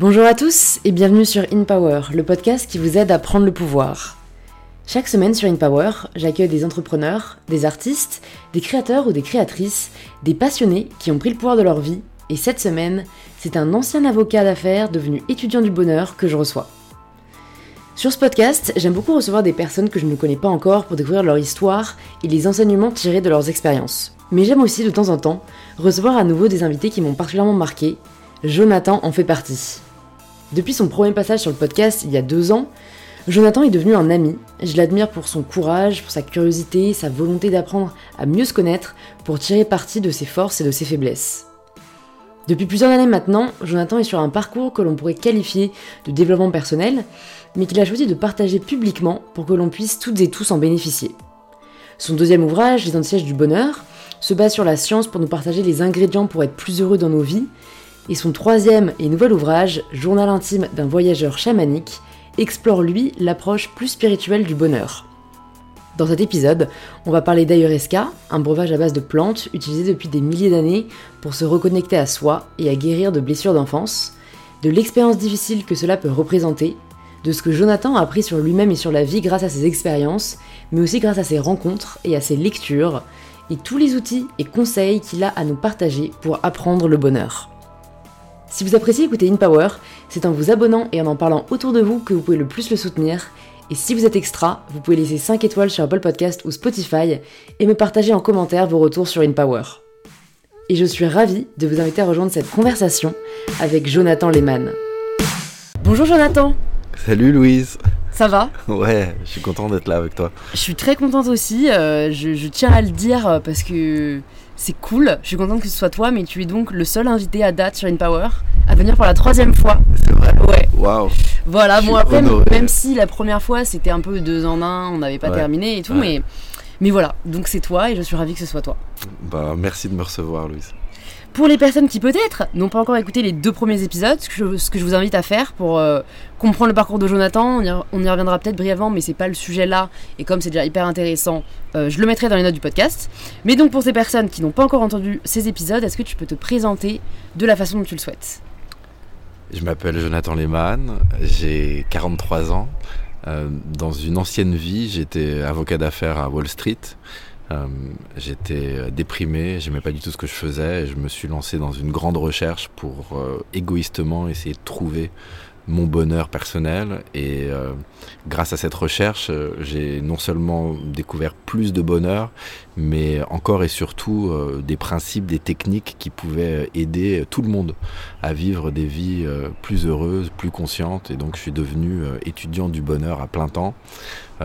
Bonjour à tous et bienvenue sur In Power, le podcast qui vous aide à prendre le pouvoir. Chaque semaine sur In Power, j'accueille des entrepreneurs, des artistes, des créateurs ou des créatrices, des passionnés qui ont pris le pouvoir de leur vie. Et cette semaine, c'est un ancien avocat d'affaires devenu étudiant du bonheur que je reçois. Sur ce podcast, j'aime beaucoup recevoir des personnes que je ne connais pas encore pour découvrir leur histoire et les enseignements tirés de leurs expériences. Mais j'aime aussi de temps en temps recevoir à nouveau des invités qui m'ont particulièrement marqué. Jonathan en fait partie. Depuis son premier passage sur le podcast il y a deux ans, Jonathan est devenu un ami. Je l'admire pour son courage, pour sa curiosité, sa volonté d'apprendre à mieux se connaître, pour tirer parti de ses forces et de ses faiblesses. Depuis plusieurs années maintenant, Jonathan est sur un parcours que l'on pourrait qualifier de développement personnel, mais qu'il a choisi de partager publiquement pour que l'on puisse toutes et tous en bénéficier. Son deuxième ouvrage, Les siège du bonheur, se base sur la science pour nous partager les ingrédients pour être plus heureux dans nos vies, et son troisième et nouvel ouvrage, Journal intime d'un voyageur chamanique, explore lui l'approche plus spirituelle du bonheur. Dans cet épisode, on va parler d'ayahuasca, un breuvage à base de plantes utilisé depuis des milliers d'années pour se reconnecter à soi et à guérir de blessures d'enfance, de l'expérience difficile que cela peut représenter, de ce que Jonathan a appris sur lui-même et sur la vie grâce à ses expériences, mais aussi grâce à ses rencontres et à ses lectures, et tous les outils et conseils qu'il a à nous partager pour apprendre le bonheur. Si vous appréciez écouter InPower, c'est en vous abonnant et en en parlant autour de vous que vous pouvez le plus le soutenir. Et si vous êtes extra, vous pouvez laisser 5 étoiles sur Apple Podcast ou Spotify et me partager en commentaire vos retours sur InPower. Et je suis ravie de vous inviter à rejoindre cette conversation avec Jonathan Lehmann. Bonjour Jonathan Salut Louise ça va? Ouais, je suis content d'être là avec toi. Je suis très contente aussi, euh, je, tiens à le dire euh, parce que c'est cool. Je suis contente que ce soit toi, mais tu es donc le seul invité à date sur InPower à venir pour la troisième fois. C'est vrai Ouais. Waouh Voilà, bon après, même si la première fois c'était un peu deux en un, on n'avait pas terminé et tout, mais, mais voilà, donc c'est toi et je suis ravie que ce soit toi. Bah merci de me recevoir Louise. Pour les personnes qui peut-être n'ont pas encore écouté les deux premiers épisodes, ce que je, vous invite à faire pour euh, comprendre le parcours de Jonathan, on y, reviendra peut-être brièvement, mais c'est pas le sujet là, et comme c'est déjà hyper intéressant, euh, je le mettrai dans les notes du podcast. Mais donc pour ces personnes qui n'ont pas encore entendu ces épisodes, est-ce que tu peux te présenter de la façon dont tu le souhaites? Je m'appelle Jonathan Lehmann, j'ai 43 ans. Euh, dans une ancienne vie, j'étais avocat d'affaires à Wall Street. Euh, j'étais euh, déprimé, j'aimais pas du tout ce que je faisais et je me suis lancé dans une grande recherche pour euh, égoïstement essayer de trouver mon bonheur personnel. Et grâce à cette recherche j'ai non seulement découvert plus de bonheur mais encore et surtout des principes, des techniques qui pouvaient aider tout le monde à vivre des vies plus heureuses, plus conscientes. Et donc je suis devenu étudiant du bonheur à plein temps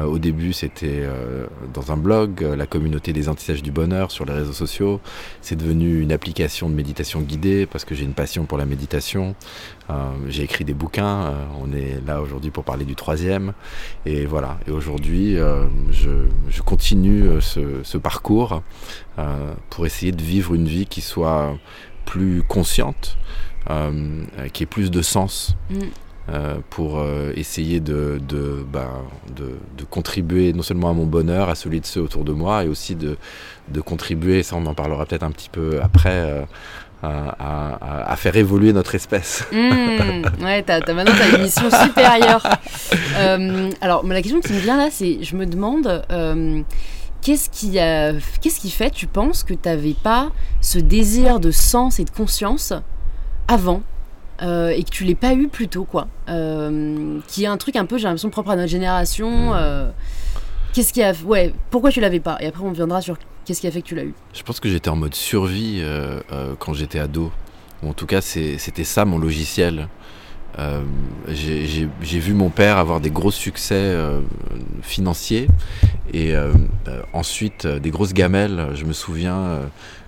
au début, c'était euh, dans un blog, euh, la communauté des antisages du bonheur sur les réseaux sociaux. C'est devenu une application de méditation guidée parce que j'ai une passion pour la méditation. j'ai écrit des bouquins. on est là aujourd'hui pour parler du troisième. Et voilà. Et aujourd'hui, je, continue ce, parcours pour essayer de vivre une vie qui soit plus consciente, qui ait plus de sens. Mm. Euh, pour euh, essayer de, de, bah, de, de, contribuer non seulement à mon bonheur, à celui de ceux autour de moi, et aussi de, de contribuer, ça on en parlera peut-être un petit peu après, euh, à, à, faire évoluer notre espèce. Mmh, ouais, t'as, maintenant t'as une mission supérieure. alors la question qui me vient là, c'est, je me demande... Qu'est-ce qui, a, qu'est-ce qui fait, tu penses, que tu n'avais pas ce désir de sens et de conscience avant euh, et que tu l'aies pas eu plus tôt, quoi. Euh, qui est un truc un peu, j'ai l'impression, propre à notre génération. Mmh. Euh, qu'est-ce qui a. Ouais, pourquoi tu l'avais pas? Et après, on viendra sur qu'est-ce qui a fait que tu l'as eu. Je pense que j'étais en mode survie quand j'étais ado. en tout cas, c'était ça mon logiciel. j'ai vu mon père avoir des gros succès financiers et ensuite des grosses gamelles. Je me souviens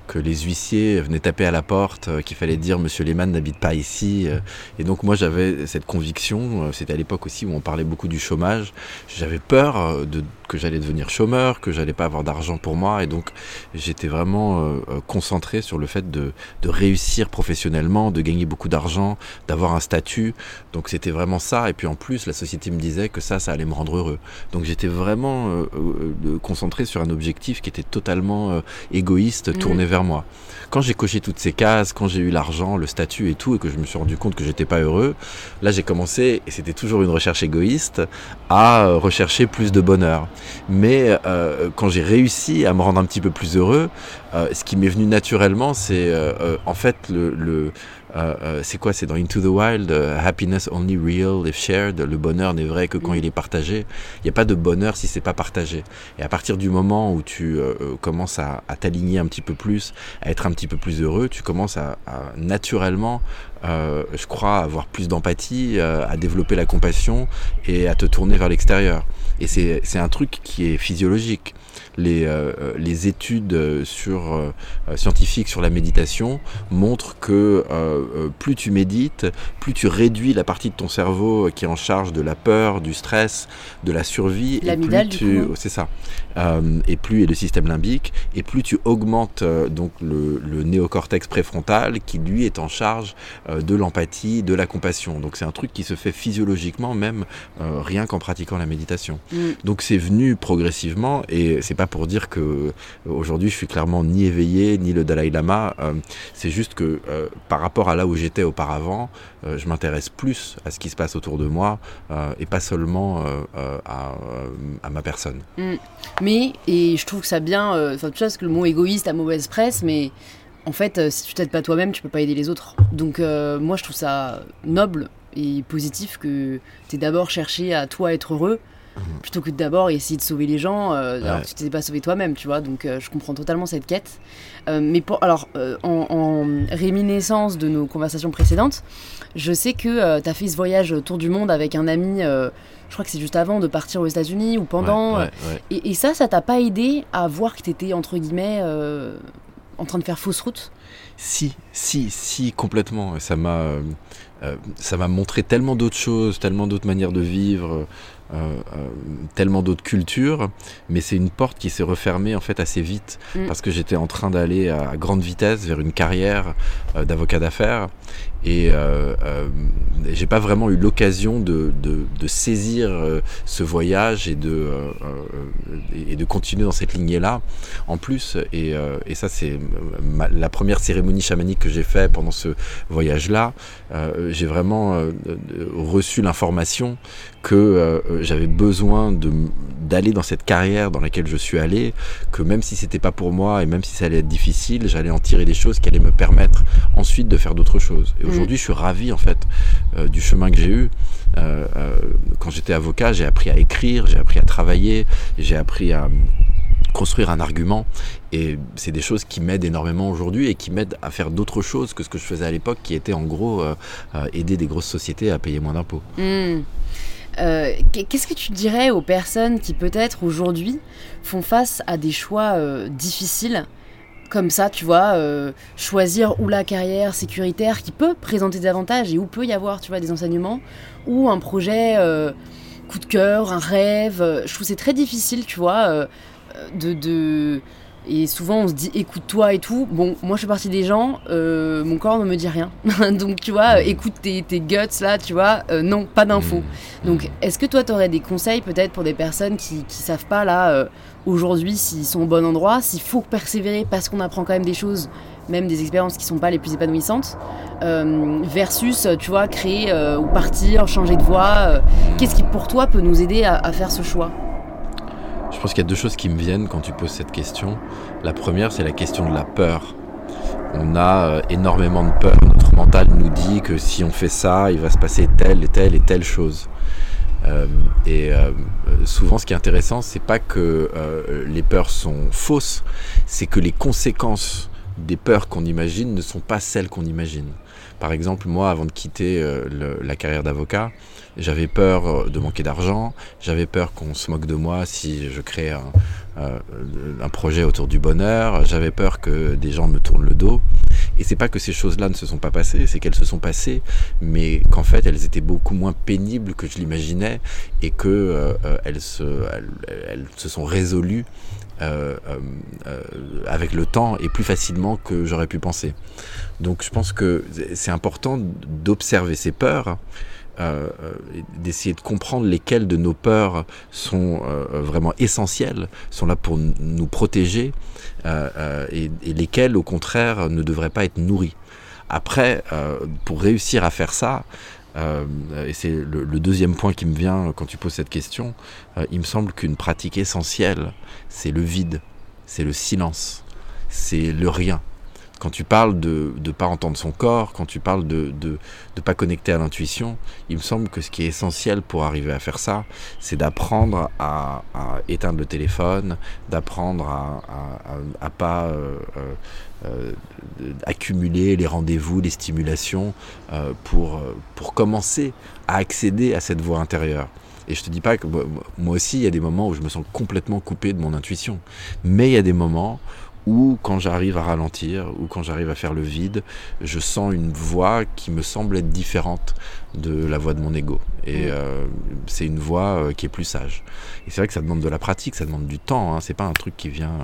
que les huissiers venaient taper à la porte, euh, qu'il fallait dire Monsieur Lehmann n'habite pas ici. Euh. et donc moi j'avais cette conviction, euh, c'était à l'époque aussi où on parlait beaucoup du chômage, j'avais peur de, que j'allais devenir chômeur, que j'allais pas avoir d'argent pour moi, et donc j'étais vraiment concentré sur le fait de, de, réussir professionnellement, de gagner beaucoup d'argent, d'avoir un statut. Donc c'était vraiment ça, et puis en plus la société me disait que ça, ça allait me rendre heureux. Donc j'étais vraiment concentré sur un objectif qui était totalement égoïste, tourné vers moi. Quand j'ai coché toutes ces cases, quand j'ai eu l'argent, le statut et tout, et que je me suis rendu compte que j'étais pas heureux, là j'ai commencé, et c'était toujours une recherche égoïste, à euh, rechercher plus de bonheur. Mais euh, quand j'ai réussi à me rendre un petit peu plus heureux, euh, ce qui m'est venu naturellement, c'est en fait le c'est quoi? C'est dans Into the Wild, euh, Happiness only real if shared. Le bonheur n'est vrai que quand mm. il est partagé. Il n'y a pas de bonheur si c'est pas partagé. Et à partir du moment où tu commences à, t'aligner un petit peu plus, à être un petit peu plus heureux, tu commences à, naturellement, je crois, avoir plus d'empathie, à développer la compassion et à te tourner vers l'extérieur. Et c'est un truc qui est physiologique les, euh, euh, les études euh, sur, scientifiques sur la méditation montrent que plus tu médites, plus tu réduis la partie de ton cerveau qui est en charge de la peur, du stress, de la survie. L'amygdale, du coup. C'est ça. Et plus et le système limbique, et plus tu augmentes donc le, le, néocortex préfrontal qui lui est en charge de l'empathie, de la compassion. Donc c'est un truc qui se fait physiologiquement même rien qu'en pratiquant la méditation. Mm. Donc c'est venu progressivement et c'est pas pour dire que euh, aujourd'hui je suis clairement ni éveillé ni le Dalai Lama. Euh, c'est juste que euh, par rapport à là où j'étais auparavant, je m'intéresse plus à ce qui se passe autour de moi et pas seulement à, ma personne. Mm. Mais et je trouve que ça bien. Enfin tu sais que le mot égoïste a mauvaise presse, mais en fait, si tu t'aides pas toi-même, tu peux pas aider les autres. Donc moi, je trouve ça noble et positif que tu aies d'abord cherché à toi être heureux. Plutôt que d'abord essayer de sauver les gens euh, alors que tu t'es pas sauvé toi-même, tu vois. Donc euh, je comprends totalement cette quête. Euh, mais pour, alors, en, réminiscence de nos conversations précédentes, je sais que tu as fait ce voyage autour du monde avec un ami je crois que c'est juste avant de partir aux États-Unis ou pendant. et, et, ça, ça t'a pas aidé à voir que tu étais, entre guillemets, en train de faire fausse route? Si, si, si, complètement. Ça m'a, ça m'a montré tellement d'autres choses, tellement d'autres manières de vivre. Euh, euh, tellement d'autres cultures, mais c'est une porte qui s'est refermée en fait assez vite mm. parce que j'étais en train d'aller à, grande vitesse vers une carrière euh, d'avocat d'affaires et j'ai pas vraiment eu l'occasion de, de, saisir ce voyage et de, et de continuer dans cette lignée-là en plus. Et, et ça, c'est la première cérémonie chamanique que j'ai fait pendant ce voyage-là. j'ai vraiment reçu l'information que euh, j'avais besoin d'aller dans cette carrière dans laquelle je suis allé, que même si c'était pas pour moi et même si ça allait être difficile, j'allais en tirer des choses qui allaient me permettre ensuite de faire d'autres choses. Mm. Aujourd'hui, je suis ravi en fait euh, du chemin que j'ai eu. Euh, quand j'étais avocat, j'ai appris à écrire, j'ai appris à travailler, j'ai appris à construire un argument et c'est des choses qui m'aident énormément aujourd'hui et qui m'aident à faire d'autres choses que ce que je faisais à l'époque qui était en gros aider des grosses sociétés à payer moins d'impôts. Mm. Euh, qu'est-ce que tu dirais aux personnes qui peut-être aujourd'hui font face à des choix euh, difficiles? Comme ça, tu vois, euh, choisir ou la carrière sécuritaire qui peut présenter des avantages et où peut y avoir, tu vois, des enseignements, ou un projet coup de cœur, un rêve. Je trouve c'est très difficile, tu vois, de, de et souvent, on se dit écoute-toi et tout. Bon, moi, je fais partie des gens, euh, mon corps ne me dit rien. Donc, tu vois, mm. écoute tes, guts là, tu vois, euh, non, pas d'infos. Mm. Donc, est-ce que toi, tu aurais des conseils peut-être pour des personnes qui, qui savent pas là, euh, aujourd'hui, s'ils sont au bon endroit, s'il faut persévérer parce qu'on apprend quand même des choses, même des expériences qui sont pas les plus épanouissantes, versus, tu vois, créer ou partir, changer de voie Qu'est-ce qui, pour toi, peut nous aider à faire ce choix? Je pense qu'il y a deux choses qui me viennent quand tu poses cette question. La première, c'est la question de la peur. On a euh, énormément de peur. Notre mental nous dit que si on fait ça, il va se passer telle et telle et telle chose. Euh, et euh, souvent, ce qui est intéressant, c'est pas que les peurs sont fausses, c'est que les conséquences des peurs qu'on imagine ne sont pas celles qu'on imagine. Par exemple, moi, avant de quitter la carrière d'avocat, j'avais peur euh, de manquer d'argent, j'avais peur qu'on se moque de moi si je crée un, euh, un projet autour du bonheur, j'avais peur que des gens me tournent le dos. Et c'est pas que ces choses-là ne se sont pas passées, c'est qu'elles se sont passées, mais qu'en fait elles étaient beaucoup moins pénibles que je l'imaginais et que euh, elles, se, elles, se sont résolues euh, avec le temps et plus facilement que j'aurais pu penser. Donc je pense que c'est important d'observer ces peurs d'essayer de comprendre lesquelles de nos peurs sont vraiment essentielles, sont là pour nous protéger, et, et, lesquelles, au contraire, ne devraient pas être nourries. Après, pour réussir à faire ça, euh, et c'est le, deuxième point qui me vient quand tu poses cette question, euh, il me semble qu'une pratique essentielle, c'est le vide, c'est le silence, c'est le rien. Quand tu parles de ne pas entendre son corps, quand tu parles de ne pas connecter à l'intuition, il me semble que ce qui est essentiel pour arriver à faire ça, c'est d'apprendre à, éteindre le téléphone, d'apprendre à, à, pas euh, euh, accumuler les rendez-vous, les stimulations euh, pour, pour commencer à accéder à cette voie intérieure. Et je te dis pas que moi aussi, il y a des moments où je me sens complètement coupé de mon intuition. Mais il y a des moments où quand j'arrive à ralentir, ou quand j'arrive à faire le vide, je sens une voix qui me semble être différente de la voix de mon ego. Et mm. euh, c'est une voix qui est plus sage. Et c'est vrai que ça demande de la pratique, ça demande du temps, hein. c'est pas un truc qui vient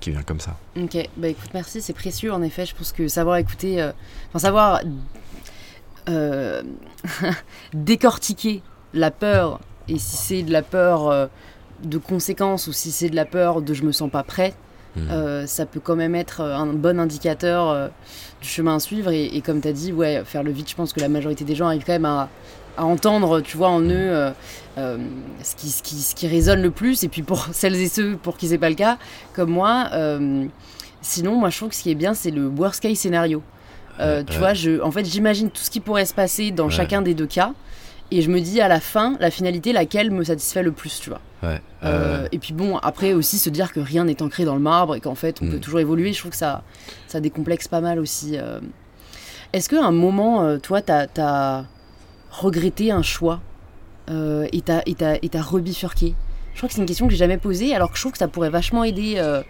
qui vient comme ça. Ok, bah écoute, merci, c'est précieux en effet. Je pense que savoir écouter, euh, enfin savoir euh, décortiquer la peur, et si c'est de la peur euh, de conséquences ou si c'est de la peur de je me sens pas prêt, mmh. ça peut quand même être un bon indicateur du chemin à suivre. Et, et comme tu as dit, ouais, faire le vide, je pense que la majorité des gens arrivent quand même à, à entendre, tu vois, en eux euh, euh, ce, qui, ce, qui, ce, qui, résonne le plus. Et puis pour celles et ceux pour qui c'est pas le cas, comme moi, euh, sinon, moi je trouve que ce qui est bien, c'est le worst case scénario. tu vois, je, en fait, j'imagine tout ce qui pourrait se passer dans chacun des deux cas. Et je me dis à la fin, la finalité, laquelle me satisfait le plus, tu vois. et puis bon, après aussi se dire que rien n'est ancré dans le marbre et qu'en fait on peut mm. toujours évoluer, je trouve que ça, ça décomplexe pas mal aussi. Est-ce qu'à un moment, toi, t'as as, regretter un choix euh, et t'as rebifurqué? Je crois que c'est une question que j'ai jamais posée, alors que je trouve que ça pourrait vachement aider euh,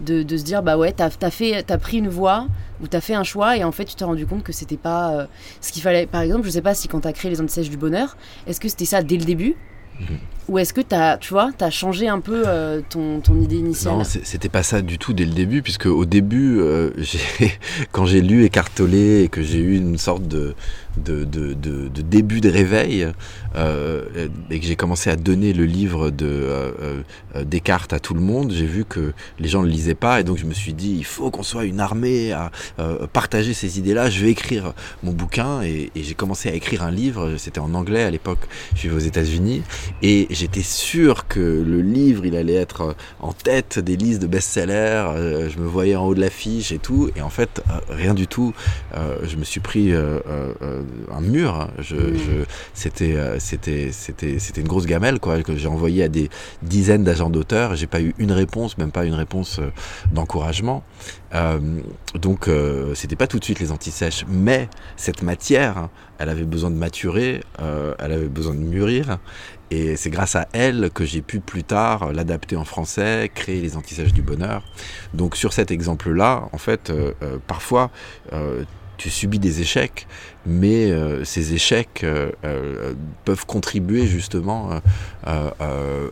de, se dire bah ouais, t'as as pris une voie ou t'as fait un choix et en fait tu t'es rendu compte que c'était pas euh, ce qu'il fallait. Par exemple, je sais pas si quand t'as créé les antisèches du bonheur, est-ce que c'était ça dès le début mhm. Ou est-ce que tu as, tu vois, as changé un peu euh, ton, ton, idée initiale? Non, c'était pas ça du tout dès le début, puisque au début, euh, quand j'ai lu Écartolé et que j'ai eu une sorte de, de, début de réveil, euh, et que j'ai commencé à donner le livre de Descartes à tout le monde, j'ai vu que les gens ne le lisaient pas, et donc je me suis dit, il faut qu'on soit une armée à partager ces idées-là, je vais écrire mon bouquin, et, j'ai commencé à écrire un livre, c'était en anglais à l'époque, je vivais aux États-Unis, et j'étais sûr que le livre, il allait être euh, en tête des listes de best-sellers. Euh, je me voyais en haut de l'affiche et tout. Et en fait, euh, rien du tout. je me suis pris un mur. Hein. Je, mm. c'était, c'était, c'était, c'était une grosse gamelle quoi que j'ai envoyé à des dizaines d'agents d'auteurs. J'ai pas eu une réponse, même pas une réponse d'encouragement. donc, c'était pas tout de suite les antisèches, mais cette matière, elle avait besoin de maturer, elle avait besoin de mûrir, et c'est grâce à elle que j'ai pu plus tard l'adapter en français, créer les antisèches du bonheur. Donc sur cet exemple-là, en fait, euh, euh, parfois, euh, tu subis des échecs, mais ces échecs peuvent contribuer justement à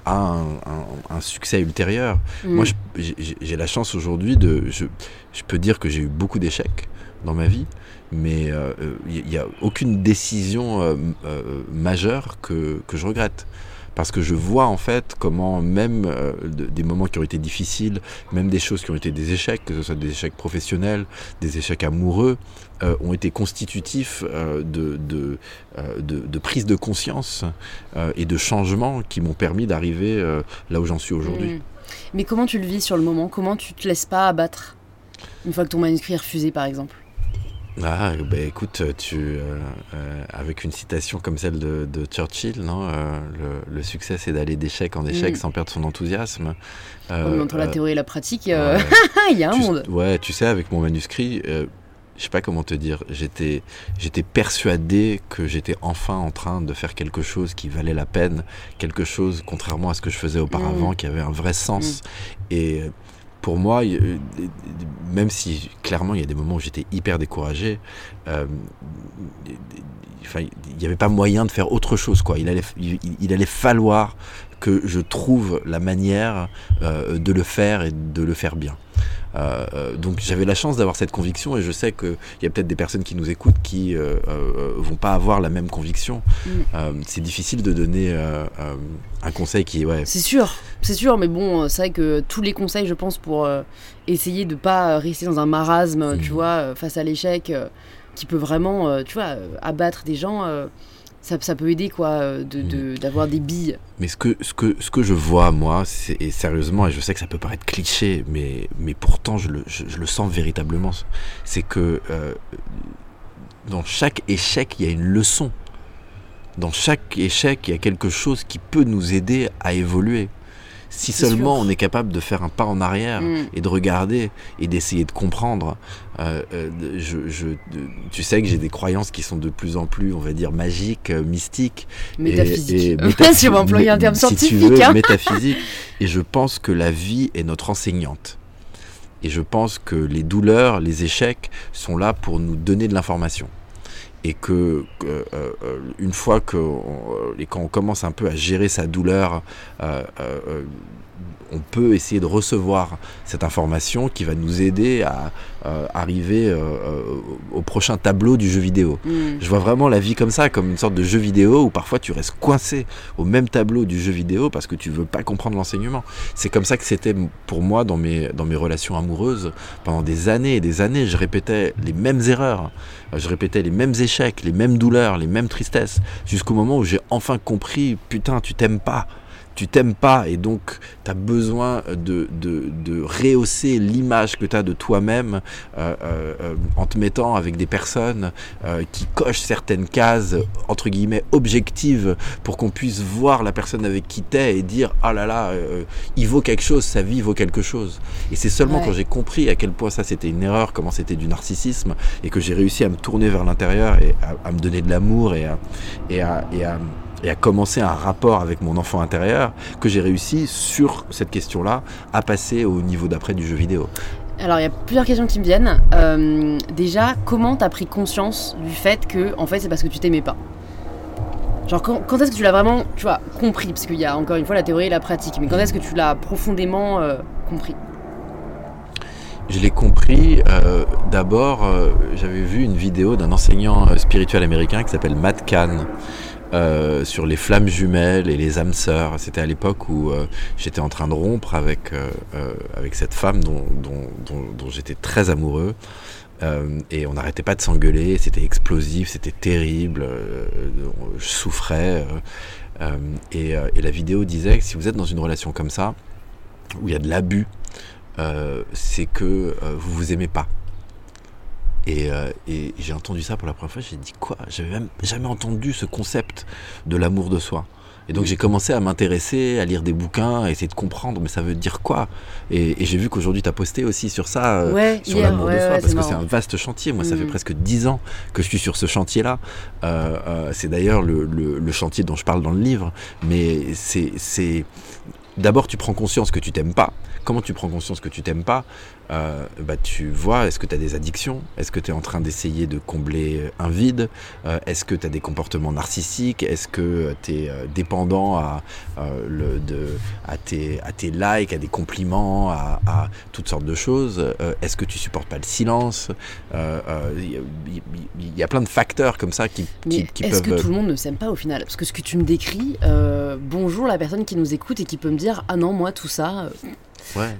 un, succès ultérieur. Mm. Moi, j'ai la chance aujourd'hui de... Je, je peux dire que j'ai eu beaucoup d'échecs dans ma vie, mais il euh, n'y a aucune décision euh, euh, majeure que, que, je regrette. Parce que je vois en fait comment même des moments qui ont été difficiles, même des choses qui ont été des échecs, que ce soit des échecs professionnels, des échecs amoureux, ont été constitutifs de, de, de, de, prise de conscience et de changement qui m'ont permis d'arriver là où j'en suis aujourd'hui. Mmh. Mais comment tu le vis sur le moment? Comment tu te laisses pas abattre? Une fois que ton manuscrit est refusé par exemple? Ah, bah écoute, tu, euh, euh, avec une citation comme celle de, Churchill, non, euh, le, succès c'est d'aller d'échec en échec mm. sans perdre son enthousiasme. entre la théorie et la pratique, il y a un monde. Ouais, tu sais, avec mon manuscrit, je sais pas comment te dire, j'étais, j'étais persuadé que j'étais enfin en train de faire quelque chose qui valait la peine, quelque chose, contrairement à ce que je faisais auparavant, mm. qui avait un vrai sens. Mm. Et pour moi, même si clairement il y a des moments où j'étais hyper découragé, euh, il n'y avait pas moyen de faire autre chose. Quoi. Il, allait, il, allait falloir que je trouve la manière euh, de le faire et de le faire bien. Donc j'avais la chance d'avoir cette conviction et je sais qu'il y a peut-être des personnes qui nous écoutent qui vont pas avoir la même conviction. Mm. c'est difficile de donner un conseil qui ouais. C'est sûr, c'est sûr, mais bon, c'est vrai que tous les conseils, je pense, pour essayer de pas rester dans un marasme, tu mm. vois, face à l'échec, qui peut vraiment, tu vois, abattre des gens ça, peut aider quoi euh, mm. d'avoir de, des billes. Mais ce que, ce, que, ce que je vois moi, et sérieusement, et je sais que ça peut paraître cliché, mais, mais pourtant je le, je, le sens véritablement, c'est que euh, dans chaque échec, il y a une leçon. Dans chaque échec, il y a quelque chose qui peut nous aider à évoluer. Si seulement on est capable de faire un pas en arrière mm. et de regarder et d'essayer de comprendre. Euh, euh, je, tu sais que j'ai des croyances qui sont de plus en plus, on va dire, magiques, euh, mystiques. Métaphysiques. Et, si on va employer un terme scientifique. Hein. métaphysique. Et je pense que la vie est notre enseignante. Et je pense que les douleurs, les échecs sont là pour nous donner de l'information et que euh, euh, une fois que et quand on commence un peu à gérer sa douleur euh, on peut essayer de recevoir cette information qui va nous aider à euh, arriver euh, euh, au prochain tableau du jeu vidéo. Mm. Je vois vraiment la vie comme ça, comme une sorte de jeu vidéo où parfois tu restes coincé au même tableau du jeu vidéo parce que tu veux pas comprendre l'enseignement. C'est comme ça que c'était pour moi dans mes, dans mes relations amoureuses. Pendant des années et des années, je répétais les mêmes erreurs, je répétais les mêmes échecs, les mêmes douleurs, les mêmes tristesses, jusqu'au moment où j'ai enfin compris, putain, tu t'aimes pas tu t'aimes pas et donc tu as besoin de, de, rehausser l'image que tu as de toi-même euh, euh, euh, en te mettant avec des personnes qui cochent certaines cases entre guillemets objectives pour qu'on puisse voir la personne avec qui t'es et dire ah là là il vaut quelque chose sa vie vaut quelque chose et c'est seulement quand j'ai compris à quel point ça c'était une erreur comment c'était du narcissisme et que j'ai réussi à me tourner vers l'intérieur et à, me donner de l'amour et et à, et à et à commencer un rapport avec mon enfant intérieur que j'ai réussi sur cette question-là à passer au niveau d'après du jeu vidéo. Alors il y a plusieurs questions qui me viennent. Euh, déjà, comment t'as pris conscience du fait que en fait c'est parce que tu t'aimais pas? Genre quand, est-ce que tu l'as vraiment, tu vois, compris? Parce qu'il y a encore une fois la théorie et la pratique, mais quand est-ce que tu l'as profondément euh, compris? Je l'ai compris euh, d'abord, j'avais vu une vidéo d'un enseignant spirituel américain qui s'appelle Matt Kahn, euh, sur les flammes jumelles et les âmes sœurs. C'était à l'époque où euh, j'étais en train de rompre avec, euh, avec cette femme dont, dont, j'étais très amoureux. et on n'arrêtait pas de s'engueuler, c'était explosif, c'était terrible, je souffrais. Et, et, la vidéo disait que si vous êtes dans une relation comme ça, où il y a de l'abus, c'est que vous vous aimez pas. Euh, et, j'ai entendu ça pour la première fois, j'ai dit quoi? J'avais même jamais entendu ce concept de l'amour de soi. Et donc j'ai commencé à m'intéresser, à lire des bouquins, à essayer de comprendre, mais ça veut dire quoi? Et, j'ai vu qu'aujourd'hui tu as posté aussi sur ça, euh, sur l'amour de soi, parce que c'est un vaste chantier. Moi, ça fait mm. presque dix ans que je suis sur ce chantier-là. Euh, c'est d'ailleurs le, le, chantier dont je parle dans le livre, mais c'est d'abord tu prends conscience que tu t'aimes pas. Comment tu prends conscience que tu t'aimes pas euh, bah, tu vois, est-ce que tu as des addictions? Est-ce que tu es en train d'essayer de combler un vide? Euh, Est-ce que tu as des comportements narcissiques? Est-ce que tu es euh, dépendant à, le, de, à, tes, à tes likes, à des compliments, à, toutes sortes de choses? Est-ce que tu supportes pas le silence? Il y, a plein de facteurs comme ça qui, qui, qui est-ce que tout le monde ne s'aime pas au final? Parce que ce que tu me décris, bonjour la personne qui nous écoute et qui peut me dire Ah non, moi tout ça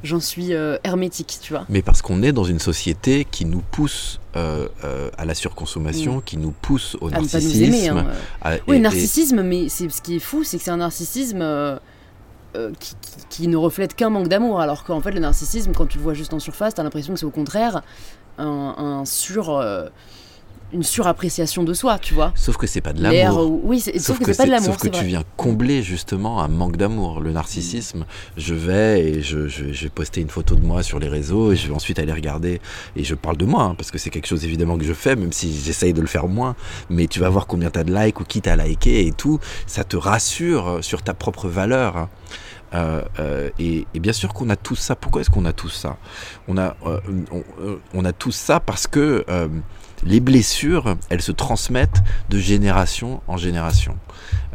J'en suis euh, hermétique, tu vois. Mais parce qu'on est dans une société qui nous pousse euh, euh, à la surconsommation, mm. qui nous pousse au narcissisme. Hein. oui, narcissisme, mais c'est ce qui est fou, c'est que c'est un narcissisme qui, qui, ne reflète qu'un manque d'amour, alors qu'en fait le narcissisme, quand tu le vois juste en surface, t'as l'impression que c'est au contraire un, un sur une surappréciation de soi, tu vois. Sauf que c'est pas de l'amour. Oui, sauf, que, c'est pas de l'amour. Sauf que tu viens combler justement un manque d'amour. Le narcissisme, je vais et je, je, vais poster une photo de moi sur les réseaux et je vais ensuite aller regarder et je parle de moi hein, parce que c'est quelque chose évidemment que je fais, même si j'essaye de le faire moins. Mais tu vas voir combien tu as de likes ou qui t'a liké et tout. Ça te rassure sur ta propre valeur. Hein. Euh, euh, et, bien sûr qu'on a tout ça. Pourquoi est-ce qu'on a tout ça? On a, euh, on, on, a tout ça parce que les blessures, elles se transmettent de génération en génération.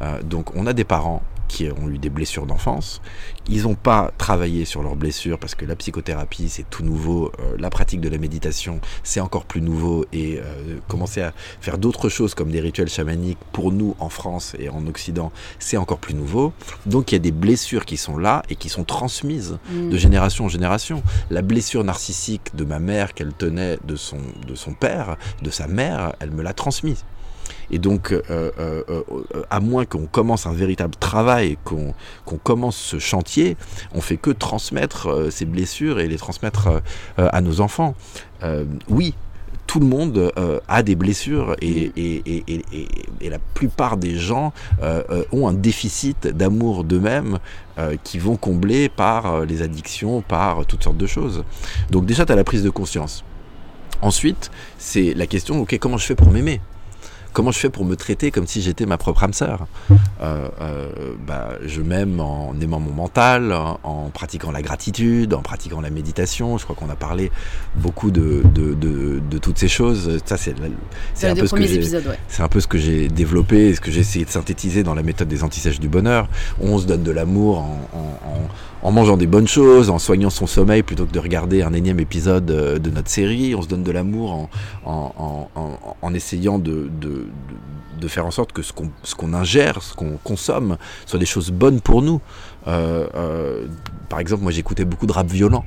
Euh, donc on a des parents qui ont eu des blessures d'enfance. Ils n'ont pas travaillé sur leurs blessures parce que la psychothérapie, c'est tout nouveau. Euh, la pratique de la méditation, c'est encore plus nouveau. Et euh, commencer à faire d'autres choses comme des rituels chamaniques, pour nous en France et en Occident, c'est encore plus nouveau. Donc il y a des blessures qui sont là et qui sont transmises mm. de génération en génération. La blessure narcissique de ma mère qu'elle tenait de son, de son père, de sa mère, elle me l'a transmise. Et donc, euh, euh, euh, à moins qu'on commence un véritable travail, qu'on commence ce chantier, on fait que transmettre ces blessures et les transmettre à nos enfants. oui, tout le monde a des blessures et, et, la plupart des gens ont un déficit d'amour d'eux-mêmes qui vont combler par les addictions, par toutes sortes de choses. Donc déjà, tu as la prise de conscience. Ensuite, c'est la question, ok, comment je fais pour m'aimer? Comment je fais pour me traiter comme si j'étais ma propre âme sœur? Euh, euh, bah, Je m'aime en aimant mon mental, en, pratiquant la gratitude, en pratiquant la méditation. Je crois qu'on a parlé beaucoup de, de, toutes ces choses. Ça, c'est un, peu ce que c'est un peu ce que j'ai développé et ce que j'ai essayé de synthétiser dans la méthode des antisèches du bonheur. On se donne de l'amour en en mangeant des bonnes choses, en soignant son sommeil plutôt que de regarder un énième épisode euh, de notre série. On se donne de l'amour en, essayant de, faire en sorte que ce qu'on ingère, ce qu'on consomme, soit des choses bonnes pour nous. Euh, euh, par exemple, moi j'écoutais beaucoup de rap violent.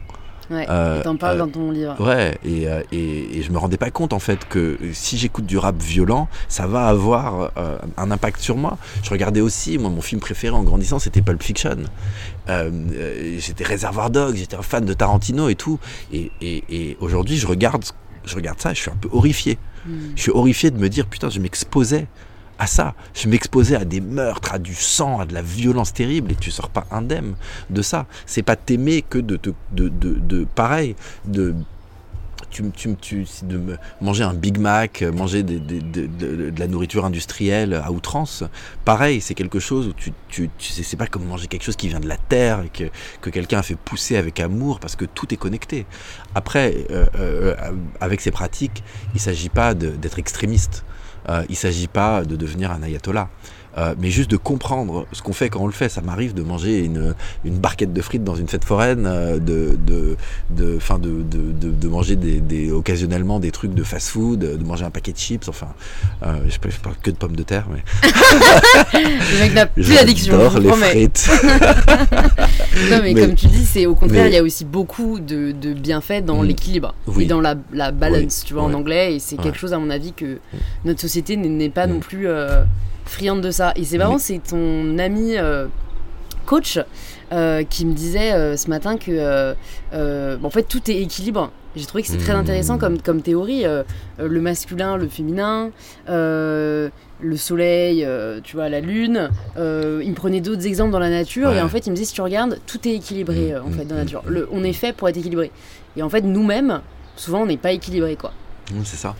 Ouais, euh, t'en parles dans ton livre. Ouais, et, et, et, je me rendais pas compte en fait que si j'écoute du rap violent, ça va avoir un impact sur moi. Je regardais aussi, moi mon film préféré en grandissant c'était Pulp Fiction. Euh, j'étais Réservoir Dog, j'étais un fan de Tarantino et tout. Et, et aujourd'hui, je regarde, je regarde ça, je suis un peu horrifié. Hmm. Je suis horrifié de me dire, putain, je m'exposais à ça. Je m'exposais à des meurtres, à du sang, à de la violence terrible, et tu sors pas indemne de ça. C'est pas t'aimer que de, de, de, de, pareil, de tu, tu, de manger un Big Mac, manger de, la nourriture industrielle à outrance, pareil, c'est quelque chose où tu, tu, sais, c'est pas comme manger quelque chose qui vient de la terre que, que quelqu'un a fait pousser avec amour parce que tout est connecté. Après, euh, euh, avec ces pratiques, il s'agit pas d'être extrémiste. Euh, il s'agit pas de devenir un ayatollah. Euh, mais juste de comprendre ce qu'on fait quand on le fait. Ça m'arrive de manger une, une, barquette de frites dans une fête foraine, euh, de, de, de, fin de, de, de, manger des, des, occasionnellement des trucs de fast-food, de manger un paquet de chips, enfin, euh, je parle que de pommes de terre, mais. le mec n'a plus d'addiction. J'adore les frites. non, mais, comme tu dis, c'est au contraire, il y a aussi beaucoup de, de bienfaits dans mm. l'équilibre et dans la, la balance, tu vois, en anglais, et c'est quelque chose, à mon avis, que notre société n'est pas non mm. plus friande de ça. Et c'est marrant, c'est ton ami euh, coach euh, qui me disait euh, ce matin que en fait tout est équilibre. J'ai trouvé que c'est très intéressant comme, comme théorie. le masculin, le féminin, le soleil, tu vois, la lune. il me prenait d'autres exemples dans la nature et en fait il me dit si tu regardes, tout est équilibré mm, en fait dans la mm, nature. Le, on est fait pour être équilibré. Et en fait nous-mêmes, souvent on n'est pas équilibré quoi. c'est ça.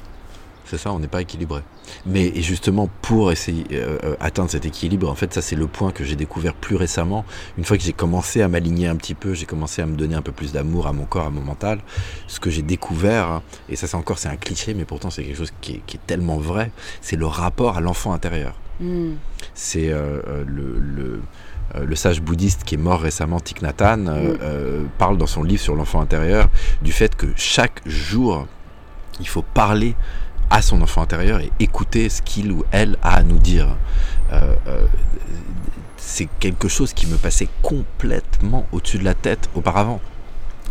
C'est ça, on n'est pas équilibré. Mais justement, pour essayer euh, atteindre cet équilibre, en fait, ça c'est le point que j'ai découvert plus récemment. Une fois que j'ai commencé à m'aligner un petit peu, j'ai commencé à me donner un peu plus d'amour à mon corps, à mon mental. Ce que j'ai découvert, et ça c'est encore c'est un cliché, mais pourtant c'est quelque chose qui est, tellement vrai, c'est le rapport à l'enfant intérieur. Hmm. C'est euh, euh, le, le sage bouddhiste qui est mort récemment, Thich Nhat Hanh, hmm. parle dans son livre sur l'enfant intérieur du fait que chaque jour, il faut parler à son enfant intérieur et écouter ce qu'il ou elle a à nous dire. Euh, euh, c'est quelque chose qui me passait complètement au-dessus de la tête auparavant.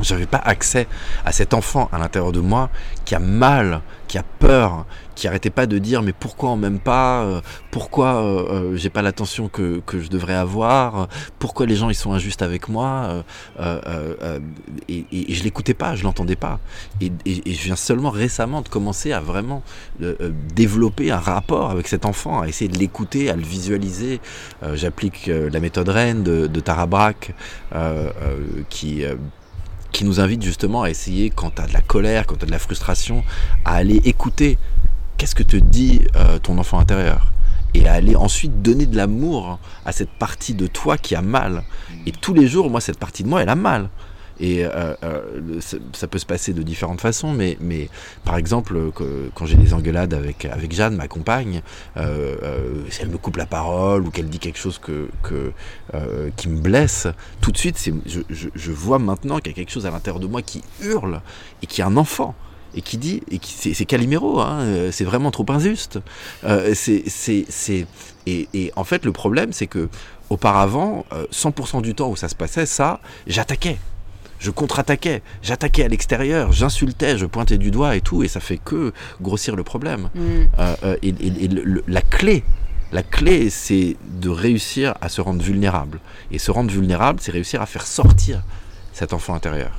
Je n'avais pas accès à cet enfant à l'intérieur de moi qui a mal, qui a peur, qui arrêtait pas de dire mais pourquoi on m'aime pas, euh, pourquoi euh, euh, j'ai pas l'attention que, que, je devrais avoir, pourquoi les gens ils sont injustes avec moi, et, et, je l'écoutais pas, je l'entendais pas, et, je viens seulement récemment de commencer à vraiment développer un rapport avec cet enfant, à essayer de l'écouter, à le visualiser. J'applique la méthode Rennes de, de Tara Brach, qui qui nous invite justement à essayer, quand tu as de la colère, quand tu as de la frustration, à aller écouter qu'est-ce que te dit euh, ton enfant intérieur? Et à aller ensuite donner de l'amour à cette partie de toi qui a mal. Et tous les jours, moi, cette partie de moi, elle a mal. Et euh, euh, ça, peut se passer de différentes façons, mais, mais par exemple, que, quand j'ai des engueulades avec, avec Jeanne, ma compagne, euh, si elle me coupe la parole ou qu'elle dit quelque chose que, que, qui me blesse, tout de suite, je, je, je vois maintenant qu'il y a quelque chose à l'intérieur de moi qui hurle et qui est un enfant et qui dit, et qui, c'est, Calimero, hein, c'est vraiment trop injuste. c'est, c'est, c'est, et, et, en fait, le problème, c'est que auparavant, 100% du temps où ça se passait, ça, j'attaquais je contre-attaquais, j'attaquais à l'extérieur, j'insultais, je pointais du doigt et tout, et ça fait que grossir le problème. Mm. Euh, euh, et, la clé, la clé, c'est de réussir à se rendre vulnérable. Et se rendre vulnérable, c'est réussir à faire sortir cet enfant intérieur.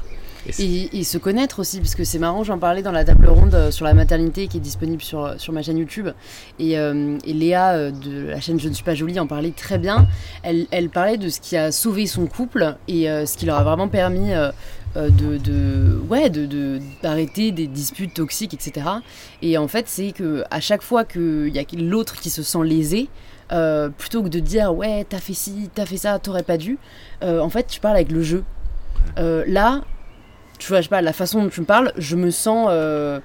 Et, se connaître aussi, parce que c'est marrant, j'en parlais dans la table ronde euh, sur la maternité qui est disponible sur, sur ma chaîne YouTube. Et, euh, Léa euh, de la chaîne Je ne suis pas jolie en parlait très bien. Elle, elle parlait de ce qui a sauvé son couple et ce qui leur a vraiment permis de, de, ouais, de, d'arrêter des disputes toxiques, etc. Et en fait, c'est que à chaque fois qu'il y a l'autre qui se sent lésé, plutôt que de dire ouais, t'as fait ci, t'as fait ça, t'aurais pas dû, en fait, tu parles avec le jeu. là, tu vois, je sais pas, la façon dont tu me parles, je me sens euh,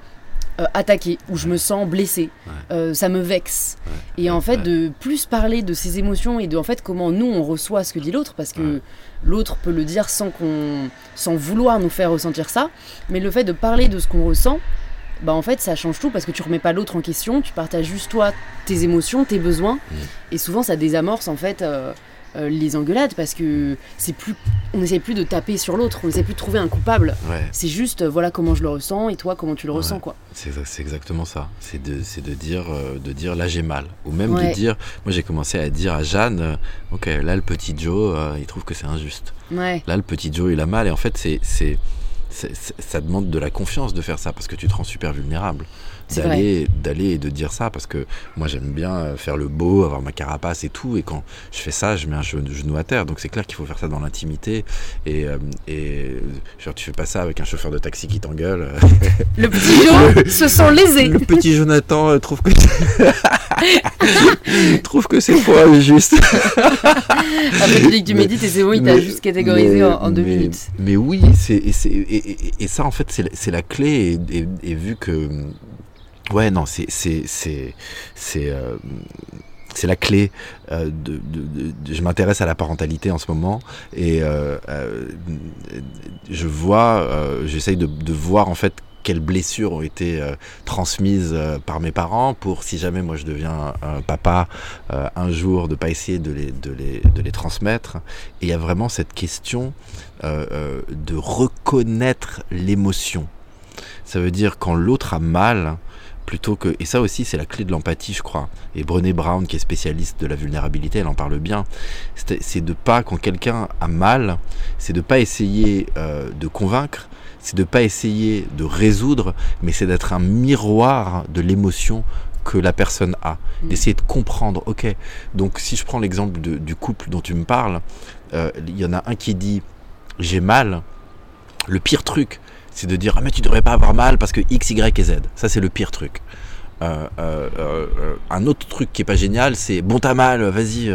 euh, attaqué ou je me sens blessé. Euh, ça me vexe. Et en fait, de plus parler de ses émotions et de en fait comment nous on reçoit ce que dit l'autre, parce que l'autre peut le dire sans qu'on, sans vouloir nous faire ressentir ça, mais le fait de parler de ce qu'on ressent. Bah en fait ça change tout parce que tu remets pas l'autre en question, tu partages juste toi tes émotions, tes besoins mmh. et souvent ça désamorce en fait euh, les engueulades parce que c'est plus on n'essaie plus de taper sur l'autre on n'essaie plus de trouver un coupable. C'est juste euh, voilà comment je le ressens et toi comment tu le ressens quoi. C'est exactement ça. C'est de, de dire euh, de dire là j'ai mal. Ou même de dire moi j'ai commencé à dire à Jeanne ok là le petit Joe il trouve que c'est injuste. Là le petit Joe il a mal. Et en fait c'est ça demande de la confiance de faire ça parce que tu te rends super vulnérable d'aller d'aller et de dire ça parce que moi j'aime bien euh, faire le beau avoir ma carapace et tout et quand je fais ça je mets un genou à terre. Donc c'est clair qu'il faut faire ça dans l'intimité. Et, euh, et genre tu fais pas ça avec un chauffeur de taxi qui t'engueule. Le petit Joe se sent lésé. le petit Jonathan euh, trouve que trouve que c'est faux juste. Après tu dis que tu médites et c'est bon il t'a juste catégorisé en, deux minutes. mais oui c'est et, et, ça en fait c'est la clé et vu que Ouais, non, c'est c'est c'est euh, la clé. Euh, de, je m'intéresse à la parentalité en ce moment et euh, je vois, j'essaye de, voir en fait quelles blessures ont été transmises par mes parents pour si jamais moi je deviens papa un jour de pas essayer de les, de les, de les transmettre et il y a vraiment cette question de reconnaître l'émotion ça veut dire quand l'autre a mal plutôt que et ça aussi c'est la clé de l'empathie je crois. Et Brené Brown qui est spécialiste de la vulnérabilité elle en parle bien. C'est de pas quand quelqu'un a mal c'est de pas essayer euh, de convaincre c'est de pas essayer de résoudre mais c'est d'être un miroir de l'émotion que la personne a. Mm. d'essayer de comprendre ok donc si je prends l'exemple du couple dont tu me parles euh, il y en a un qui dit j'ai mal. Le pire truc c'est de dire ah mais tu devrais pas avoir mal parce que X, Y et Z. Ça c'est le pire truc. Euh, euh, euh, un autre truc qui est pas génial, c'est bon t'as mal, vas-y,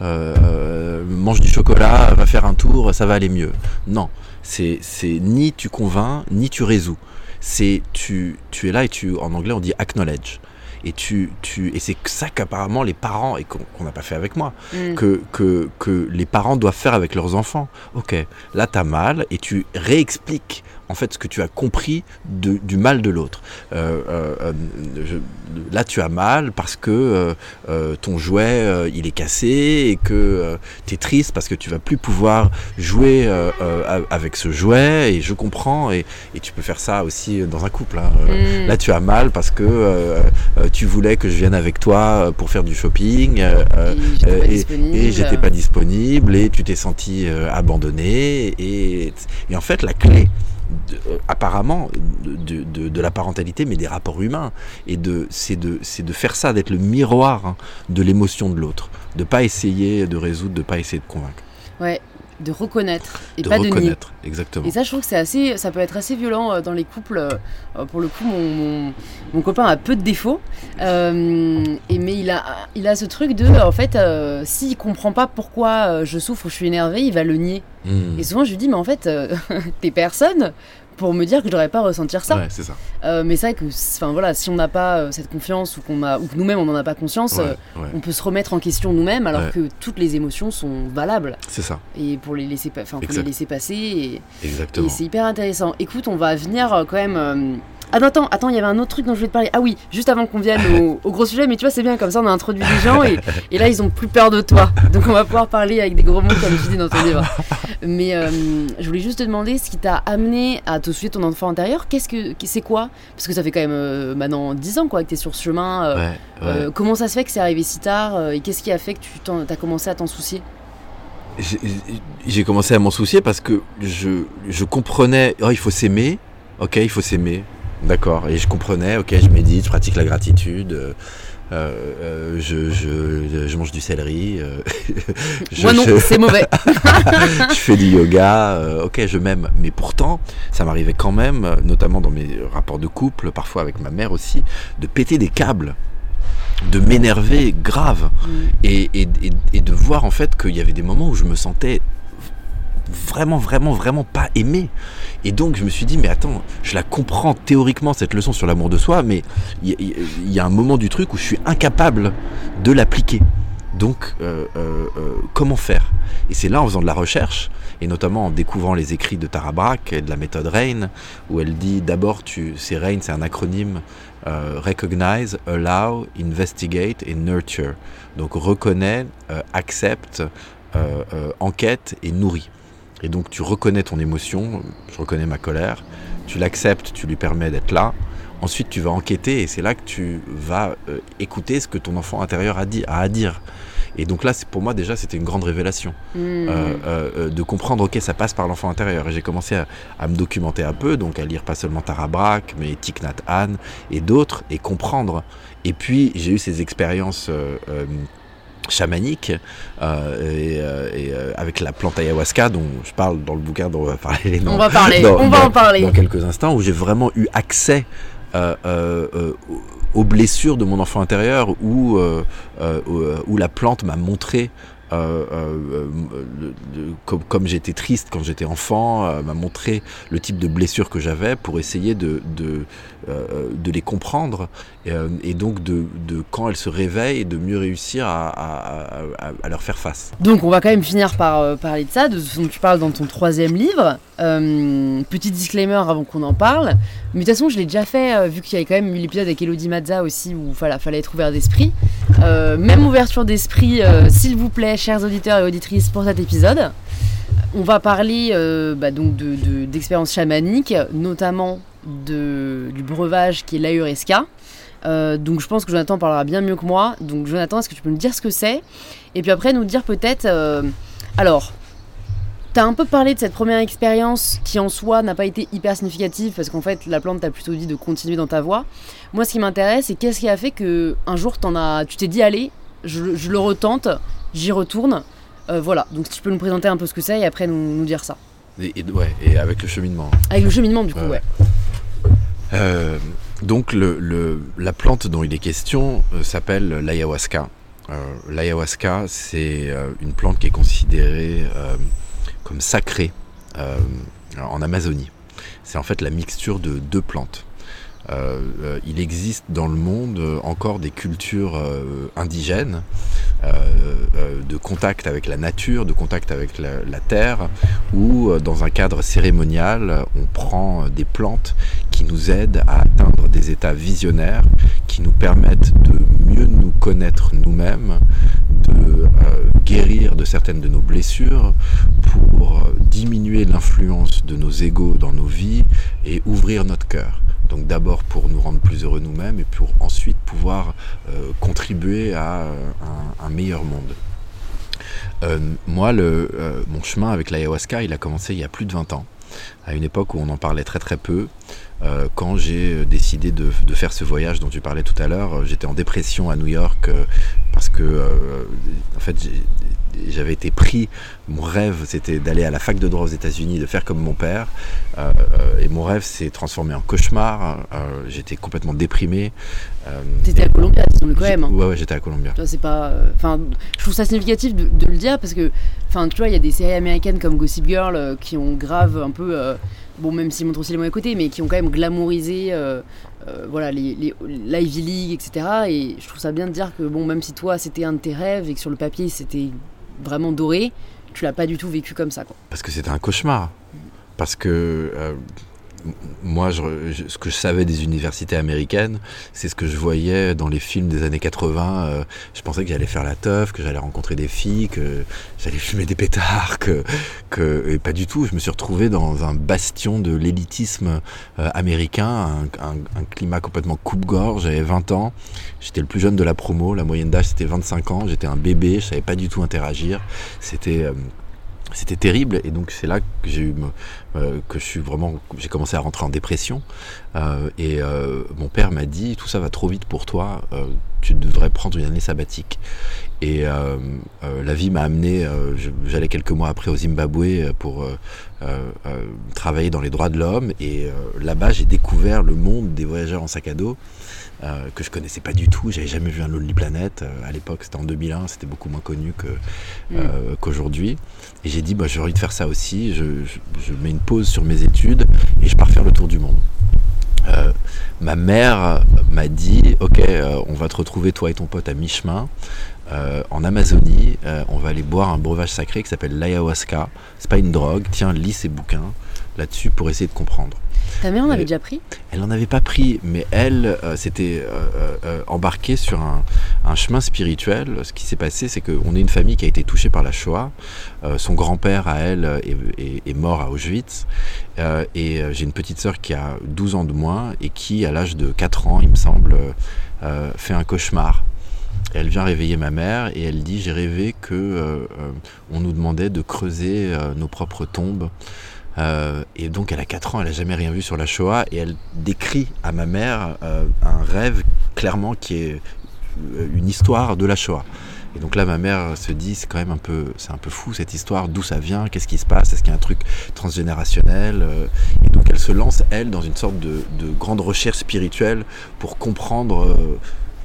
mange du chocolat, va faire un tour, ça va aller mieux. Non, c'est ni tu convaincs, ni tu résous. C'est tu, tu es là et tu, en anglais on dit acknowledge et tu, tu et c'est ça qu'apparemment les parents et qu'on n'a pas fait avec moi mm. que, que, que les parents doivent faire avec leurs enfants ok là t'as mal et tu réexpliques en fait ce que tu as compris du mal de l'autre. Euh, euh, euh, là, tu as mal parce que ton jouet il est cassé et que tu es triste parce que tu vas plus pouvoir jouer avec ce jouet. Et je comprends. Et, tu peux faire ça aussi dans un couple. Hein. Mm. Là, tu as mal parce que tu voulais que je vienne avec toi pour faire du shopping et j'étais pas, pas, disponible et tu t'es senti abandonné. Et, et en fait, la clé euh, apparemment de, la parentalité, mais des rapports humains. Et c'est de, de faire ça, d'être le miroir hein, de l'émotion de l'autre, de pas essayer de résoudre, de pas essayer de convaincre. Ouais, de reconnaître et de pas de nier. exactement. Et ça, je trouve que c'est assez, ça peut être assez violent euh, dans les couples. Euh, pour le coup, mon, mon, mon copain a peu de défauts, euh, et mais il a, il a ce truc de, en fait, euh, s'il comprend pas pourquoi euh, je souffre, je suis énervé, il va le nier. Hmm. Et souvent, je lui dis, mais en fait, euh, t'es personne pour me dire que je devrais pas ressentir ça. Ouais, c'est ça. Euh, mais c'est vrai que, enfin voilà, si on n'a pas euh, cette confiance ou qu'on a, ou que nous-mêmes on n'en a pas conscience, Ouais, euh, ouais, on peut se remettre en question nous-mêmes, alors que toutes les émotions sont valables c'est ça, et pour les laisser, enfin pour les laisser passer. Et, exactement. et c'est hyper intéressant. Écoute, on va venir quand même. Ah non, attends, attends, il y avait un autre truc dont je voulais te parler. Ah oui, juste avant qu'on vienne au, au gros sujet, mais tu vois, c'est bien, comme ça on a introduit les gens et, et là ils ont plus peur de toi. Donc on va pouvoir parler avec des gros mots comme tu dis dans ton livre. Mais euh, je voulais juste te demander ce qui t'a amené à te soucier de ton enfant intérieur. Qu'est-ce que c'est quoi? Parce que ça fait quand même euh, maintenant 10 ans quoi que t'es sur ce chemin. euh, Ouais, ouais. comment ça se fait que c'est arrivé si tard et qu'est-ce qui a fait que tu t'en- t'as commencé à t'en soucier? J'ai- J'ai commencé à m'en soucier parce que je, je comprenais, oh, il faut s'aimer, ok, il faut s'aimer, d'accord, et je comprenais, ok, je médite, je pratique la gratitude, euh, euh, je, je, je mange du céleri, euh, je, Moi non, je- c'est mauvais. je fais du yoga, euh, ok, je m'aime. Mais pourtant, ça m'arrivait quand même, euh, notamment dans mes rapports de couple, parfois avec ma mère aussi, de péter des câbles, de m'énerver grave, Mm. et, et- et- et de voir en fait qu'il y avait des moments où je me sentais vraiment, vraiment, vraiment pas aimé. Et donc je me suis dit, mais attends, je la comprends théoriquement cette leçon sur l'amour de soi, mais il y, a un moment du truc où je suis incapable de l'appliquer. Donc, euh, euh, euh, comment faire? Et c'est là, en faisant de la recherche, et notamment en découvrant les écrits de Tara Brach et de la méthode RAIN, où elle dit d'abord, tu, c'est RAIN, c'est un acronyme Recognize, Allow, Investigate et Nurture. Donc, reconnais, euh, accepte, enquête et nourrit. Et donc, tu reconnais ton émotion, je reconnais ma colère, tu l'acceptes, tu lui permets d'être là. Ensuite, tu vas enquêter et c'est là que tu vas euh, écouter ce que ton enfant intérieur a, dit, a à dire. Et donc là, c'est- pour moi déjà, c'était une grande révélation Mm. euh, euh, euh, de comprendre, ok, ça passe par l'enfant intérieur. Et j'ai commencé à, à me documenter un peu, donc à lire pas seulement Tara Brach, mais Thich Nhat Hanh et d'autres, et comprendre. Et puis j'ai eu ces expériences euh, euh, et, euh, et, euh, avec la plante ayahuasca dont je parle dans le bouquin dont on va parler. On dans- va parler, dans- on va dans- en parler. dans quelques instants, où j'ai vraiment eu accès euh, euh, euh, aux blessures de mon enfant intérieur, où, où la plante m'a montré. euh, euh, euh, le- comme, comme j'étais triste quand j'étais enfant, euh, m'a montré le type de blessures que j'avais pour essayer de, de, de les comprendre et, euh, et donc de, quand elles se réveillent de mieux réussir à, leur faire face. Donc on va quand même finir par euh, parler de ça, de ce dont tu parles dans ton troisième livre. Euh, petit disclaimer avant qu'on en parle. Mais de toute façon, je l'ai déjà fait, euh, vu qu'il y avait quand même eu l'épisode avec Elodie Mazza aussi, où voilà, fallait être ouvert d'esprit. Euh, même ouverture d'esprit, euh, s'il vous plaît, chers auditeurs et auditrices, pour cet épisode. On va parler euh, bah, donc de- de- d'expériences chamaniques, notamment de, du breuvage qui est l'ahuresca. Euh, donc je pense que Jonathan parlera bien mieux que moi. Donc Jonathan, est-ce que tu peux me dire ce que c'est? Et puis après nous dire peut-être... euh, alors, t'as un peu parlé de cette première expérience qui en soi n'a pas été hyper significative parce qu'en fait la plante t'a plutôt dit de continuer dans ta voie. Moi ce qui m'intéresse c'est qu'est-ce qui a fait que un jour t'en as, tu t'es dit allez, je, je le retente, j'y retourne. Euh, voilà, donc si tu peux nous présenter un peu ce que c'est et après nous, nous dire ça. Et, et- ouais, et avec le cheminement. Avec le cheminement du coup, Ouais, ouais. Euh, donc la plante dont il est question euh, s'appelle l'ayahuasca. Euh, l'ayahuasca, c'est une plante qui est considérée comme sacrée en Amazonie. C'est en fait la mixture de deux plantes. Euh, euh, il existe dans le monde euh, encore des cultures euh, indigènes euh, de contact avec la nature, de contact avec la, la terre, où dans un cadre cérémonial, on prend des plantes qui nous aident à atteindre des états visionnaires, qui nous permettent de mieux nous connaître nous-mêmes, de guérir de certaines de nos blessures, pour diminuer l'influence de nos égaux dans nos vies et ouvrir notre cœur. Donc d'abord pour nous rendre plus heureux nous-mêmes et pour ensuite pouvoir euh, contribuer à euh, un, meilleur monde. Euh, moi, le, mon chemin avec l'ayahuasca, il a commencé il y a plus de 20 ans, à une époque où on en parlait très très peu. Quand j'ai décidé de, de faire ce voyage dont tu parlais tout à l'heure, j'étais en dépression à New York parce que, en fait, j'avais été pris. Mon rêve, c'était d'aller à la fac de droit aux États-Unis, de faire comme mon père. et mon rêve s'est transformé en cauchemar. j'étais complètement déprimé. T'étais à Columbia, disons-le quand même. Hein. Ouais, ouais, j'étais à Columbia. C'est pas. Enfin, je trouve ça significatif de, le dire parce que, enfin, tu vois, il y a des séries américaines comme Gossip Girl qui ont grave un peu bon même s'ils montrent aussi les mauvais côtés, mais qui ont quand même glamourisé euh, euh, voilà, les, l'Ivy League, etc. Et je trouve ça bien de dire que bon, même si toi c'était un de tes rêves et que sur le papier c'était vraiment doré, tu l'as pas du tout vécu comme ça. Parce que c'était un cauchemar. Parce que euh, moi, ce que je savais des universités américaines, c'est ce que je voyais dans les films des années 80. Euh, je pensais que j'allais faire la teuf, que j'allais rencontrer des filles, que j'allais fumer des pétards, que, que et pas du tout. Je me suis retrouvé dans un bastion de l'élitisme euh, américain, un, climat complètement coupe-gorge. J'avais 20 ans, j'étais le plus jeune de la promo. La moyenne d'âge c'était 25 ans. J'étais un bébé, je savais pas du tout interagir. C'était euh, c'était terrible et donc c'est là que j'ai eu euh, que je suis vraiment j'ai commencé à rentrer en dépression. Euh, et euh, mon père m'a dit tout ça va trop vite pour toi tu devrais prendre une année sabbatique. Et la vie m'a amené j'allais quelques mois après au Zimbabwe pour travailler dans les droits de l'homme. Et là-bas j'ai découvert le monde des voyageurs en sac à dos euh, que je connaissais pas du tout. J'avais jamais vu un Lonely Planet. Euh, à l'époque, c'était en 2001, c'était beaucoup moins connu que, euh, mm. qu'aujourd'hui. Et j'ai dit, bah, j'ai envie de faire ça aussi. Je, mets une pause sur mes études et je pars faire le tour du monde. ma mère m'a dit, ok, on va te retrouver toi et ton pote à mi-chemin. en Amazonie, on va aller boire un breuvage sacré qui s'appelle l'ayahuasca. C'est pas une drogue. Tiens, lis ces bouquins là-dessus pour essayer de comprendre. Ta mère en avait déjà pris? Elle n'en avait pas pris, mais elle euh, s'était euh, euh, embarquée sur un, chemin spirituel. Ce qui s'est passé, c'est qu'on est une famille qui a été touchée par la Shoah. son grand-père, à elle, est, mort à Auschwitz. et j'ai une petite sœur qui a 12 ans de moins et qui, à l'âge de 4 ans, il me semble, fait un cauchemar elle vient réveiller ma mère et elle dit j'ai rêvé que on nous demandait de creuser nos propres tombes euh, et donc elle a 4 ans, elle n'a jamais rien vu sur la Shoah et elle décrit à ma mère euh, un rêve clairement qui est euh, une histoire de la Shoah. Et donc là, ma mère se dit, c'est quand même un peu, c'est un peu fou cette histoire, d'où ça vient, qu'est-ce qui se passe, est-ce qu'il y a un truc transgénérationnel Et donc elle se lance, elle, dans une sorte de, de grande recherche spirituelle pour comprendre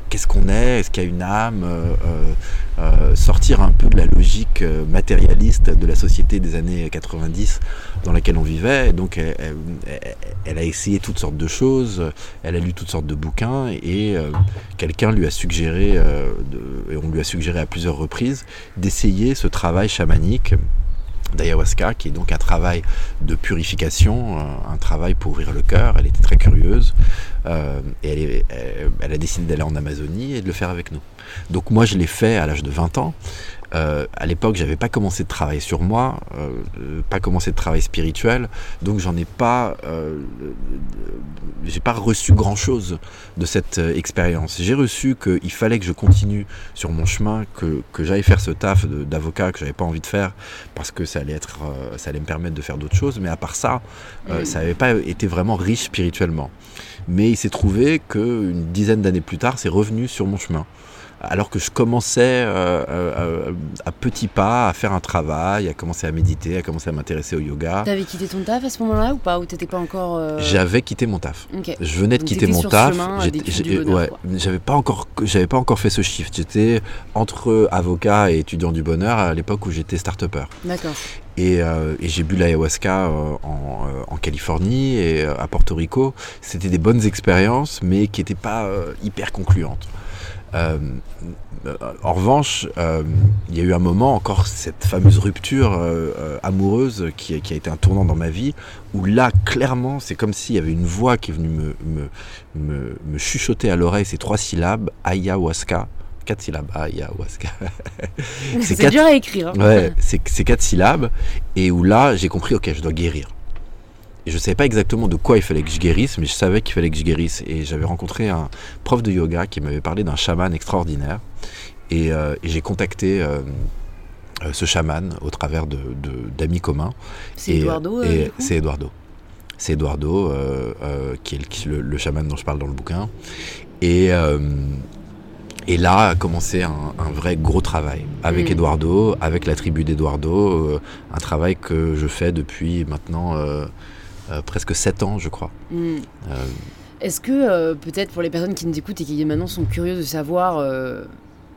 qu'est-ce qu'on est, est-ce qu'il y a une âme, euh, euh, euh, sortir un peu de la logique matérialiste de la société des années 90 dans laquelle on vivait. donc elle, a essayé toutes sortes de choses, elle a lu toutes sortes de bouquins et quelqu'un lui a suggéré, et on lui a suggéré à plusieurs reprises, d'essayer ce travail chamanique d'ayahuasca, qui est donc un travail de purification, euh, un travail pour ouvrir le cœur. Elle était très curieuse euh, et elle, a décidé d'aller en Amazonie et de le faire avec nous. Donc moi, je l'ai fait à l'âge de 20 ans. Euh, à l'époque, j'avais pas commencé de travail sur moi, euh, pas commencé de travail spirituel, donc j'en ai pas, euh, j'ai pas reçu grand chose de cette expérience. J'ai reçu qu'il fallait que je continue sur mon chemin, que, que j'aille faire ce taf d'avocat que j'avais pas envie de faire parce que ça allait être, ça allait me permettre de faire d'autres choses. Mais à part ça, ça n'avait pas été vraiment riche spirituellement. Mais il s'est trouvé qu'une dizaine d'années plus tard, c'est revenu sur mon chemin alors que je commençais euh, euh, à petits pas à faire un travail, à commencer à méditer, à commencer à m'intéresser au yoga. T'avais quitté ton taf à ce moment-là ou pas Ou t'étais pas encore euh, J'avais quitté mon taf. Je venais de quitter mon taf. ouais, j'avais pas encore, j'avais pas encore fait ce shift. J'étais entre avocat et étudiant du bonheur à l'époque où j'étais start-upper. D'accord. Et, j'ai bu l'ayahuasca en, en, Californie et à Porto Rico. C'était des bonnes expériences, mais qui n'étaient pas hyper concluantes. Euh, en revanche, euh, il y a eu un moment, encore cette fameuse rupture euh, amoureuse qui, a été un tournant dans ma vie, où là, clairement, c'est comme s'il y avait une voix qui est venue me, me, me, chuchoter à l'oreille ces trois syllabes, ayahuasca, quatre syllabes, ayahuasca. c'est dur à écrire. Hein. Ouais, c'est quatre syllabes, et où là, j'ai compris, ok, je dois guérir. Et je ne savais pas exactement de quoi il fallait que je guérisse, mais je savais qu'il fallait que je guérisse. Et j'avais rencontré un prof de yoga qui m'avait parlé d'un chaman extraordinaire. Et, euh, j'ai contacté euh, euh, ce chaman au travers d'amis de, communs. C'est Eduardo C'est Eduardo. C'est Eduardo, qui est le, le, chaman dont je parle dans le bouquin. Et, Et là a commencé un, vrai gros travail avec mm. Eduardo, avec la tribu d'Eduardo, euh, un travail que je fais depuis maintenant euh, euh, presque 7 ans, je crois. Mm. Est-ce que peut-être pour les personnes qui nous écoutent et qui maintenant sont curieuses de savoir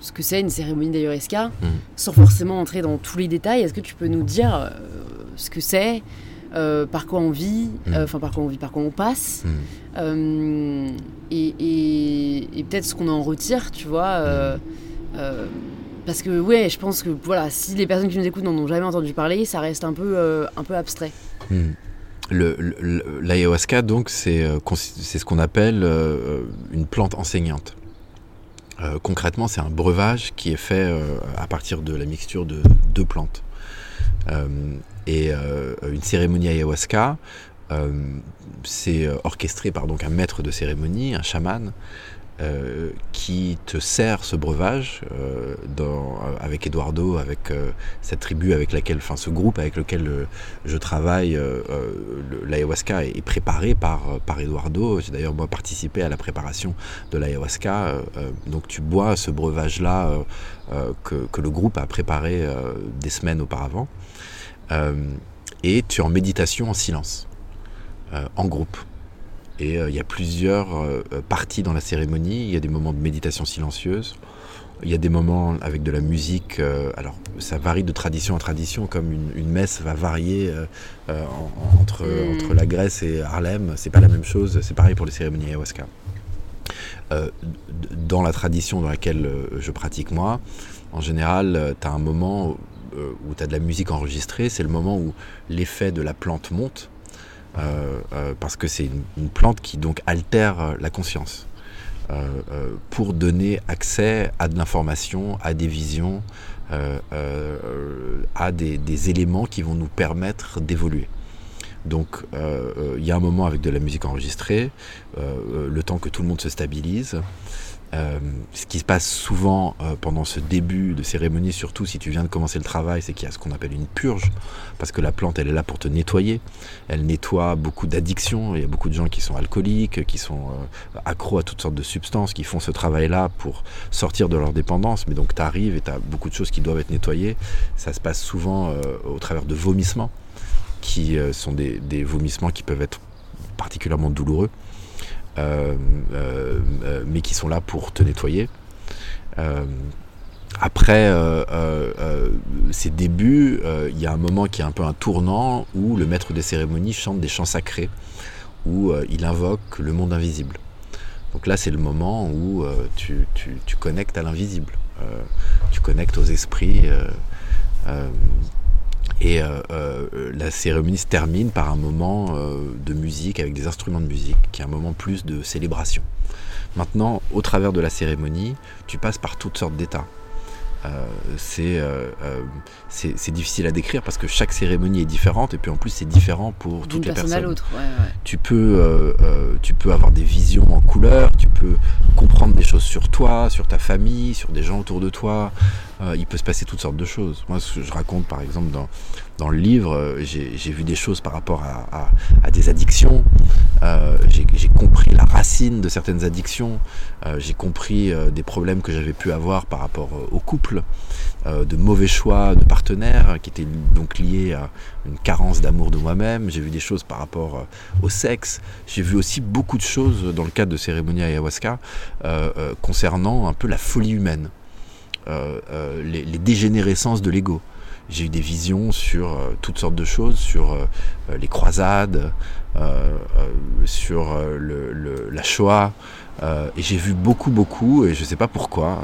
ce que c'est une cérémonie d'ayahuasca, mm. sans forcément entrer dans tous les détails, est-ce que tu peux nous dire ce que c'est euh, par quoi on vit, mm. euh, enfin par quoi on vit, par quoi on passe, mm. euh, et, peut-être ce qu'on en retire, tu vois. Parce que ouais, je pense que voilà, si les personnes qui nous écoutent n'en ont jamais entendu parler, ça reste un peu, un peu abstrait. L'ayahuasca, donc, c'est ce qu'on appelle une plante enseignante. concrètement, c'est un breuvage qui est fait à partir de la mixture de deux plantes. Et euh, une cérémonie ayahuasca, euh, c'est euh, orchestré par donc un maître de cérémonie, un chaman, qui te sert ce breuvage avec Eduardo, avec cette tribu avec laquelle, enfin ce groupe avec lequel je travaille, l'ayahuasca est, préparé par, par Eduardo. J'ai d'ailleurs moi participé à la préparation de l'ayahuasca. donc tu bois ce breuvage-là que, que, le groupe a préparé des semaines auparavant. Euh, et tu es en méditation en silence, euh, en groupe. Et euh, il y a plusieurs parties dans la cérémonie. Il y a des moments de méditation silencieuse. Il y a des moments avec de la musique. alors, ça varie de tradition en tradition, comme une, messe va varier entre, hmm. entre la Grèce et Harlem. C'est pas la même chose. C'est pareil pour les cérémonies ayahuasca. dans la tradition dans laquelle je pratique moi, en général, tu as un moment euh, où tu as de la musique enregistrée, c'est le moment où l'effet de la plante monte, euh, euh, parce que c'est une, plante qui donc altère la conscience. pour donner accès à de l'information, à des visions, à des, éléments qui vont nous permettre d'évoluer. Donc il y a un moment avec de la musique enregistrée, le temps que tout le monde se stabilise. Euh, ce qui se passe souvent euh, pendant ce début de cérémonie, surtout si tu viens de commencer le travail, c'est qu'il y a ce qu'on appelle une purge, parce que la plante, elle est là pour te nettoyer. Elle nettoie beaucoup d'addictions. Il y a beaucoup de gens qui sont alcooliques, qui sont euh, accros à toutes sortes de substances, qui font ce travail-là pour sortir de leur dépendance. Mais donc tu arrives et tu as beaucoup de choses qui doivent être nettoyées. Ça se passe souvent au travers de vomissements, qui sont des vomissements qui peuvent être particulièrement douloureux. Euh, euh, euh, mais qui sont là pour te nettoyer. Après ces débuts, il y a un moment qui est un peu un tournant où le maître des cérémonies chante des chants sacrés, où il invoque le monde invisible. Donc là, c'est le moment où tu, tu, connectes à l'invisible, tu connectes aux esprits. Et euh, euh, la cérémonie se termine par un moment euh, de musique avec des instruments de musique, qui est un moment plus de célébration. Maintenant, au travers de la cérémonie, tu passes par toutes sortes d'états. c'est difficile à décrire parce que chaque cérémonie est différente et puis en plus c'est différent pour toutes les personnes. À l'autre, Tu peux tu peux avoir des visions en couleur, tu peux comprendre des choses sur toi, sur ta famille, sur des gens autour de toi. Euh, il peut se passer toutes sortes de choses. Moi, ce que je raconte, par exemple, dans, dans le livre, euh, j'ai vu des choses par rapport à, des addictions. Euh, j'ai compris la racine de certaines addictions. j'ai compris des problèmes que j'avais pu avoir par rapport au couple, de mauvais choix de partenaires qui étaient donc liés à une carence d'amour de moi-même. J'ai vu des choses par rapport au sexe. J'ai vu aussi beaucoup de choses dans le cadre de cérémonies ayahuasca concernant un peu la folie humaine. Euh, euh, les, dégénérescences de l'ego. J'ai eu des visions sur euh, toutes sortes de choses, sur les croisades, sur la Shoah. et j'ai vu beaucoup, beaucoup, et je ne sais pas pourquoi,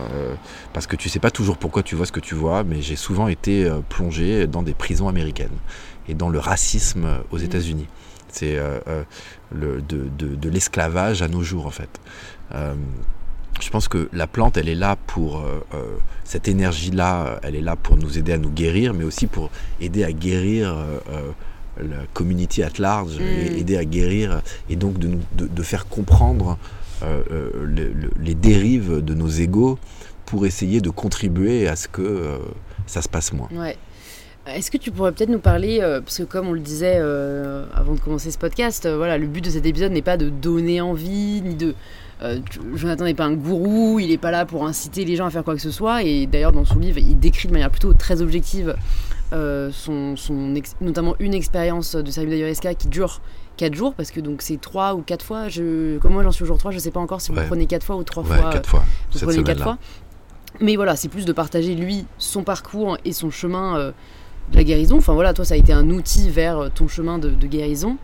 parce que tu ne sais pas toujours pourquoi tu vois ce que tu vois, mais j'ai souvent été plongé dans des prisons américaines et dans le racisme aux mmh. États-Unis. C'est de, de l'esclavage à nos jours, en fait je pense que la plante, elle est là pour euh, euh, cette énergie-là, elle est là pour nous aider à nous guérir, mais aussi pour aider à guérir euh, la community at large, et mm. aider à guérir et donc de, nous, de, faire comprendre les dérives de nos égaux pour essayer de contribuer à ce que ça se passe moins. Ouais. Est-ce que tu pourrais peut-être nous parler, euh, parce que comme on le disait euh, avant de commencer ce podcast, euh, voilà, le but de cet épisode n'est pas de donner envie, ni de... Jonathan n'est pas un gourou, il n'est pas là pour inciter les gens à faire quoi que ce soit, et d'ailleurs dans son livre, il décrit de manière plutôt très objective son, notamment une expérience de service d'ailleurs qui dure 4 jours, parce que donc c'est 3 ou 4 fois, je, comme moi j'en suis au jour 3, je sais pas encore si vous prenez 4 fois ou 3 ouais, fois. 4 fois. Vous prenez 4 fois. Mais voilà, c'est plus de partager lui, son parcours et son chemin de la guérison. Enfin voilà, toi, ça a été un outil vers ton chemin de, guérison.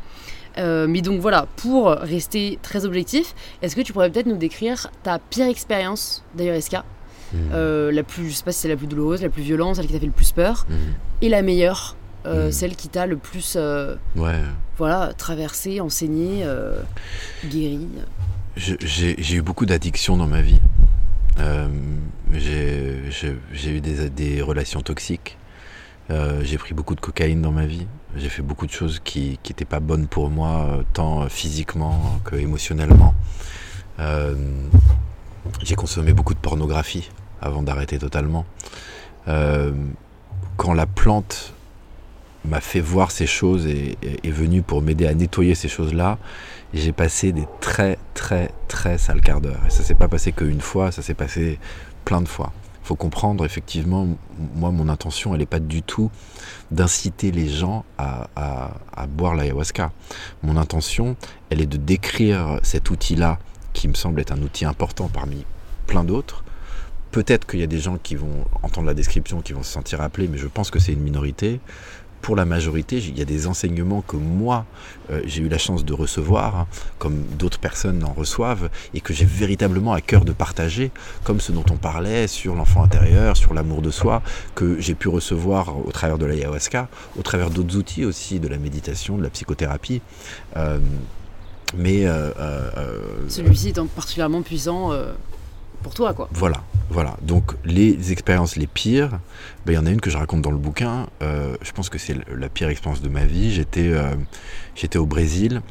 Euh, mais donc voilà, pour rester très objectif, est-ce que tu pourrais peut-être nous décrire ta pire expérience d'ailleurs hmm. euh, la plus, je sais pas si c'est la plus douloureuse, la plus violente, celle qui t'a fait le plus peur, hmm. et la meilleure, euh, hmm. celle qui t'a le plus, ouais. voilà, traversé, enseigné, guéri. J'ai eu beaucoup d'addictions dans ma vie. j'ai eu des, des relations toxiques. Euh, j'ai pris beaucoup de cocaïne dans ma vie. J'ai fait beaucoup de choses qui n'étaient pas bonnes pour moi, euh, tant physiquement que émotionnellement. Euh, j'ai consommé beaucoup de pornographie avant d'arrêter totalement. quand la plante m'a fait voir ces choses et est venue pour m'aider à nettoyer ces choses-là, j'ai passé des très très très sales quarts d'heure. Et ça s'est pas passé qu'une fois, ça s'est passé plein de fois faut comprendre, effectivement, moi, mon intention, elle n'est pas du tout d'inciter les gens à, à boire l'ayahuasca. Mon intention, elle est de décrire cet outil-là, qui me semble être un outil important parmi plein d'autres. Peut-être qu'il y a des gens qui vont entendre la description, qui vont se sentir appelés, mais je pense que c'est une minorité pour la majorité, il y a des enseignements que moi, euh, j'ai eu la chance de recevoir, hein, comme d'autres personnes en reçoivent, et que j'ai véritablement à cœur de partager, comme ce dont on parlait sur l'enfant intérieur, sur l'amour de soi, que j'ai pu recevoir au travers de l'ayahuasca, au travers d'autres outils aussi, de la méditation, de la psychothérapie. Euh, mais euh, celui-ci étant particulièrement puissant pour toi, quoi. Voilà, voilà. Donc les expériences les pires, ben, il y en a une que je raconte dans le bouquin. Euh, je pense que c'est la pire expérience de ma vie. J'étais, euh, j'étais au Brésil.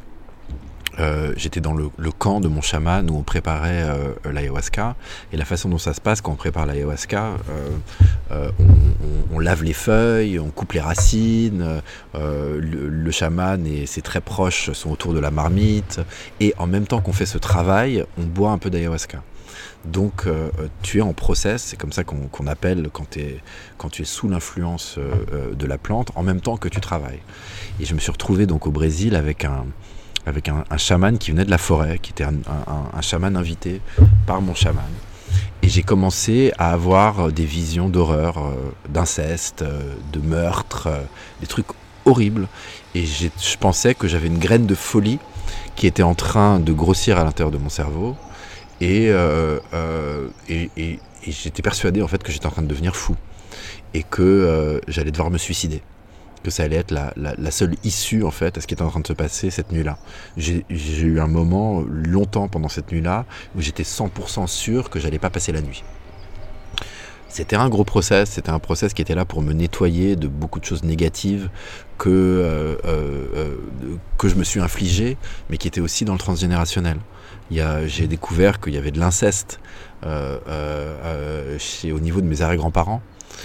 Euh, j'étais dans le, camp de mon chaman où on préparait l'ayahuasca. Et la façon dont ça se passe quand on prépare l'ayahuasca, on, lave les feuilles, on coupe les racines, le, le, chaman et ses très proches sont autour de la marmite. Et en même temps qu'on fait ce travail, on boit un peu d'ayahuasca. Donc euh, tu es en process, c'est comme ça qu'on appelle quand, tu es sous l'influence euh, euh, de la plante, en même temps que tu travailles. Et je me suis retrouvé donc au Brésil avec un, avec un, chaman qui venait de la forêt, qui était un, un chaman invité par mon chaman. Et j'ai commencé à avoir des visions d'horreur, d'inceste, de meurtre, des trucs horribles. Et je pensais que j'avais une graine de folie qui était en train de grossir à l'intérieur de mon cerveau euh, euh, et, j'étais persuadé en fait que j'étais en train de devenir fou et que euh, j'allais devoir me suicider que ça allait être la, la, seule issue en fait à ce qui était en train de se passer cette nuit-là. J'ai eu un moment longtemps pendant cette nuit-là où j'étais 100% sûr que j'allais pas passer la nuit. C'était un gros process, c'était un process qui était là pour me nettoyer de beaucoup de choses négatives que, que je me suis infligé, mais qui était aussi dans le transgénérationnel j'ai découvert qu'il y avait de l'inceste euh, euh, euh, au niveau de mes arrière-grands-parents.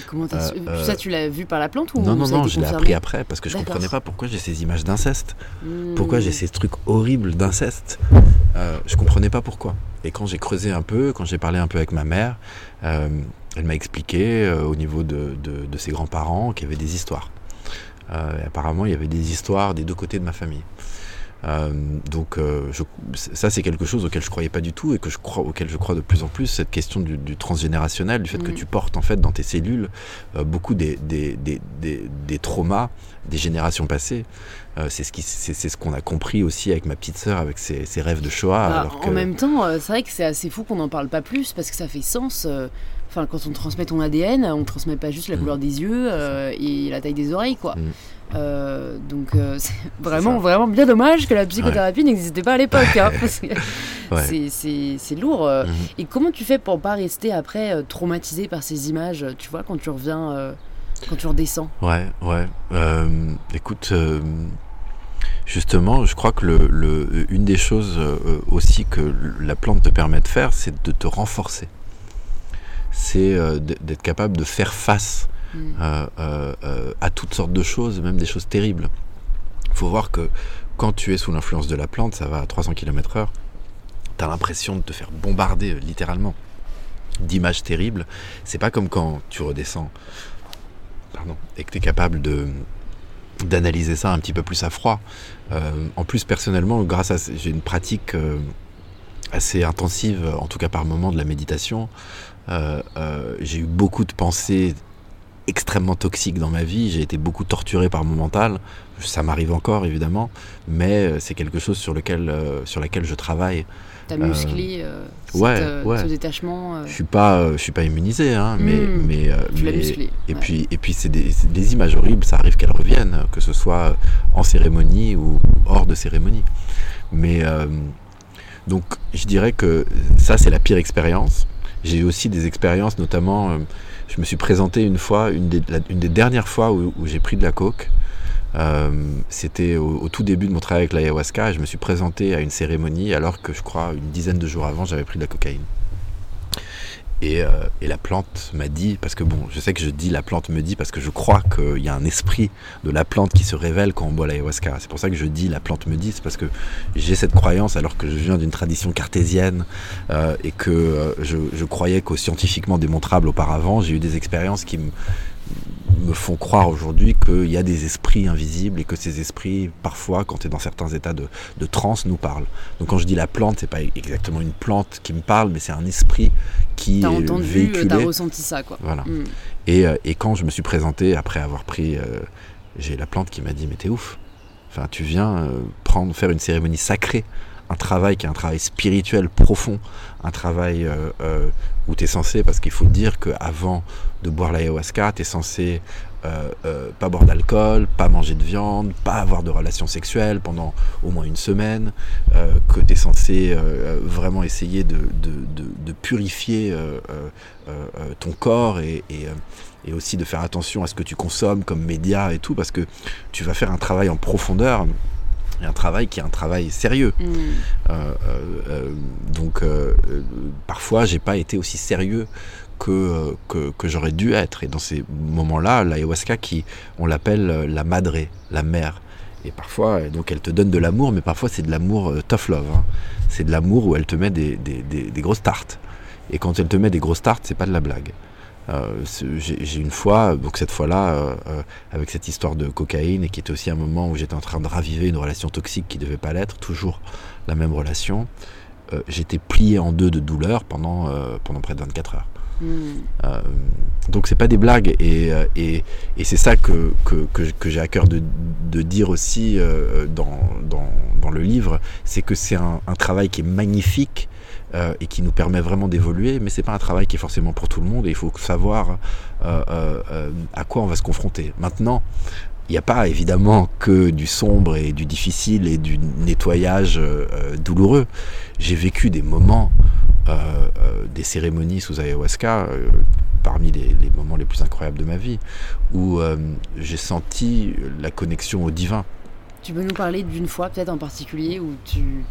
Comment ça, tu l'as vu par la plante ou Non, non, non, je l'ai appris après parce que je comprenais pas pourquoi j'ai ces images d'inceste. Hmm. Pourquoi j'ai ces trucs horribles d'inceste. je comprenais pas pourquoi. Et quand j'ai creusé un peu, quand j'ai parlé un peu avec ma mère, elle m'a expliqué au niveau de, de ses grands-parents qu'il y avait des histoires. apparemment, il y avait des histoires des deux côtés de ma famille. Euh, donc euh, ça c'est quelque chose auquel je croyais pas du tout et que je crois auquel je crois de plus en plus cette question du, transgénérationnel du fait que mm. tu portes en fait dans tes cellules euh, beaucoup des, des, des, des, traumas des générations passées c'est ce c'est ce qu'on a compris aussi avec ma petite sœur avec ses, ses rêves de Shoah bah, en même temps c'est vrai que c'est assez fou qu'on n'en parle pas plus parce que ça fait sens Enfin, quand on transmet ton ADN, on ne transmet pas juste la mm. couleur des yeux et la taille des oreilles, quoi. Mm. Euh, donc euh, c'est vraiment, vraiment bien dommage que la psychothérapie n'existait pas à l'époque. Hein, c'est lourd. Euh. Mhm. Et comment tu fais pour pas rester après traumatisé par ces images, tu vois, quand tu reviens, quand tu redescends? Ouais, ouais. écoute, justement, je crois que le, le, une des choses aussi que la plante te permet de faire, c'est de te renforcer. C'est d'être capable de faire face mm. à toutes sortes de choses, même des choses terribles. Il faut voir que quand tu es sous l'influence de la plante, ça va à 300 km/h, tu as l'impression de te faire bombarder littéralement d'images terribles. C'est pas comme quand tu redescends pardon, et que tu es capable de d'analyser ça un petit peu plus à froid. Euh, en plus, personnellement, grâce à j'ai une pratique euh, assez intensive, en tout cas par moment, de la méditation. Euh, j'ai eu beaucoup de pensées extrêmement toxiques dans ma vie. J'ai été beaucoup torturé par mon mental. Ça m'arrive encore, évidemment, mais c'est quelque chose sur lequel, sur laquelle je travaille. T'as musclé euh, euh, ouais, ce détachement. Euh. Je suis pas, je suis pas immunisé, hein, mais, hmm. mais, tu l'as musclé. Et puis, et puis c'est des, des, images horribles. Ça arrive qu'elles reviennent, que ce soit en cérémonie ou hors de cérémonie. Mais donc, je dirais que ça, c'est la pire expérience. J'ai eu aussi des expériences, notamment, je me suis présenté une fois, une des, dernières fois où, où j'ai pris de la coke. Euh, c'était au, tout début de mon travail avec l'ayahuasca. Je me suis présenté à une cérémonie alors que je crois une dizaine de jours avant j'avais pris de la cocaïne. Et, euh, et la plante m'a dit, parce que bon, je sais que je dis la plante me dit parce que je crois qu'il y a un esprit de la plante qui se révèle quand on boit l'ayahuasca. C'est pour ça que je dis la plante me dit, c'est parce que j'ai cette croyance alors que je viens d'une tradition cartésienne euh, et que je, je croyais qu'au scientifiquement démontrable auparavant, j'ai eu des expériences qui me me font croire aujourd'hui qu'il y a des esprits invisibles et que ces esprits, parfois, quand tu es dans certains états de, de transe, nous parlent. Donc quand je dis la plante, c'est pas exactement une plante qui me parle, mais c'est un esprit qui as entendu, euh, véhiculé. T'as ressenti ça, quoi. Voilà. Mm. Et, euh, et, quand je me suis présenté, après avoir pris, euh, j'ai la plante qui m'a dit, mais t'es ouf. Enfin, tu viens prendre, faire une cérémonie sacrée un travail qui est un travail spirituel profond, un travail où tu es censé, parce qu'il faut dire qu'avant de boire l'ayahuasca, tu es censé euh, euh, pas boire d'alcool, pas manger de viande, pas avoir de relations sexuelles pendant au moins une semaine, euh, que tu es censé vraiment essayer de, purifier ton corps et, et, aussi de faire attention à ce que tu consommes comme média et tout, parce que tu vas faire un travail en profondeur un travail qui est un travail sérieux. Mm. Euh, euh, donc euh, parfois j'ai pas été aussi sérieux que, que, que j'aurais dû être. Et dans ces moments-là, l'ayahuasca qui on l'appelle la madre, la mère. Et parfois, donc elle te donne de l'amour, mais parfois c'est de l'amour tough love. Hein. C'est de l'amour où elle te met des, des, des, des grosses tartes. Et quand elle te met des grosses tartes, c'est pas de la blague. Euh, j'ai une fois, donc cette fois-là, euh, euh, avec cette histoire de cocaïne, et qui était aussi un moment où j'étais en train de raviver une relation toxique qui devait pas l'être, toujours la même relation, j'étais plié en deux de douleur pendant, pendant près de 24 heures. Hmm. donc c'est pas des blagues et, et, et c'est ça que, que, que, j'ai à cœur de, de dire aussi dans, dans, dans, le livre, c'est que c'est un, un, travail qui est magnifique euh, et qui nous permet vraiment d'évoluer, mais c'est pas un travail qui est forcément pour tout le monde et il faut savoir euh, euh, à quoi on va se confronter. Maintenant, il n'y a pas évidemment que du sombre et du difficile et du nettoyage douloureux. J'ai vécu des moments, des cérémonies sous ayahuasca, parmi les, les, moments les plus incroyables de ma vie, où j'ai senti la connexion au divin. Tu peux nous parler d'une fois peut-être en particulier où tu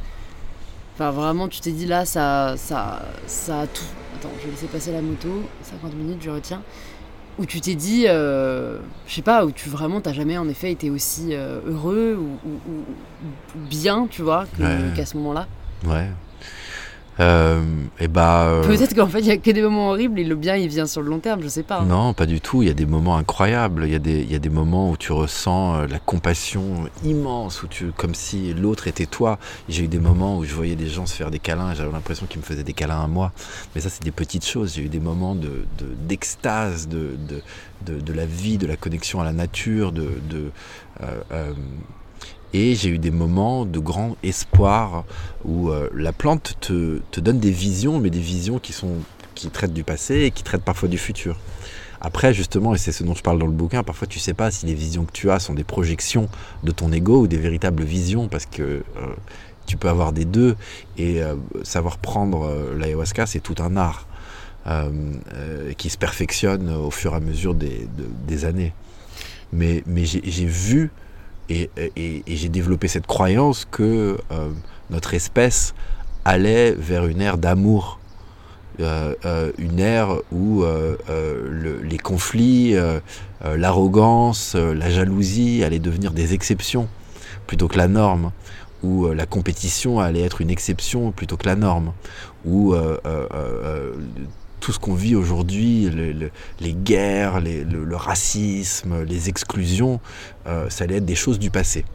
Enfin, vraiment, tu t'es dit là, ça, ça, ça a tout. Attends, je vais laisser passer la moto. 50 minutes, je retiens. Où tu t'es dit, euh, je sais pas, où tu vraiment, t'as jamais en effet été aussi euh, heureux ou, bien, tu vois, qu'à ce moment-là. Ouais. Euh, et bah, euh, Peut-être qu'en fait il y a que des moments horribles et le bien il vient sur le long terme, je sais pas. Hein. Non, pas du tout. Il y a des moments incroyables. Il y a des, il y a des moments où tu ressens euh, la compassion immense, où tu, comme si l'autre était toi. J'ai eu des moments où je voyais des gens se faire des câlins. J'avais l'impression qu'ils me faisaient des câlins à moi. Mais ça, c'est des petites choses. J'ai eu des moments de, d'extase, de, de, de, de, la vie, de la connexion à la nature, de, de euh, et j'ai eu des moments de grand espoir où euh, la plante te, donne des visions, mais des visions qui, sont, qui traitent du passé et qui traitent parfois du futur. Après, justement, et c'est ce dont je parle dans le bouquin, parfois tu sais pas si les visions que tu as sont des projections de ton ego ou des véritables visions, parce que euh, tu peux avoir des deux. Et euh, savoir prendre l'ayahuasca, c'est tout un art qui se perfectionne au fur et à mesure des, des années. Mais, mais j'ai vu et, j'ai développé cette croyance que euh, notre espèce allait vers une ère d'amour. Une ère où les conflits, l'arrogance, la jalousie allaient devenir des exceptions plutôt que la norme, où la compétition allait être une exception plutôt que la norme, où tout ce qu'on vit aujourd'hui, les, guerres, le, racisme, les exclusions, euh, ça allait être des choses du passé.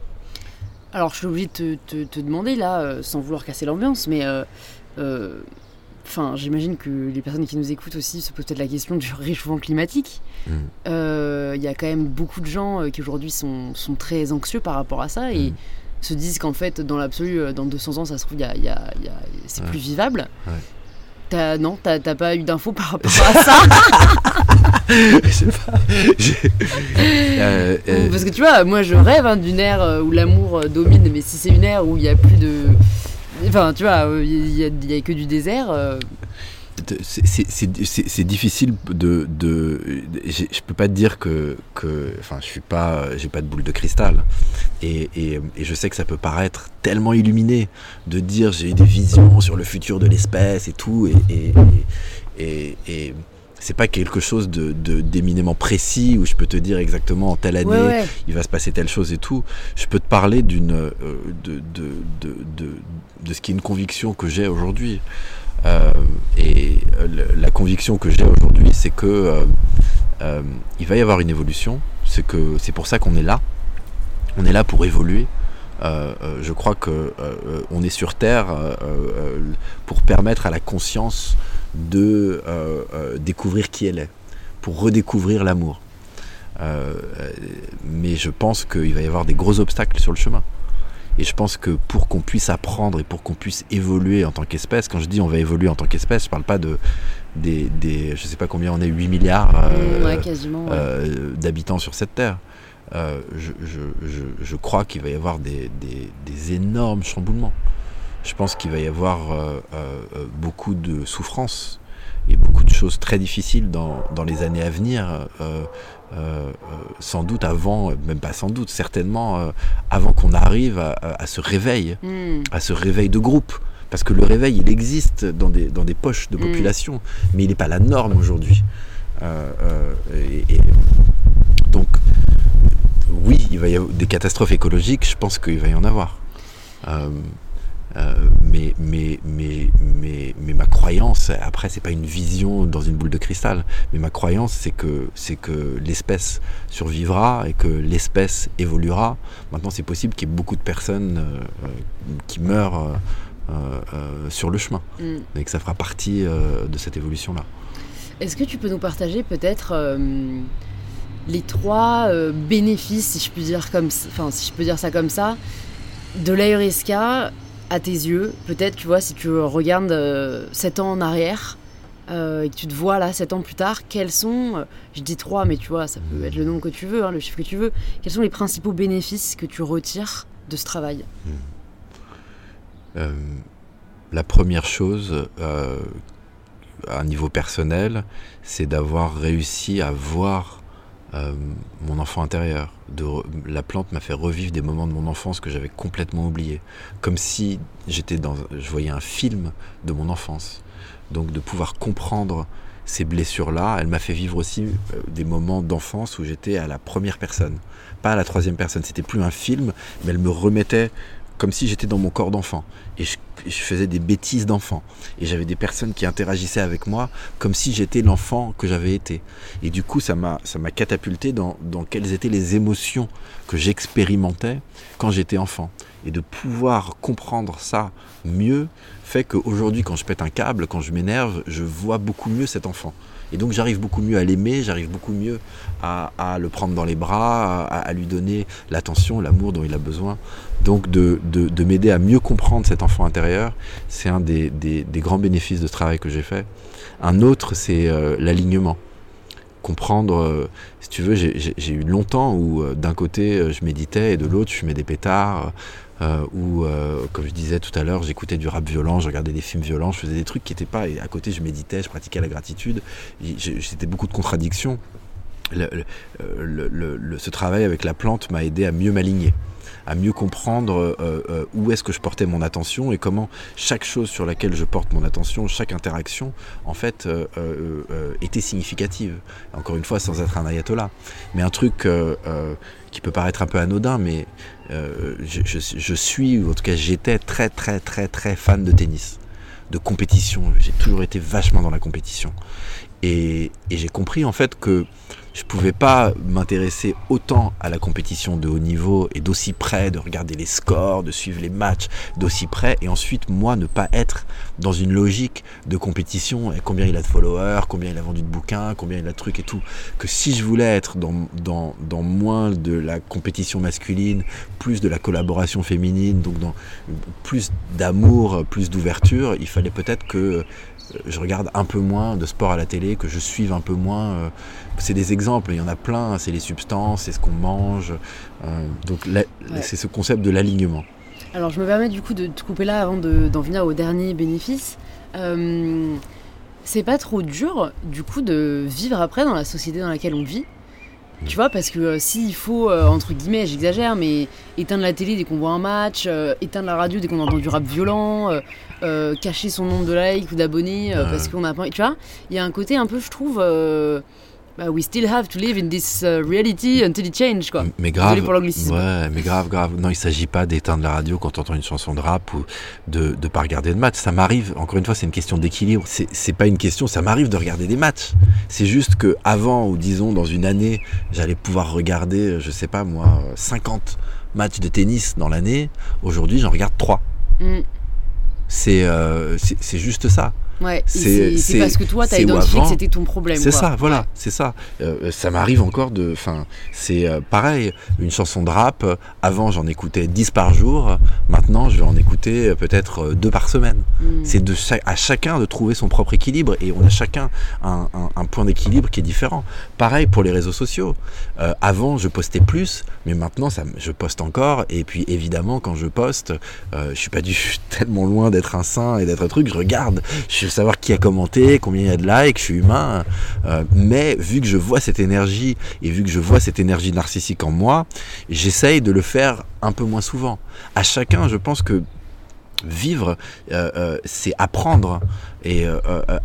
Alors je suis obligée de te, demander là, euh, sans vouloir casser l'ambiance, mais euh, enfin, j'imagine que les personnes qui nous écoutent aussi se posent peut-être la question du réchauffement climatique. Mm. Il y a quand même beaucoup de gens qui aujourd'hui sont, très anxieux par rapport à ça et mm. se disent qu'en fait, dans l'absolu, dans 200 ans, ça se trouve, c'est plus vivable non, t'as pas eu d'infos par rapport à ça euh, euh, Parce que tu vois, moi je rêve hein, d'une ère euh, où l'amour domine, mais si c'est une ère où il n'y a plus de. Enfin, tu vois, il n'y a, a, que du désert c'est difficile de, de je peux pas te dire que, que enfin je suis pas j'ai pas de boule de cristal et, et, et, je sais que ça peut paraître tellement illuminé de dire j'ai des visions sur le futur de l'espèce et tout et, et, et c'est pas quelque chose de d'éminemment précis où je peux te dire exactement en telle année il va se passer telle chose et tout. Je peux te parler d'une euh, de, de, de, de, ce qui est une conviction que j'ai aujourd'hui. Euh, et euh, la conviction que j'ai aujourd'hui, c'est que euh, il va y avoir une évolution. C'est que c'est pour ça qu'on est là. On est là pour évoluer. je crois que on est sur Terre pour permettre à la conscience de découvrir qui elle est, pour redécouvrir l'amour. mais je pense qu'il va y avoir des gros obstacles sur le chemin. Et je pense que pour qu'on puisse apprendre et pour qu'on puisse évoluer en tant qu'espèce, quand je dis on va évoluer en tant qu'espèce, je parle pas de des, des, je sais pas combien on est, 8 milliards euh, euh, d'habitants sur cette terre. Euh, je, je, je, crois qu'il va y avoir des, des, des, énormes chamboulements. Je pense qu'il va y avoir beaucoup de souffrances et beaucoup de choses très difficiles dans, dans les années à venir. Euh, euh, sans doute avant, même pas sans doute, certainement euh, avant qu'on arrive à, ce réveil, hmm. à ce réveil de groupe. Parce que le réveil, il existe dans des, dans des poches de hmm. population, mais il n'est pas la norme aujourd'hui. et, donc, oui, il va y avoir des catastrophes écologiques, je pense qu'il va y en avoir. Euh, mais, mais, mais, mais, mais ma croyance, après, c'est pas une vision dans une boule de cristal, mais ma croyance, c'est que, c'est que l'espèce survivra et que l'espèce évoluera. Maintenant, c'est possible qu'il y ait beaucoup de personnes euh, qui meurent euh, sur le chemin, mm. et que ça fera partie de cette évolution-là. Est-ce que tu peux nous partager peut-être les trois bénéfices, si je puis dire comme, enfin, si je peux dire ça comme ça, de l'aéresca à tes yeux, peut-être, tu vois, si tu regardes euh, 7 ans en arrière euh, et que tu te vois là 7 ans plus tard, quels sont, euh, je dis 3, mais tu vois, ça peut être le nombre que tu veux, hein, le chiffre que tu veux, quels sont les principaux bénéfices que tu retires de ce travail? Hmm. La première chose, à un niveau personnel, c'est d'avoir réussi à voir euh, mon enfant intérieur. De la plante m'a fait revivre des moments de mon enfance que j'avais complètement oubliés. Comme si j'étais dans, je voyais un film de mon enfance. Donc de pouvoir comprendre ces blessures-là, elle m'a fait vivre aussi euh, des moments d'enfance où j'étais à la première personne, pas à la troisième personne. C'était plus un film, mais elle me remettait comme si j'étais dans mon corps d'enfant. Et je, faisais des bêtises d'enfant. Et j'avais des personnes qui interagissaient avec moi comme si j'étais l'enfant que j'avais été. Et du coup, ça m'a, catapulté dans, dans quelles étaient les émotions que j'expérimentais quand j'étais enfant. Et de pouvoir comprendre ça mieux fait qu'aujourd'hui, quand je pète un câble, quand je m'énerve, je vois beaucoup mieux cet enfant. Et donc j'arrive beaucoup mieux à l'aimer, j'arrive beaucoup mieux à, le prendre dans les bras, à, lui donner l'attention, l'amour dont il a besoin. Donc de, m'aider à mieux comprendre cet enfant intérieur, c'est un des, grands bénéfices de ce travail que j'ai fait. Un autre, c'est euh, l'alignement. Comprendre, euh, si tu veux, j'ai eu longtemps où euh, d'un côté je méditais et de l'autre je fumais des pétards, euh, comme je disais tout à l'heure, j'écoutais du rap violent, je regardais des films violents, je faisais des trucs qui n'étaient pas. Et à côté, je méditais, je pratiquais la gratitude. C'était beaucoup de contradictions. ce travail avec la plante m'a aidé à mieux m'aligner. À mieux comprendre euh, euh, où est-ce que je portais mon attention et comment chaque chose sur laquelle je porte mon attention, chaque interaction, en fait, était significative. Encore une fois, sans être un ayatollah. Mais un truc qui peut paraître un peu anodin, mais je suis, ou en tout cas j'étais très très très très fan de tennis de compétition. J'ai toujours été vachement dans la compétition. Et, j'ai compris en fait que je pouvais pas m'intéresser autant à la compétition de haut niveau et d'aussi près, de regarder les scores, de suivre les matchs d'aussi près, et ensuite moi ne pas être dans une logique de compétition et combien il a de followers, combien il a vendu de bouquins, combien il a de trucs et tout. Que si je voulais être dans, dans, moins de la compétition masculine, plus de la collaboration féminine, donc plus d'amour, plus d'ouverture, il fallait peut-être que je regarde un peu moins de sport à la télé, que je suive un peu moins. Euh, c'est des exemples, il y en a plein, c'est les substances, c'est ce qu'on mange. Euh, donc c'est ce concept de l'alignement. Alors je me permets du coup de te couper là avant d'en venir au dernier bénéfice. Euh, c'est pas trop dur du coup de vivre après dans la société dans laquelle on vit tu vois, parce que s'il faut, entre guillemets, j'exagère, mais éteindre la télé dès qu'on voit un match, éteindre la radio dès qu'on entend du rap violent, euh, cacher son nombre de likes ou d'abonnés euh, parce qu'on a pas. Tu vois, il y a un côté un peu, je trouve. Euh, bah, we still have to live in this reality until it change quoi. Mais grave, ouais, mais grave, grave. Non, il s'agit pas d'éteindre la radio quand on entend une chanson de rap ou de ne pas regarder de match. Ça m'arrive. Encore une fois, c'est une question d'équilibre. C'est pas une question. Ça m'arrive de regarder des matchs. C'est juste que avant ou disons dans une année, j'allais pouvoir regarder, je sais pas moi, 50 matchs de tennis dans l'année. Aujourd'hui, j'en regarde 3. Euh, c'est juste ça. Ouais, c'est parce que toi, tu as identifié que c'était ton problème. C'est ça, voilà, c'est ça. Euh, ça m'arrive encore de. Enfin, c'est euh, pareil, une chanson de rap, avant j'en écoutais 10 par jour, maintenant je vais en écouter peut-être deux par semaine. Hmm. C'est de à chacun de trouver son propre équilibre et on a chacun un, un, point d'équilibre qui est différent. Pareil pour les réseaux sociaux. avant, je postais plus, mais maintenant, ça, je poste encore. Et puis évidemment, quand je poste, je suis pas du tellement loin d'être un saint et d'être un truc, je regarde, je savoir qui a commenté, combien il y a de likes, je suis humain. Euh, mais vu que je vois cette énergie et vu que je vois cette énergie narcissique en moi, j'essaye de le faire un peu moins souvent. À chacun, je pense que vivre, euh, euh, c'est apprendre et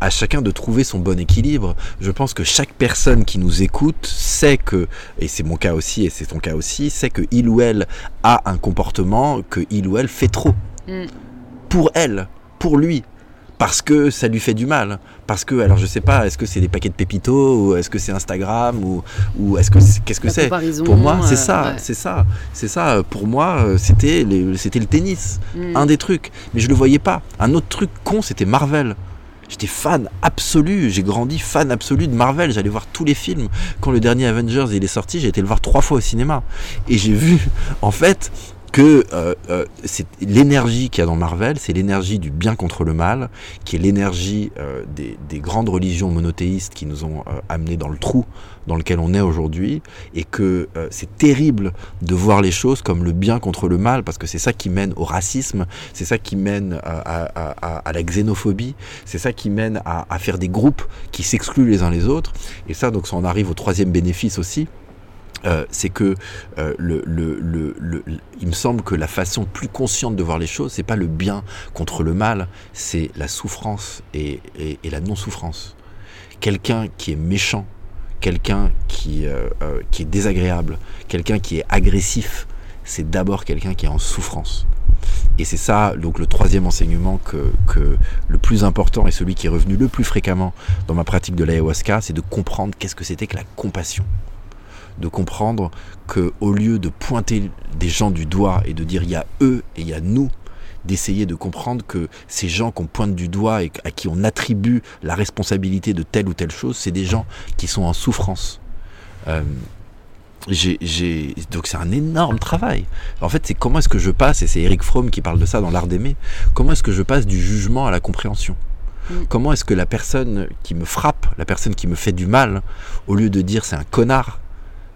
à chacun de trouver son bon équilibre. Je pense que chaque personne qui nous écoute sait que, et c'est mon cas aussi et c'est ton cas aussi, sait que il ou elle a un comportement que il ou elle fait trop. Mm pour elle, pour lui, parce que ça lui fait du mal. Parce que, alors je sais pas, est-ce que c'est des paquets de pépitos, ou est-ce que c'est Instagram, ou, ou est-ce que qu'est-ce que c'est? Pour moi, c'est ça, c'est ça, c'est ça. Pour moi, euh, c'était c'était le tennis, hmm. un des trucs. Mais je le voyais pas. Un autre truc con, c'était Marvel. J'étais fan absolu, j'ai grandi fan absolu de Marvel, j'allais voir tous les films. Quand le dernier Avengers il est sorti, j'ai été le voir trois fois au cinéma. Et j'ai vu, en fait, que euh, euh, c'est l'énergie qu'il y a dans Marvel, c'est l'énergie du bien contre le mal, qui est l'énergie euh, des, grandes religions monothéistes qui nous ont amenés dans le trou dans lequel on est aujourd'hui, et que c'est terrible de voir les choses comme le bien contre le mal, parce que c'est ça qui mène au racisme, c'est ça qui mène à, la xénophobie, c'est ça qui mène à, à faire des groupes qui s'excluent les uns les autres, et ça donc ça en arrive au troisième bénéfice aussi euh, c'est que euh, le, il me semble que la façon plus consciente de voir les choses, c'est pas le bien contre le mal, c'est la souffrance et, la non-souffrance. Quelqu'un qui est méchant, quelqu'un qui, euh, qui est désagréable, quelqu'un qui est agressif, c'est d'abord quelqu'un qui est en souffrance. Et c'est ça, donc le troisième enseignement que, que, le plus important et celui qui est revenu le plus fréquemment dans ma pratique de l'ayahuasca, c'est de comprendre qu'est-ce que c'était que la compassion de comprendre que au lieu de pointer des gens du doigt et de dire il y a eux et il y a nous, d'essayer de comprendre que ces gens qu'on pointe du doigt et à qui on attribue la responsabilité de telle ou telle chose, c'est des gens qui sont en souffrance. Euh, donc c'est un énorme travail. En fait, c'est comment est-ce que je passe, et c'est Eric Fromm qui parle de ça dans l'art d'aimer, comment est-ce que je passe du jugement à la compréhension? Mm. Comment est-ce que la personne qui me frappe, la personne qui me fait du mal, au lieu de dire c'est un connard,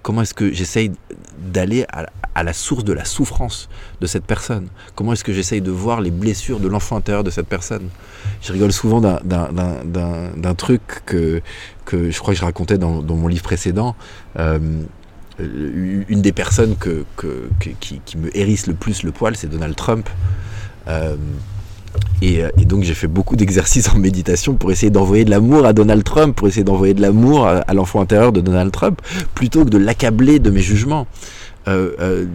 Comment est-ce que j'essaye d'aller à, la source de la souffrance de cette personne? Comment est-ce que j'essaye de voir les blessures de l'enfant intérieur de cette personne? Je rigole souvent d'un truc que, je crois que je racontais dans, mon livre précédent. Euh, une des personnes qui, me hérisse le plus le poil, c'est Donald Trump. Et, donc j'ai fait beaucoup d'exercices en méditation pour essayer d'envoyer de l'amour à Donald Trump, pour essayer d'envoyer de l'amour à l'enfant intérieur de Donald Trump, plutôt que de l'accabler de mes jugements. Euh, euh,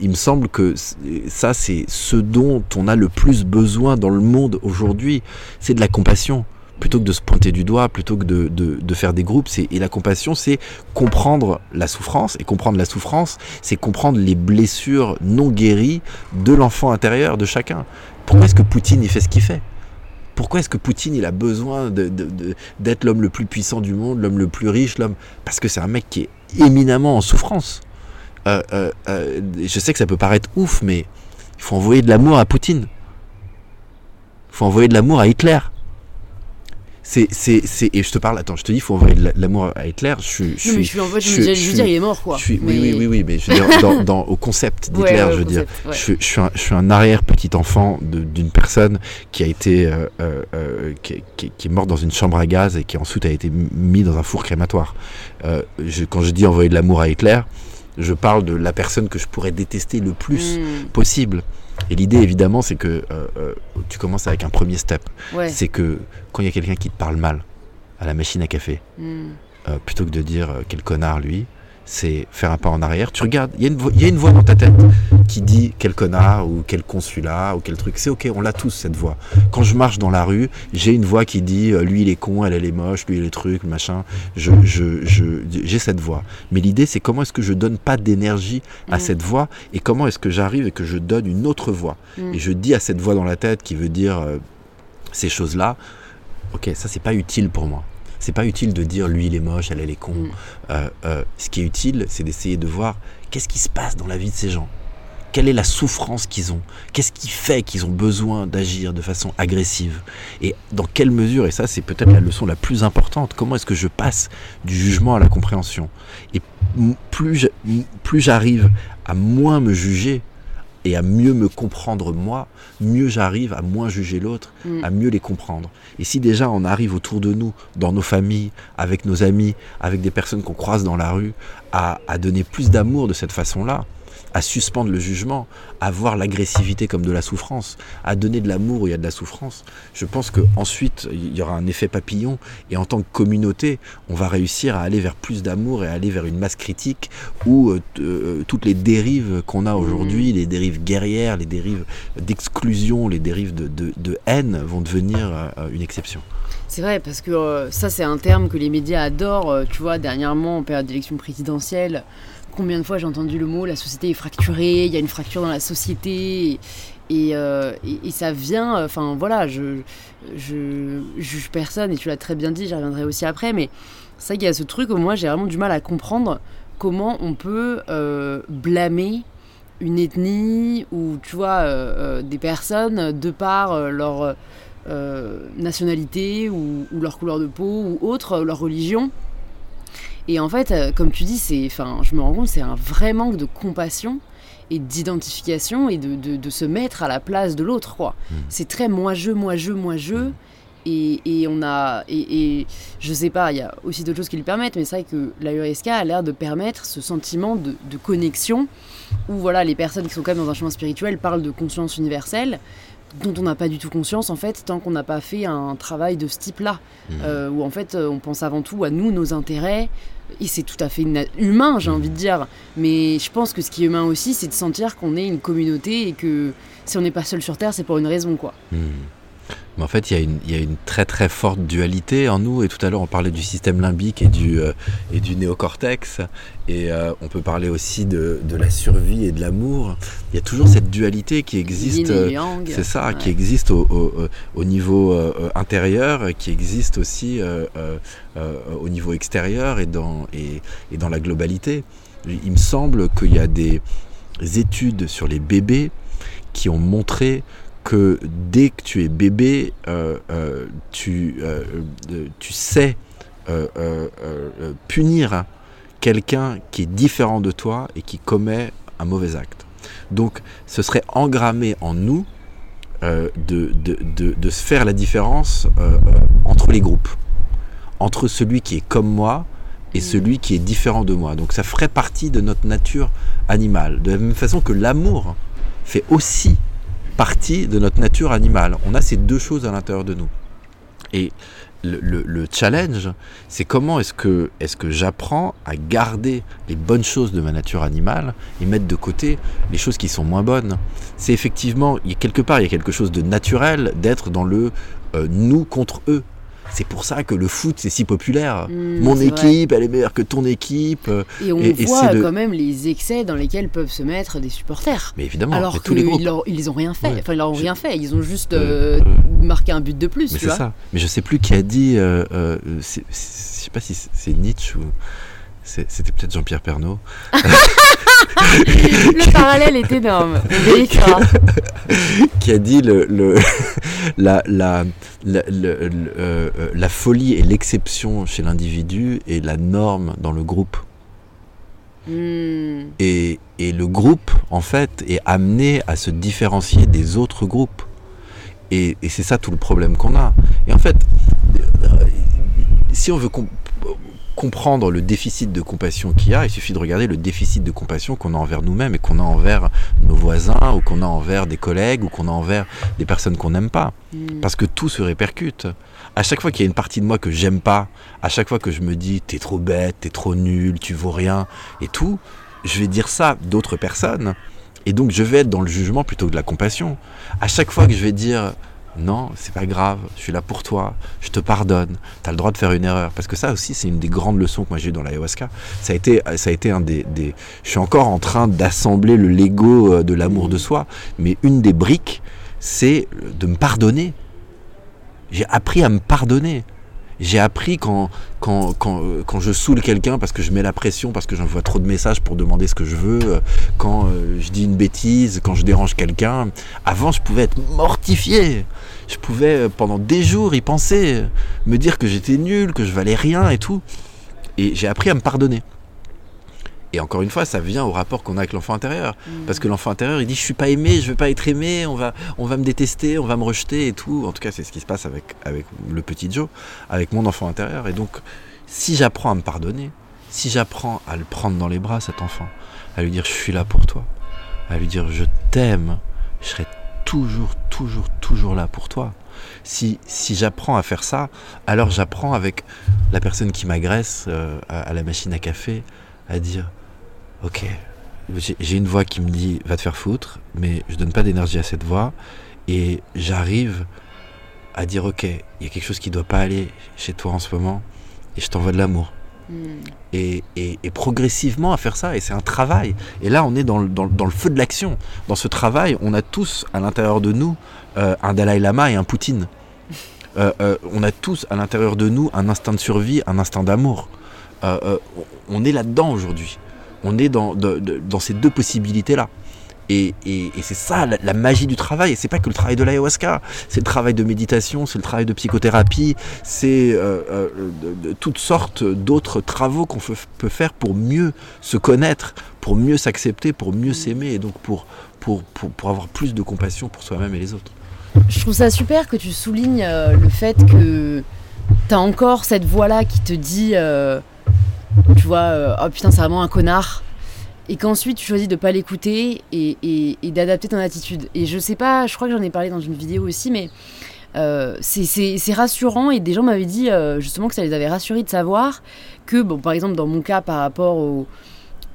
il me semble que ça, c'est ce dont on a le plus besoin dans le monde aujourd'hui, c'est de la compassion. Plutôt que de se pointer du doigt, plutôt que de, faire des groupes, et la compassion, c'est comprendre la souffrance. Et comprendre la souffrance, c'est comprendre les blessures non guéries de l'enfant intérieur de chacun. Pourquoi est-ce que Poutine il fait ce qu'il fait? Pourquoi est-ce que Poutine il a besoin d'être l'homme le plus puissant du monde, l'homme le plus riche, l'homme? Parce que c'est un mec qui est éminemment en souffrance. Euh, euh, euh, je sais que ça peut paraître ouf, mais il faut envoyer de l'amour à Poutine. Il faut envoyer de l'amour à Hitler c'est, c'est, c'est, et je te parle, attends, je te dis, il faut envoyer de l'amour à Hitler. Je, suis, je, mais je suis en fait, je, je, veux dire, il est mort, quoi. Oui, oui, oui, oui, mais je veux dire, dans, dans, au concept d'Hitler, je veux dire, je, je, suis un, je suis un arrière petit enfant d'une personne qui a été, euh, euh, euh qui, qui, qui, est morte dans une chambre à gaz et qui ensuite a été mis dans un four crématoire. Euh, quand je dis envoyer de l'amour à Hitler, je parle de la personne que je pourrais détester le plus hmm. possible. Et l'idée, évidemment, c'est que euh, euh, tu commences avec un premier step. C'est que quand il y a quelqu'un qui te parle mal à la machine à café, hmm. euh, plutôt que de dire quel connard lui, c'est faire un pas en arrière. Tu regardes, il y, a une voix dans ta tête qui dit quel connard ou quel consulat ou quel truc. C'est ok, on l'a tous cette voix. Quand je marche dans la rue, j'ai une voix qui dit euh, lui il est con, elle elle est moche, lui il est truc, machin. Je, je, j'ai cette voix. Mais l'idée c'est comment est-ce que je donne pas d'énergie à mm. cette voix et comment est-ce que j'arrive et que je donne une autre voix. Mm. Et je dis à cette voix dans la tête qui veut dire euh, ces choses-là, ok, ça c'est pas utile pour moi. C'est pas utile de dire lui il est moche, elle elle est con. Mm. Euh, euh, ce qui est utile, c'est d'essayer de voir qu'est-ce qui se passe dans la vie de ces gens. Quelle est la souffrance qu'ils ont? Qu'est-ce qui fait qu'ils ont besoin d'agir de façon agressive? Et dans quelle mesure, et ça c'est peut-être la leçon la plus importante, comment est-ce que je passe du jugement à la compréhension? Et plus j'arrive à moins me juger, et à mieux me comprendre moi, mieux j'arrive à moins juger l'autre, mm. à mieux les comprendre. Et si déjà on arrive autour de nous, dans nos familles, avec nos amis, avec des personnes qu'on croise dans la rue, à, à donner plus d'amour de cette façon-là, à suspendre le jugement, à voir l'agressivité comme de la souffrance, à donner de l'amour où il y a de la souffrance. Je pense qu'ensuite, il y aura un effet papillon et en tant que communauté, on va réussir à aller vers plus d'amour et à aller vers une masse critique où euh, euh, toutes les dérives qu'on a aujourd'hui, mmh. les dérives guerrières, les dérives d'exclusion, les dérives de, haine vont devenir euh, une exception. C'est vrai, parce que ça, c'est un terme que les médias adorent. tu vois, dernièrement, en période d'élection présidentielle, combien de fois j'ai entendu le mot la société est fracturée, il y a une fracture dans la société. Et, euh, ça vient, enfin voilà, je, juge personne et tu l'as très bien dit, j'y reviendrai aussi après, mais c'est vrai qu'il y a ce truc où moi j'ai vraiment du mal à comprendre comment on peut euh, blâmer une ethnie ou tu vois euh, des personnes de par leur nationalité ou, leur couleur de peau ou autre, leur religion et en fait, euh, comme tu dis, c'est, enfin, je me rends compte, c'est un vrai manque de compassion et d'identification et de, de, se mettre à la place de l'autre, quoi. Hmm. C'est très moi-je, moi-je, moi-je. Hmm. Et, et, on a et, et, je sais pas il y a aussi d'autres choses qui le permettent mais c'est vrai que la URSK a l'air de permettre ce sentiment de, de, connexion où voilà les personnes qui sont quand même dans un chemin spirituel parlent de conscience universelle dont on n'a pas du tout conscience en fait tant qu'on n'a pas fait un travail de ce type-là, mmh. euh, où en fait euh, on pense avant tout à nous, nos intérêts, et c'est tout à fait humain j'ai envie de dire, mais je pense que ce qui est humain aussi c'est de sentir qu'on est une communauté et que si on n'est pas seul sur Terre c'est pour une raison quoi. Mmh. Mais en fait, il y, a une, il y, a une, très très forte dualité en nous. Et tout à l'heure, on parlait du système limbique et du, euh, et du néocortex. Et euh, on peut parler aussi de, de, la survie et de l'amour. Il y a toujours cette dualité qui existe. Euh, c'est ça, qui existe au, au, au niveau intérieur, qui existe aussi au niveau extérieur et dans, et, et dans la globalité. Il me semble qu'il y a des études sur les bébés qui ont montré dès que tu es bébé, euh, euh, tu, euh, tu sais punir quelqu'un qui est différent de toi et qui commet un mauvais acte. Donc ce serait engrammé en nous de, de, de, de, faire la différence entre les groupes. Entre celui qui est comme moi et celui qui est différent de moi. Donc ça ferait partie de notre nature animale. De la même façon que l'amour fait aussi partie de notre nature animale. On a ces deux choses à l'intérieur de nous. Et le, le- le challenge, c'est comment est-ce que, est que j'apprends à garder les bonnes choses de ma nature animale et mettre de côté les choses qui sont moins bonnes. C'est effectivement, quelque part, il y a quelque chose de naturel d'être dans le euh, nous contre eux. C'est pour ça que le foot, c'est si populaire. Mm, Mon vrai. équipe, elle est meilleure que ton équipe. euh, Et on Et- voit de- quand même les excès dans lesquels peuvent se mettre des supporters. Mais évidemment, Alors mais tous les qu'ils ils ont rien fait. Ouais. Enfin, ils leur ont rien fait. Ils ont juste Euh, euh, marqué un but de plus, Mais c'est ça. Mais je sais plus qui a dit. euh, je sais pas si c'est Nietzsche ou. C'était peut-être Jean-Pierre Pernaud. Le parallèle est énorme. Qui a dit le, le- la, la, la, le- le- euh, la folie est l'exception chez l'individu et la norme dans le groupe. Hmm. Et, et le groupe, en fait, est amené à se différencier des autres groupes. Et, et c'est ça tout le problème qu'on a. Et en fait, euh, si on veut comprendre le déficit de compassion qu'il y a, il suffit de regarder le déficit de compassion qu'on a envers nous-mêmes et qu'on a envers nos voisins, ou qu'on a envers des collègues, ou qu'on a envers des personnes qu'on n'aime pas. Hmm. Parce que tout se répercute. À chaque fois qu'il y a une partie de moi que j'aime pas, à chaque fois que je me dis t'es trop bête, t'es trop nul, tu vaux rien et tout, je vais dire ça d'autres personnes. Et donc je vais être dans le jugement plutôt que de la compassion. À chaque fois que je vais dire non, c'est pas grave, je suis là pour toi, je te pardonne, t'as le droit de faire une erreur. Parce que ça aussi, c'est une des grandes leçons que moi j'ai eues dans l'ayahuasca. Ça a été, ça un des, des- Je suis encore en train d'assembler le Lego euh, de l'amour de soi, mais une des briques, c'est de me pardonner. J'ai appris à me pardonner. J'ai appris euh, quand je saoule quelqu'un parce que je mets la pression, parce que j'envoie trop de messages pour demander ce que je veux, euh, quand euh, je dis une bêtise, quand je dérange quelqu'un. Avant, je pouvais être mortifié. Je pouvais, pendant des jours, y penser, me dire que j'étais nul, que je valais rien et tout. Et j'ai appris à me pardonner. Et encore une fois, ça vient au rapport qu'on a avec l'enfant intérieur. Hmm. Parce que l'enfant intérieur, il dit je suis pas aimé, je veux pas être aimé, on va, on va me détester, on va me rejeter et tout. En tout cas, c'est ce qui se passe avec, avec le petit Joe, avec mon enfant intérieur. Et donc, si j'apprends à me pardonner, si j'apprends à le prendre dans les bras, cet enfant, à lui dire je suis là pour toi, à lui dire je t'aime, je serai toujours, toujours, toujours là pour toi. Si, si j'apprends à faire ça, alors j'apprends avec la personne qui m'agresse euh, à, à la machine à café à dire Ok, j'ai une voix qui me dit va te faire foutre, mais je donne pas d'énergie à cette voix et j'arrive à dire ok, il y a quelque chose qui doit pas aller chez toi en ce moment et je t'envoie de l'amour. Hmm. Et, et- et progressivement à faire ça, et c'est un travail. Et là, on est dans le, dans le- dans le feu de l'action. Dans ce travail, on a tous à l'intérieur de nous euh, un Dalai Lama et un Poutine. Euh, euh, on a tous à l'intérieur de nous un instinct de survie, un instinct d'amour. On est là-dedans aujourd'hui. On est dans, de- de- dans ces deux possibilités-là. Et, et- et c'est ça la, la magie du travail. Et c'est pas que le travail de l'ayahuasca. C'est le travail de méditation, c'est le travail de psychothérapie, c'est euh, euh, de- de toutes sortes d'autres travaux qu'on peut faire pour mieux se connaître, pour mieux s'accepter, pour mieux s'aimer et donc pour, pour, pour, pour avoir plus de compassion pour soi-même et les autres. Je trouve ça super que tu soulignes euh, le fait que t'as encore cette voix-là qui te dit, tu vois, euh, oh putain, c'est vraiment un connard. Et qu'ensuite tu choisis de pas l'écouter et, d'adapter ton attitude. Et je sais pas, je crois que j'en ai parlé dans une vidéo aussi, mais euh, c'est- rassurant et des gens m'avaient dit euh, justement que ça les avait rassurés de savoir que, bon, par exemple, dans mon cas, par rapport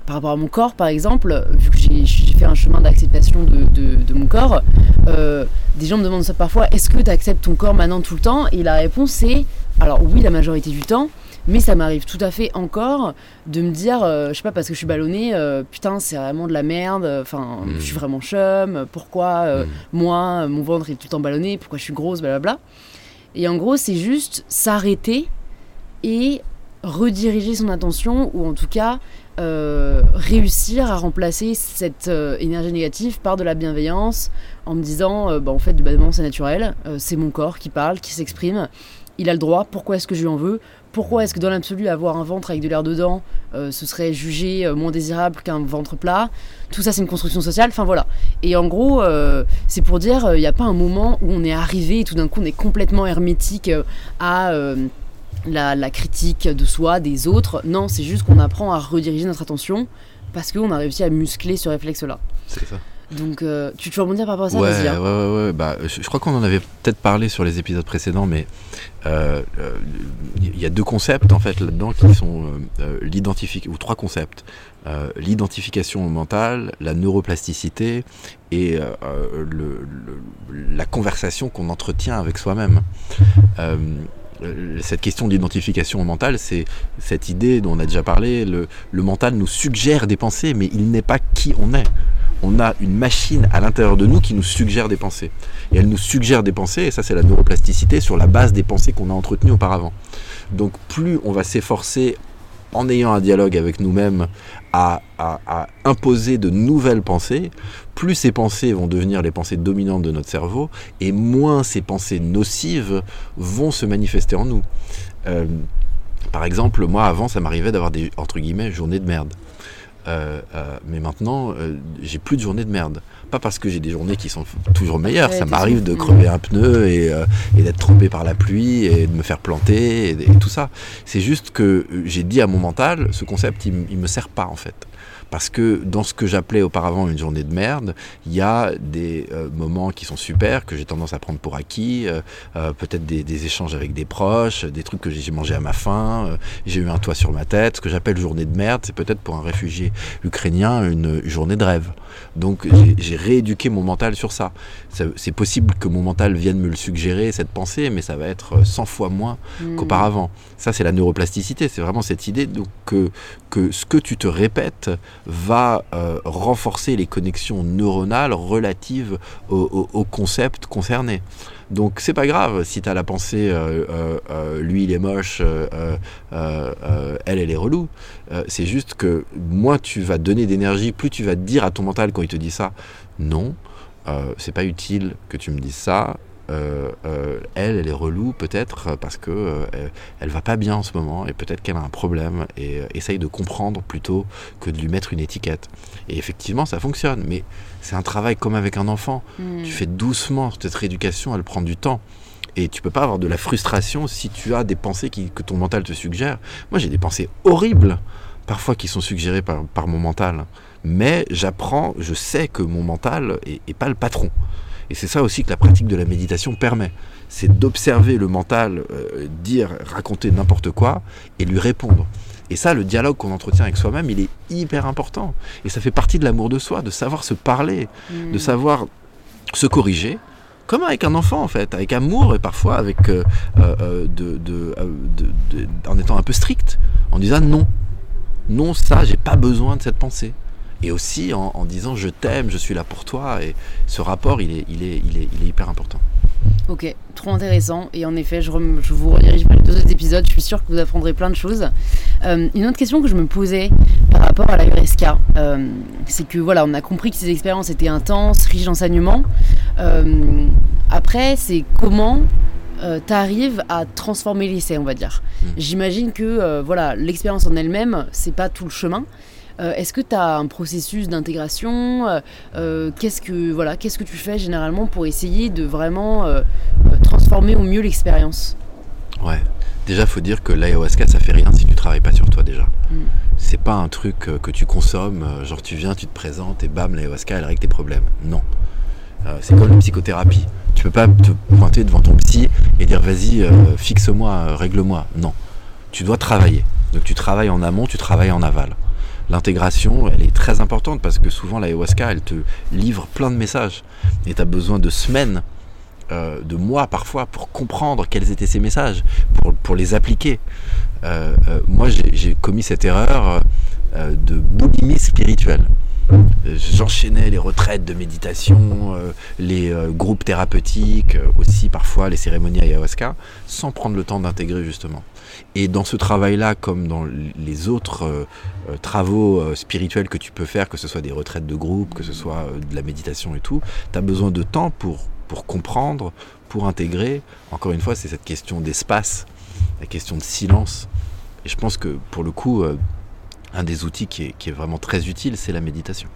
par rapport à mon corps, par exemple, vu que j'ai fait un chemin d'acceptation de, mon corps, des gens me demandent ça parfois, est-ce que tu acceptes ton corps maintenant tout le temps? Et la réponse c'est, alors oui, la majorité du temps, mais ça m'arrive tout à fait encore de me dire, euh, je sais pas, parce que je suis ballonnée, euh, putain, c'est vraiment de la merde, enfin, Mm. je suis vraiment chum, pourquoi euh, Mm. moi, mon ventre est tout le temps ballonné, pourquoi je suis grosse, blablabla. Et en gros, c'est juste s'arrêter et rediriger son attention, ou en tout cas euh, réussir à remplacer cette euh, énergie négative par de la bienveillance en me disant euh, bah, en fait du bâtiment c'est naturel, euh, c'est mon corps qui parle, qui s'exprime, il a le droit, pourquoi est-ce que je lui en veux? Pourquoi est-ce que dans l'absolu avoir un ventre avec de l'air dedans euh, ce serait jugé euh, moins désirable qu'un ventre plat? Tout ça c'est une construction sociale enfin voilà et en gros euh, c'est pour dire il n'y a pas un moment où on est arrivé et tout d'un coup on est complètement hermétique à la, la critique de soi, des autres. Non, c'est juste qu'on apprend à rediriger notre attention parce qu'on a réussi à muscler ce réflexe-là. C'est ça. Donc, euh, tu tu veux rebondir par rapport à ça? Ouais, hein. ouais, ouais, ouais. Bah, je, je crois qu'on en avait peut-être parlé sur les épisodes précédents, mais il y a deux concepts en fait là-dedans qui sont euh, l'identification ou trois concepts Euh, l'identification mentale, la neuroplasticité et euh, la conversation qu'on entretient avec soi-même. Euh, euh, cette question d'identification mentale, c'est cette idée dont on a déjà parlé. Le mental nous suggère des pensées, mais il n'est pas qui on est. On a une machine à l'intérieur de nous qui nous suggère des pensées. Et elle nous suggère des pensées, et ça c'est la neuroplasticité, sur la base des pensées qu'on a entretenues auparavant. Donc plus on va s'efforcer, en ayant un dialogue avec nous-mêmes, à, imposer de nouvelles pensées, plus ces pensées vont devenir les pensées dominantes de notre cerveau, et moins ces pensées nocives vont se manifester en nous. Euh, par exemple, moi avant, ça m'arrivait d'avoir des entre guillemets journées de merde. Euh, euh, mais maintenant, euh, j'ai plus de journées de merde. Pas parce que j'ai des journées qui sont toujours meilleures. Ouais, ça m'arrive de Mm. crever un pneu et, et d'être trempé par la pluie et de me faire planter et, et tout ça. C'est juste que j'ai dit à mon mental, ce concept, il, il me sert pas en fait. Parce que dans ce que j'appelais auparavant une journée de merde, il y a des euh, moments qui sont super, que j'ai tendance à prendre pour acquis, euh, euh, peut-être des, des échanges avec des proches, des trucs que j'ai mangé à ma faim, j'ai eu un toit sur ma tête. Ce que j'appelle journée de merde, c'est peut-être pour un réfugié ukrainien une journée de rêve. Donc j'ai- rééduqué mon mental sur ça. Ça- C'est possible que mon mental vienne me le suggérer, cette pensée, mais ça va être 100 fois moins Hmm. qu'auparavant. Ça, c'est la neuroplasticité. C'est vraiment cette idée donc, que, que ce que tu te répètes va euh, renforcer les connexions neuronales relatives au, au- au concept concerné. Donc, c'est pas grave si tu as la pensée euh, euh, lui, il est moche, elle, elle est relou. C'est juste que moins tu vas donner d'énergie, plus tu vas dire à ton mental quand il te dit ça, non, c'est pas utile que tu me dises ça. Euh, euh, elle, elle est relou peut-être parce que euh, elle, elle va pas bien en ce moment et peut-être qu'elle a un problème et euh, essaye de comprendre plutôt que de lui mettre une étiquette. Et effectivement, ça fonctionne, mais c'est un travail comme avec un enfant. Hmm. Tu fais doucement, cette rééducation, elle prend du temps. Et tu peux pas avoir de la frustration si tu as des pensées qui- que ton mental te suggère. Moi, j'ai des pensées horribles, parfois qui sont suggérées par, par mon mental. Mais j'apprends, je sais que mon mental est, est pas le patron. Et c'est ça aussi que la pratique de la méditation permet. C'est d'observer le mental euh, dire, raconter n'importe quoi et lui répondre. Et ça, le dialogue qu'on entretient avec soi-même, il est hyper important. Et ça fait partie de l'amour de soi, de savoir se parler, Hmm. de savoir se corriger, comme avec un enfant en fait, avec amour et parfois avec euh, euh, de, de, de- de- en étant un peu strict, en disant non, non ça, j'ai pas besoin de cette pensée. Et aussi en, en disant je t'aime, je suis là pour toi. Et ce rapport, il est, il est, il est, il est hyper important. Ok, trop intéressant. Et en effet, je, rem- je vous redirige vers les deux autres épisodes. Je suis sûre que vous apprendrez plein de choses. Euh, une autre question que je me posais par rapport à la URSK, euh, c'est que voilà, on a compris que ces expériences étaient intenses, riches d'enseignements. Euh, après, c'est comment tu arrives à transformer l'essai, on va dire. Mm. J'imagine que euh, voilà, l'expérience en elle-même, c'est pas tout le chemin. Euh, Est-ce que tu as un processus d'intégration Euh, euh, Qu'est-ce que voilà, qu'est-ce que tu fais généralement pour essayer de vraiment euh, transformer au mieux l'expérience? Ouais. Déjà, faut dire que l'ayahuasca, ça fait rien si tu travailles pas sur toi déjà. Mm. C'est pas un truc que tu consommes, genre tu viens, tu te présentes et bam, l'ayahuasca, elle règle tes problèmes. Non. C'est comme la psychothérapie. Tu peux pas te pointer devant ton psy et dire vas-y, fixe-moi, règle-moi. Non. Tu dois travailler. Donc tu travailles en amont, tu travailles en aval. L'intégration, elle est très importante parce que souvent l'ayahuasca, elle te livre plein de messages. Et tu as besoin de semaines, euh, de mois parfois, pour comprendre quels étaient ces messages, pour, les appliquer. Euh, euh, moi, j'ai commis cette erreur de boulimie spirituelle. J'enchaînais les retraites de méditation, les groupes thérapeutiques, aussi parfois les cérémonies ayahuasca, sans prendre le temps d'intégrer justement. Et dans ce travail-là, comme dans les autres euh, euh, travaux euh, spirituels que tu peux faire, que ce soit des retraites de groupe, que ce soit de la méditation et tout, tu as besoin de temps pour, pour comprendre, pour intégrer. Encore une fois, c'est cette question d'espace, la question de silence. Et je pense que pour le coup, un des outils qui est, qui est vraiment très utile, c'est la méditation.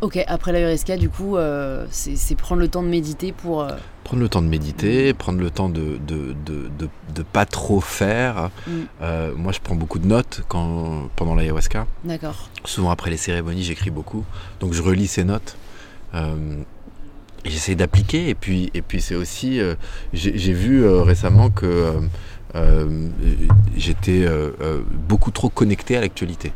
Ok, après l'ayahuasca, du coup, euh, c'est prendre le temps de méditer pour. euh, Prendre le temps de méditer, prendre le temps de de, de, de- de pas trop faire. Mm. Euh, moi, je prends beaucoup de notes quand, pendant l'ayahuasca. D'accord. Souvent après les cérémonies, j'écris beaucoup. Donc je relis ces notes. Et j'essaie d'appliquer. Et puis, et puis c'est aussi. j'ai vu récemment que j'étais beaucoup trop connecté à l'actualité.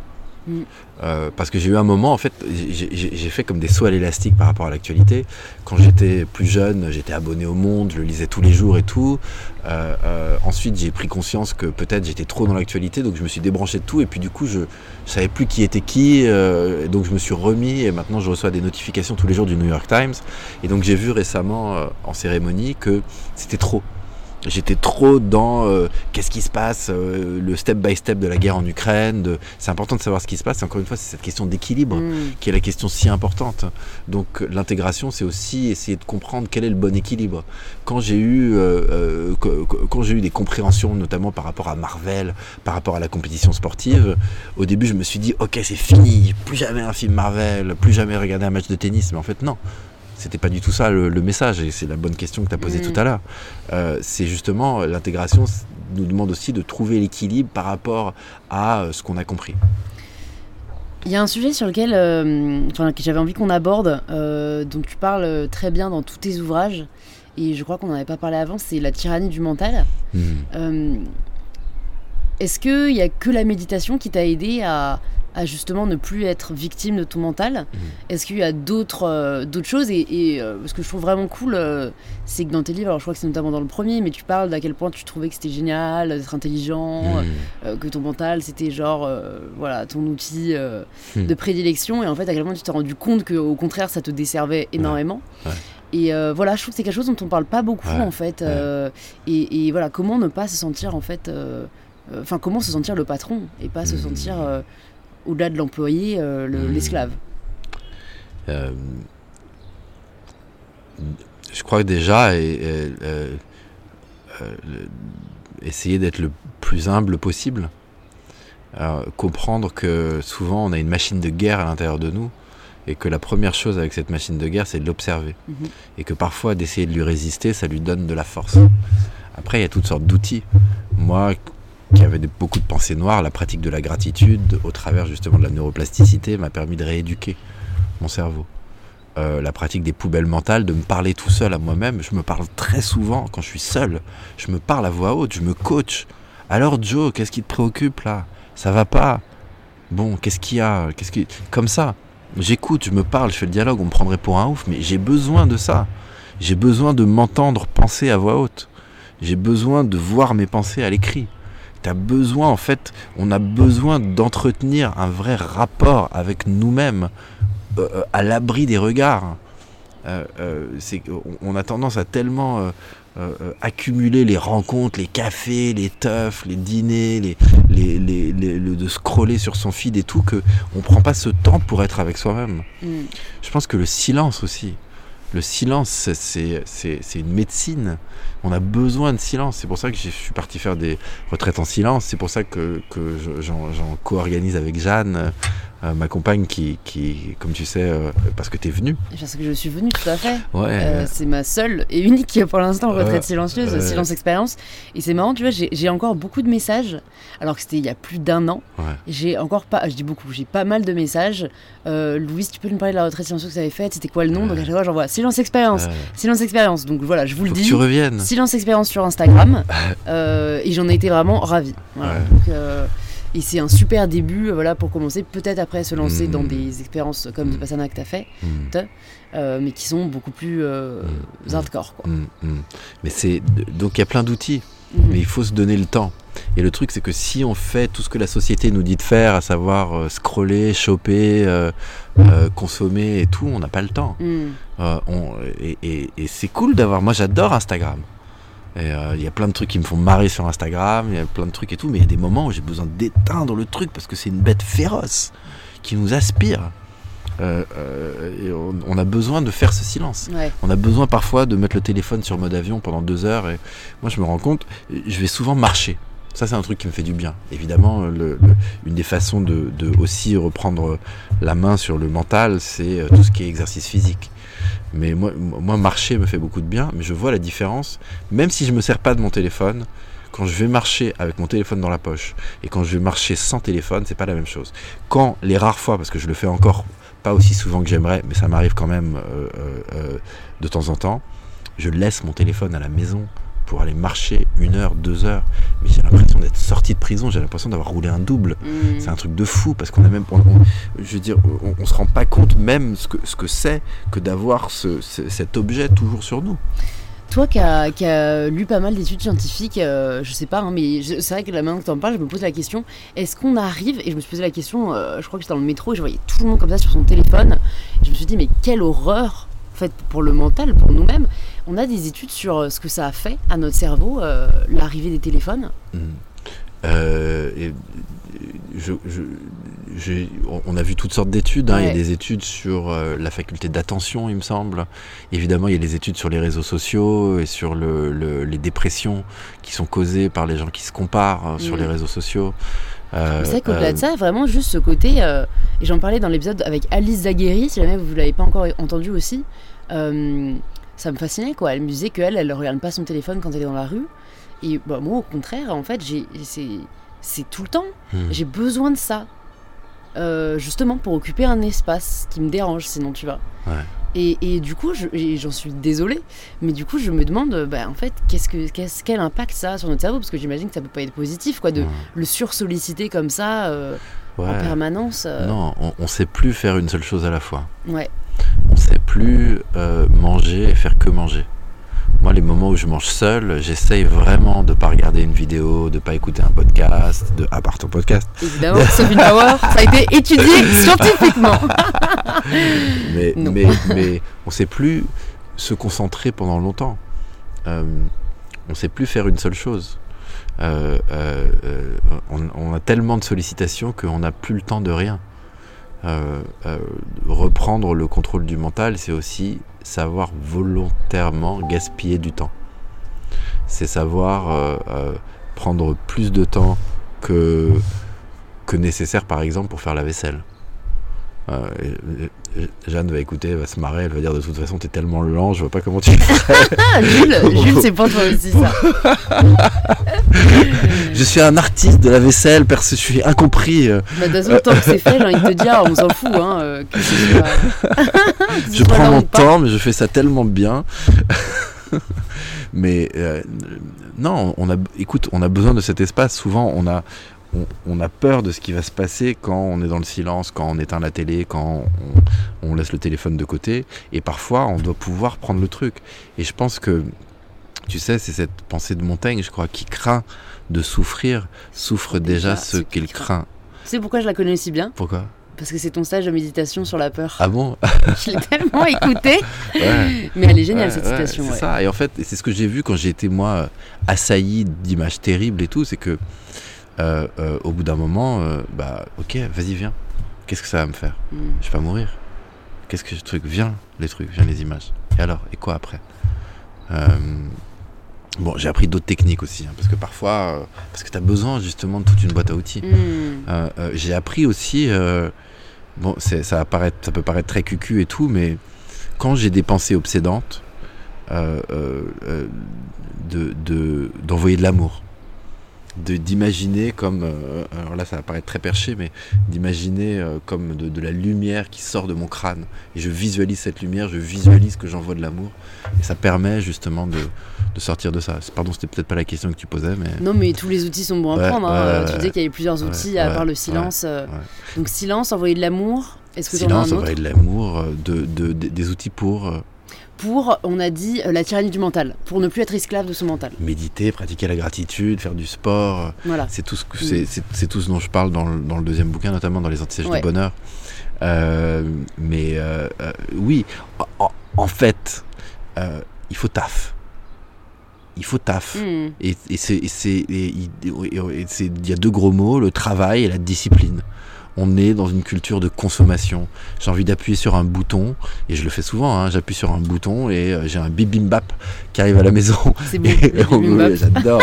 Mm. Euh, parce que j'ai eu un moment, en fait, j'ai- fait comme des sauts à l'élastique par rapport à l'actualité. Quand j'étais plus jeune, j'étais abonné au Monde, je le lisais tous les jours et tout. Euh, euh, ensuite, j'ai pris conscience que peut-être j'étais trop dans l'actualité, donc je me suis débranché de tout. Et puis du coup, je, je savais plus qui était qui, et donc je me suis remis. Et maintenant, je reçois des notifications tous les jours du New York Times. Et donc, j'ai vu récemment en cérémonie que c'était trop. J'étais trop dans euh, qu'est-ce qui se passe, euh, le step by step de la guerre en Ukraine. de- C'est important de savoir ce qui se passe. Et encore une fois, c'est cette question d'équilibre Mm. qui est la question si importante. Donc l'intégration, c'est aussi essayer de comprendre quel est le bon équilibre. Quand j'ai eu, euh, euh, quand j'ai eu des compréhensions, notamment par rapport à Marvel, par rapport à la compétition sportive, au début je me suis dit, ok c'est fini, plus jamais un film Marvel, plus jamais regarder un match de tennis. Mais en fait non. C'était pas du tout ça le, le message, et c'est la bonne question que tu as posée Mm. tout à l'heure. Euh, c'est justement l'intégration c- nous demande aussi de trouver l'équilibre par rapport à euh, ce qu'on a compris. Il y a un sujet sur lequel euh, enfin, que j'avais envie qu'on aborde, euh, dont tu parles euh, très bien dans tous tes ouvrages, et je crois qu'on n'en avait pas parlé avant, c'est la tyrannie du mental. Mm. Euh, Est-ce qu'il n'y a que la méditation qui t'a aidé à, à justement ne plus être victime de ton mental Mhm. Est-ce qu'il y a d'autres euh, d'autres choses Et, et, euh, ce que je trouve vraiment cool, euh, c'est que dans tes livres, alors je crois que c'est notamment dans le premier, mais tu parles d'à quel point tu trouvais que c'était génial d'être intelligent, Mm. euh, que ton mental c'était genre voilà ton outil Hmm. de prédilection et en fait à quel point tu t'es rendu compte que au contraire ça te desservait énormément Ouais. et euh, voilà je trouve que c'est quelque chose dont on parle pas beaucoup Ouais. en fait euh, et, et voilà comment ne pas se sentir en fait euh, enfin comment se sentir le patron et pas se sentir au-delà de l'employé euh, le- Hmm. l'esclave Euh, je crois que déjà, et, et, euh, essayer d'être le plus humble possible. Comprendre que souvent on a une machine de guerre à l'intérieur de nous et que la première chose avec cette machine de guerre c'est de l'observer Mhm. et que parfois d'essayer de lui résister ça lui donne de la force. Après il y a toutes sortes d'outils. Moi qui avais des- beaucoup de pensées noires, la pratique de la gratitude au travers justement de la neuroplasticité m'a permis de rééduquer mon cerveau. Euh, la pratique des poubelles mentales, de me parler tout seul à moi-même. Je me parle très souvent quand je suis seul. Je me parle à voix haute, je me coach. Alors Joe, qu'est-ce qui te préoccupe là? Ça va pas? Bon, qu'est-ce qu'il y a? Qu'est-ce qui... Comme ça, j'écoute, je me parle, je fais le dialogue, on me prendrait pour un ouf, mais j'ai besoin de ça. J'ai besoin de m'entendre penser à voix haute. J'ai besoin de voir mes pensées à l'écrit. T'as besoin, en fait, on a besoin d'entretenir un vrai rapport avec nous-mêmes, euh, euh, à l'abri des regards. Euh, euh, on a tendance à tellement accumuler les rencontres, les cafés, les teufs, les dîners, les, les, les- les- le- de scroller sur son feed et tout, que on prend pas ce temps pour être avec soi-même. Mm. Je pense que le silence aussi. Le silence, c'est une médecine. On a besoin de silence. C'est pour ça que je suis parti faire des retraites en silence. C'est pour ça que, que je- j'en co-organise avec Jeanne, euh, ma compagne, qui, qui, comme tu sais, euh, parce que tu es venu. parce que je suis venue tout à fait Ouais. Euh, c'est ma seule et unique pour l'instant retraite silencieuse, silence expérience. Et c'est marrant, tu vois, j'ai encore beaucoup de messages, alors que c'était il y a plus d'un an. Ouais. J'ai encore pas, je dis beaucoup, j'ai pas mal de messages. Louise, tu peux nous parler de la retraite silencieuse que vous avez faite? C'était quoi le nom? Donc à chaque fois, j'envoie silence expérience, silence expérience. Donc voilà, je vous le faut que dis. tu reviennes. Silence expérience sur Instagram. Euh, et j'en ai été vraiment ravie. Voilà. Ouais. Donc, euh, et c'est un super début euh, voilà, pour commencer, peut-être après se lancer Mm. dans des expériences comme Mm. Vipassana que tu as fait, Mm, euh, mais qui sont beaucoup plus euh, Mm. hardcore. Quoi. mm, mm. Mais c'est donc il y a plein d'outils. Mhm. mais il faut se donner le temps. Et le truc, c'est que si on fait tout ce que la société nous dit de faire, à savoir euh, scroller, choper, euh, euh, consommer et tout, on n'a pas le temps. Mm. On- et et- et c'est cool d'avoir. Moi, j'adore Instagram. Euh, Il y a plein de trucs qui me font marrer sur Instagram, il y a plein de trucs et tout, mais il y a des moments où j'ai besoin d'éteindre le truc parce que c'est une bête féroce qui nous aspire. Euh, euh, et on, on a besoin de faire ce silence. Ouais. On a besoin parfois de mettre le téléphone sur mode avion pendant deux heures. Et moi, je me rends compte, je vais souvent marcher. Ça, c'est un truc qui me fait du bien. Évidemment, le- le- une des façons de, de aussi reprendre la main sur le mental, c'est tout ce qui est exercice physique. Mais moi, marcher me fait beaucoup de bien, mais je vois la différence, même si je me sers pas de mon téléphone, quand je vais marcher avec mon téléphone dans la poche et quand je vais marcher sans téléphone, c'est pas la même chose. Quand les rares fois, parce que je le fais encore pas aussi souvent que j'aimerais, mais ça m'arrive quand même euh, euh, euh, de temps en temps, je laisse mon téléphone à la maison pour aller marcher une heure, deux heures. Mais j'ai l'impression d'être sorti de prison, j'ai l'impression d'avoir roulé un double. Mm. C'est un truc de fou parce qu'on a même, on- on- je veux dire, on, on se rend pas compte même ce que ce que c'est que d'avoir ce, ce- cet objet toujours sur nous. Toi qui as, qui as lu pas mal d'études scientifiques, euh, je sais pas, hein, mais c'est vrai que là maintenant que tu en parles, je me pose la question est-ce qu'on arrive, et je me suis posé la question, euh, je crois que j'étais dans le métro et je voyais tout le monde comme ça sur son téléphone, je me suis dit mais quelle horreur, en fait, pour le mental, pour nous-mêmes. On a des études sur euh, ce que ça a fait à notre cerveau, euh, l'arrivée des téléphones. Mm. Euh, et, je- je- j'ai- on- a vu toutes sortes d'études. hein. Il y a des études sur euh, la faculté d'attention, il me semble. Évidemment, il y a les études sur les réseaux sociaux et sur le- le- les dépressions qui sont causées par les gens qui se comparent euh, sur Mm. les réseaux sociaux. Euh, c'est vrai qu'au-delà euh, de ça, vraiment juste ce côté, euh, et j'en parlais dans l'épisode avec Alice Zagueri, si jamais vous ne l'avez pas encore entendu aussi, ça me fascinait quoi. Elle me disait qu'elle, elle ne regarde pas son téléphone quand elle est dans la rue. Et bah, moi, au contraire, en fait, c'est, tout le temps. hmm. J'ai besoin de ça. Euh, justement pour occuper un espace qui me dérange, sinon tu vas. Ouais. Et, et du coup, je- j'en suis désolée, mais du coup, je me demande, bah, en fait, qu'est-ce que, qu'est-ce, quel impact ça a sur notre cerveau? Parce que j'imagine que ça peut pas être positif, quoi, de Ouais. le sursolliciter comme ça euh, en permanence. euh, Non, on, on sait plus faire une seule chose à la fois. Ouais. On sait plus euh, manger et faire que manger. Moi, les moments où je mange seul, j'essaye vraiment de pas regarder une vidéo, de pas écouter un podcast, de à part ton podcast. Évidemment, Sophie Power, ça a été étudié scientifiquement. Mais, mais, mais on sait plus se concentrer pendant longtemps. Euh, on sait plus faire une seule chose. Euh, on, on a tellement de sollicitations qu'on n'a plus le temps de rien. Euh, euh, reprendre le contrôle du mental, c'est aussi savoir volontairement gaspiller du temps. C'est savoir euh, prendre plus de temps que nécessaire, par exemple, pour faire la vaisselle. Euh, Jeanne va écouter, elle va se marrer, elle va dire de toute façon t'es tellement lent, je vois pas comment tu fais. Ah, Jules, Jules c'est pour toi aussi ça. je suis un artiste de la vaisselle, perso, je suis incompris. euh, Bah, de toute façon, tant que c'est fait, j'ai envie de te dire, on s'en fout. Hein, euh, que ce soit- que ce Je prends mon temps, mais je fais ça tellement bien. mais euh, non, on a, écoute, on a besoin de cet espace. Souvent, on a, on, on a peur de ce qui va se passer quand on est dans le silence, quand on éteint la télé, quand on, on laisse le téléphone de côté. Et parfois, on doit pouvoir prendre le truc. Et je pense que, tu sais, c'est cette pensée de Montaigne, je crois, qui craint de souffrir, souffre déjà, ce qu'il craint. Tu sais pourquoi je la connais aussi bien? Pourquoi? Parce que c'est ton stage de méditation sur la peur. Ah bon? Je l'ai tellement écouté. Ouais. Mais elle est géniale Ouais, cette ouais, citation. c'est ça. Et en fait, c'est ce que j'ai vu quand j'ai été moi assailli d'images terribles et tout, c'est que euh, euh, au bout d'un moment, euh, bah ok, vas-y viens. Qu'est-ce que ça va me faire? Mm. Je vais pas mourir. Qu'est-ce que ce truc Viens les trucs, viens les images. Et alors Et quoi après? Bon, j'ai appris d'autres techniques aussi, hein, parce que parfois, parce que tu as besoin justement de toute une boîte à outils. Mm. J'ai appris aussi, bon, ça, va paraître- ça peut paraître très cucu et tout, mais quand j'ai des pensées obsédantes, euh, de- de- d'envoyer de, l'amour, d'imaginer comme, euh, alors là ça va paraître très perché, mais d'imaginer euh, comme de, de la lumière qui sort de mon crâne, et je visualise cette lumière, je visualise que j'envoie de l'amour, et ça permet justement de, de sortir de ça. Pardon, c'était peut-être pas la question que tu posais, mais... Non, mais tous les outils sont bons à prendre. hein. ouais, tu disais qu'il y avait plusieurs outils Ouais, à part le silence. euh. Donc silence, envoyer de l'amour. Est-ce que en Silence, autre? envoyer de l'amour, de, de- de- des outils pour Pour, on a dit, euh, la tyrannie du mental. Pour ne plus être esclave de son mental. méditer, pratiquer la gratitude, faire du sport. euh, Voilà. C'est tout, ce que- Mm. c'est, c'est- c'est tout ce dont je parle dans le, dans le deuxième bouquin, notamment dans les antisèches Ouais. du bonheur. Euh, mais euh, euh, oui, en, en fait, il faut taf. Il faut taf. Mm. Et, et c'est, et c'est- et il et c'est- il y a deux gros mots, le travail et la discipline. On est dans une culture de consommation. J'ai envie d'appuyer sur un bouton, et je le fais souvent, hein, j'appuie sur un bouton et euh, j'ai un bibimbap qui arrive à la maison. C'est beau. J'adore.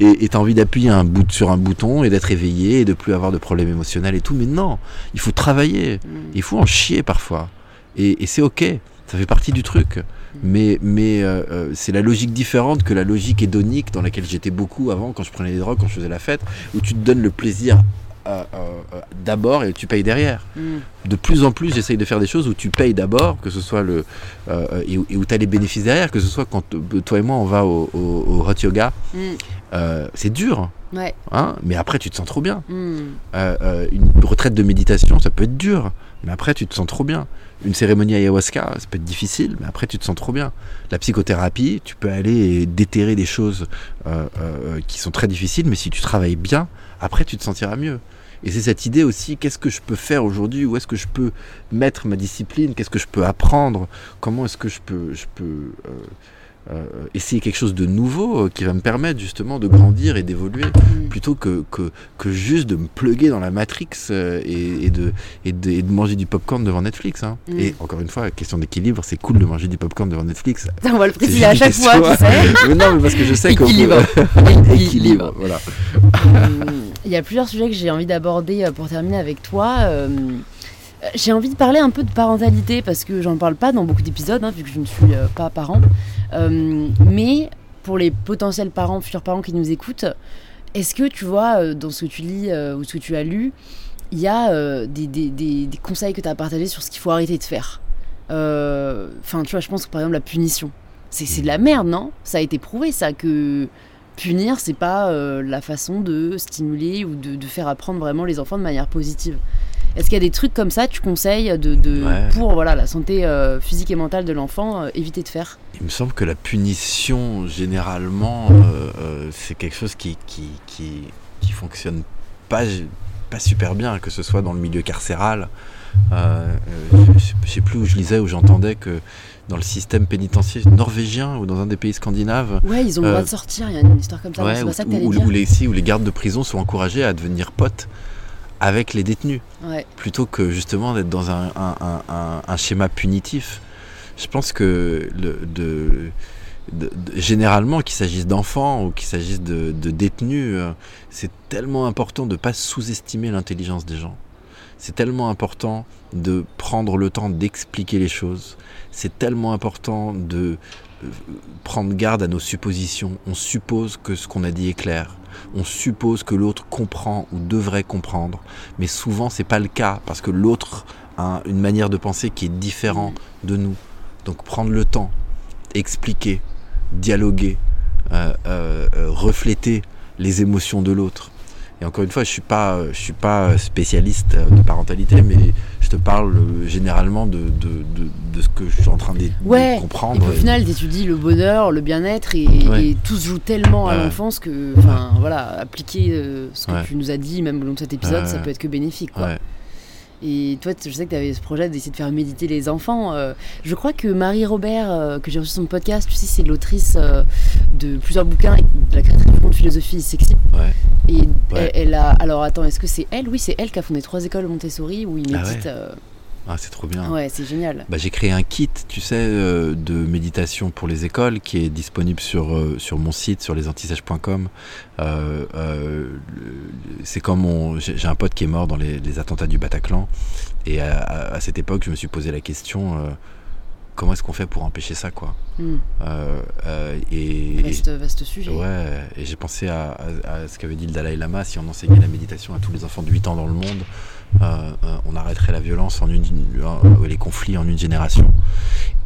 et tu as envie d'appuyer un bout, sur un bouton et d'être éveillé et de plus avoir de problèmes émotionnels et tout. Mais non, il faut travailler, Mm. il faut en chier parfois. Et, et c'est ok, ça fait partie du truc. Mais, mais euh, euh, c'est la logique différente que la logique hédonique dans laquelle j'étais beaucoup avant quand je prenais des drogues, quand je faisais la fête, où tu te donnes le plaisir d'abord et tu payes derrière. Mm. De plus en plus, j'essaye de faire des choses où tu payes d'abord, que ce soit le euh, euh, et, où- où tu as les bénéfices derrière, que ce soit quand euh, toi et moi on va au, au- au hot yoga. Mm. Euh, c'est dur, Ouais. hein, mais après tu te sens trop bien. Mm. Euh, euh, une retraite de méditation, ça peut être dur, mais après tu te sens trop bien. Une cérémonie ayahuasca, ça peut être difficile, mais après tu te sens trop bien. La psychothérapie, tu peux aller déterrer des choses euh, euh, qui sont très difficiles, mais si tu travailles bien, après tu te sentiras mieux. Et c'est cette idée aussi, qu'est-ce que je peux faire aujourd'hui? Où est-ce que je peux mettre ma discipline? Qu'est-ce que je peux apprendre? Comment est-ce que je peux, je peux euh, euh, essayer quelque chose de nouveau euh, qui va me permettre justement de grandir et d'évoluer Mm. plutôt que, que, que juste de me pluguer dans la Matrix euh, et, et de, et, de, et de manger du popcorn devant Netflix. hein. Mm. Et encore une fois, question d'équilibre, c'est cool de manger du popcorn devant Netflix. On va le préciser à chaque fois, tu sais. Mais non, mais parce que je sais que Équilibre. équilibre, voilà. Euh, Il y a plusieurs sujets que j'ai envie d'aborder euh, pour terminer avec toi. Euh, J'ai envie de parler un peu de parentalité parce que j'en parle pas dans beaucoup d'épisodes, hein, vu que je ne suis euh, pas parent. Mais pour les potentiels parents, futurs parents qui nous écoutent, est-ce que tu vois, dans ce que tu lis ou ce que tu as lu, il y a des, des- conseils que tu as partagés sur ce qu'il faut arrêter de faire? Enfin, tu vois, je pense que par exemple la punition, c'est de la merde, non? Ça a été prouvé, ça, que punir, c'est pas euh, la façon de stimuler ou de, de faire apprendre vraiment les enfants de manière positive. Est-ce qu'il y a des trucs comme ça, tu conseilles de, de- Ouais. pour voilà la santé euh, physique et mentale de l'enfant, euh, éviter de faire? Il me semble que la punition, généralement, c'est quelque chose qui, qui, qui, qui fonctionne pas, pas super bien, que ce soit dans le milieu carcéral. Je, je sais plus où je lisais, où j'entendais que dans le système pénitentiaire norvégien ou dans un des pays scandinaves, Ouais, ils ont le Euh, droit de sortir, il y a une histoire comme ça, ouais, c'est où, ça que où- les, si, où les gardes de prison sont encouragés à devenir potes avec les détenus. Ouais. plutôt que justement d'être dans un, un- un- un- un schéma punitif. Je pense que le, de, de- de- généralement, qu'il s'agisse d'enfants ou qu'il s'agisse de, de détenus, euh, c'est tellement important de ne pas sous-estimer l'intelligence des gens. C'est tellement important de prendre le temps d'expliquer les choses. C'est tellement important de euh, prendre garde à nos suppositions. On suppose que ce qu'on a dit est clair. On suppose que l'autre comprend ou devrait comprendre mais souvent c'est pas le cas parce que l'autre a une manière de penser qui est différente de nous. Donc prendre le temps, expliquer, dialoguer, euh, euh, refléter les émotions de l'autre. Et encore une fois, je suis pas, je suis pas spécialiste euh, de parentalité, mais je te parle euh, généralement de, de, de, de ce que je suis en train de, Et comprendre. puis au final, t'étudies le bonheur, le bien-être, et, Ouais. et tout se joue tellement à l'enfance que, enfin, voilà, appliquer euh, ce que tu nous as dit, même au long de cet épisode, ça peut être que bénéfique, quoi. Et toi, je sais que tu avais ce projet d'essayer de faire méditer les enfants. Euh, je crois que Marie Robert, euh, que j'ai reçu sur son podcast, tu sais, c'est l'autrice euh, de plusieurs bouquins de la créatrice du de philosophie sexy. Ouais. Et Ouais. elle, elle a. Alors attends, est-ce que c'est elle? Oui, c'est elle qui a fondé trois écoles Montessori où ils Ah méditent. ouais. Ah, c'est trop bien. ouais, c'est génial. Bah, j'ai créé un kit, tu sais, euh, de méditation pour les écoles qui est disponible sur, euh, sur mon site, sur lesantisèches.com. Euh, c'est comme mon, j'ai un pote qui est mort dans les, les attentats du Bataclan. Et à, à- à cette époque, je me suis posé la question comment est-ce qu'on fait pour empêcher ça, quoi Hmm. Euh, euh, et, Vaste, vaste sujet. Ouais, et j'ai pensé à, à- à ce qu'avait dit le Dalai Lama, si on enseignait la méditation à tous les enfants de 8 ans dans le monde, on arrêterait la violence en une, euh, les conflits en une génération.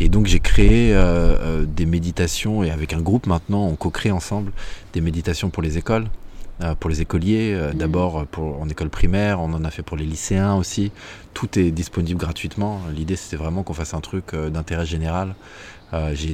Et donc j'ai créé euh, euh, des méditations, et avec un groupe maintenant, on co-crée ensemble des méditations pour les écoles, euh, pour les écoliers, euh, Mhm. d'abord en école primaire, on en a fait pour les lycéens aussi. Tout est disponible gratuitement. L'idée c'était vraiment qu'on fasse un truc euh, d'intérêt général. Euh, j'ai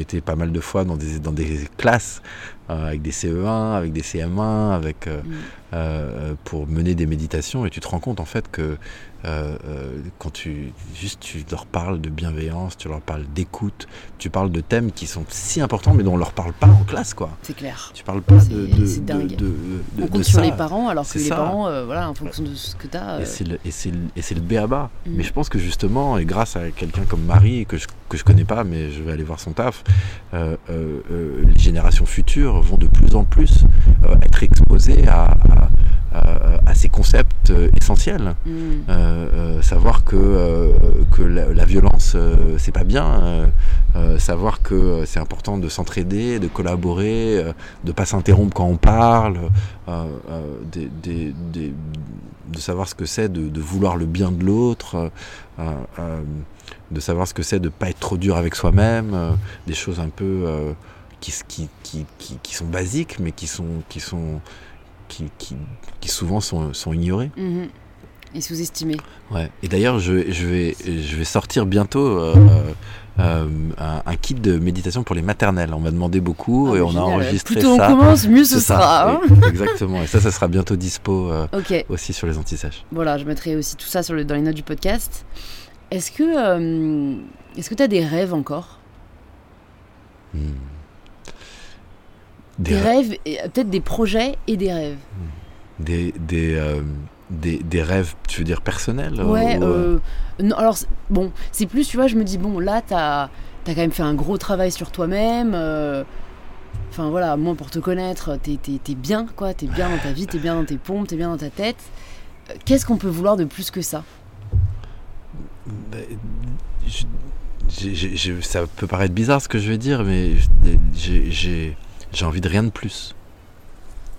été, pas mal de fois dans des, dans des classes euh, avec des CE1, avec des CM1, avec, euh, Mm. euh, pour mener des méditations et tu te rends compte en fait que euh, euh, quand tu juste tu leur parles de bienveillance, tu leur parles d'écoute, tu parles de thèmes qui sont si importants mais dont on leur parle pas en classe quoi. C'est clair. Tu parles pas de, de, dingue. de- On compte sur ça. les parents alors que les ça. parents, euh, voilà, en fonction de ce que tu as. Et c'est le, le, le. Mm. Mais je pense que justement, et grâce à quelqu'un comme Marie, que je, que je connais pas, mais je vais aller voir son taf, euh, euh, euh, les générations futures vont de plus en plus euh, être exposées à, à, à- à ces concepts euh, essentiels. Mm. Euh, savoir que, que la, la violence, c'est pas bien. savoir que c'est important de s'entraider, de collaborer, de pas s'interrompre quand on parle, des- des- des- de savoir ce que c'est de, de vouloir le bien de l'autre, de savoir ce que c'est de pas être trop dur avec soi-même, euh, des choses un peu euh, qui, qui, qui, qui sont basiques, mais qui sont qui sont qui, souvent sont, sont ignorées. Mhm. Et sous-estimé. Ouais. Et d'ailleurs, je, je, vais, je vais sortir bientôt euh, euh, un, un kit de méditation pour les maternelles. On m'a demandé beaucoup Ah, et on a enregistré Plus ça. on commence, mieux ce ça. sera. hein. Et- Exactement. Et ça, ça sera bientôt dispo euh, aussi sur les antisèches. voilà, je mettrai aussi tout ça sur le- dans les notes du podcast. Est-ce que euh, est-ce que tu as des rêves encore? Hmm. Des, Des, rêves, euh, peut-être des projets et des rêves. des, des, euh, des, des rêves, tu veux dire personnels Ouais, ou, euh, euh, non, alors bon, c'est plus, tu vois, je me dis, bon, là, t'as as quand même fait un gros travail sur toi-même. euh, Enfin voilà, moi pour te connaître, t'es t'es bien, quoi, t'es bien dans ta vie, t'es bien dans tes pompes, t'es bien dans ta tête. Euh, Qu'est-ce qu'on peut vouloir de plus que ça? Je- j'ai- ça peut paraître bizarre ce que je vais dire, mais j'ai- j'ai envie de rien de plus.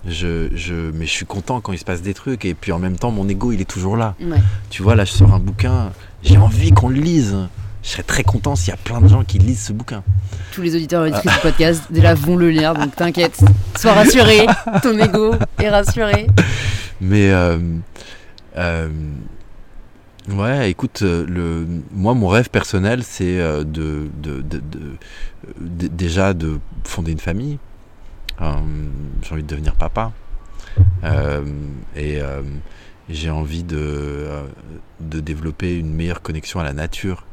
Je, je, mais je suis content quand il se passe des trucs, et puis en même temps, mon ego, il est toujours là. Ouais. Tu vois, là, je sors un bouquin, j'ai envie qu'on le lise. Je serais très content s'il y a plein de gens qui lisent ce bouquin. Tous les auditeurs et auditrices du podcast déjà vont le lire, donc t'inquiète, sois rassuré, ton ego est rassuré. Mais euh, euh, ouais, écoute, le, moi mon rêve personnel, c'est euh, de- de- de- déjà de fonder une famille. Euh, j'ai envie de devenir papa. Euh, et euh, j'ai envie de, de développer une meilleure connexion à la nature.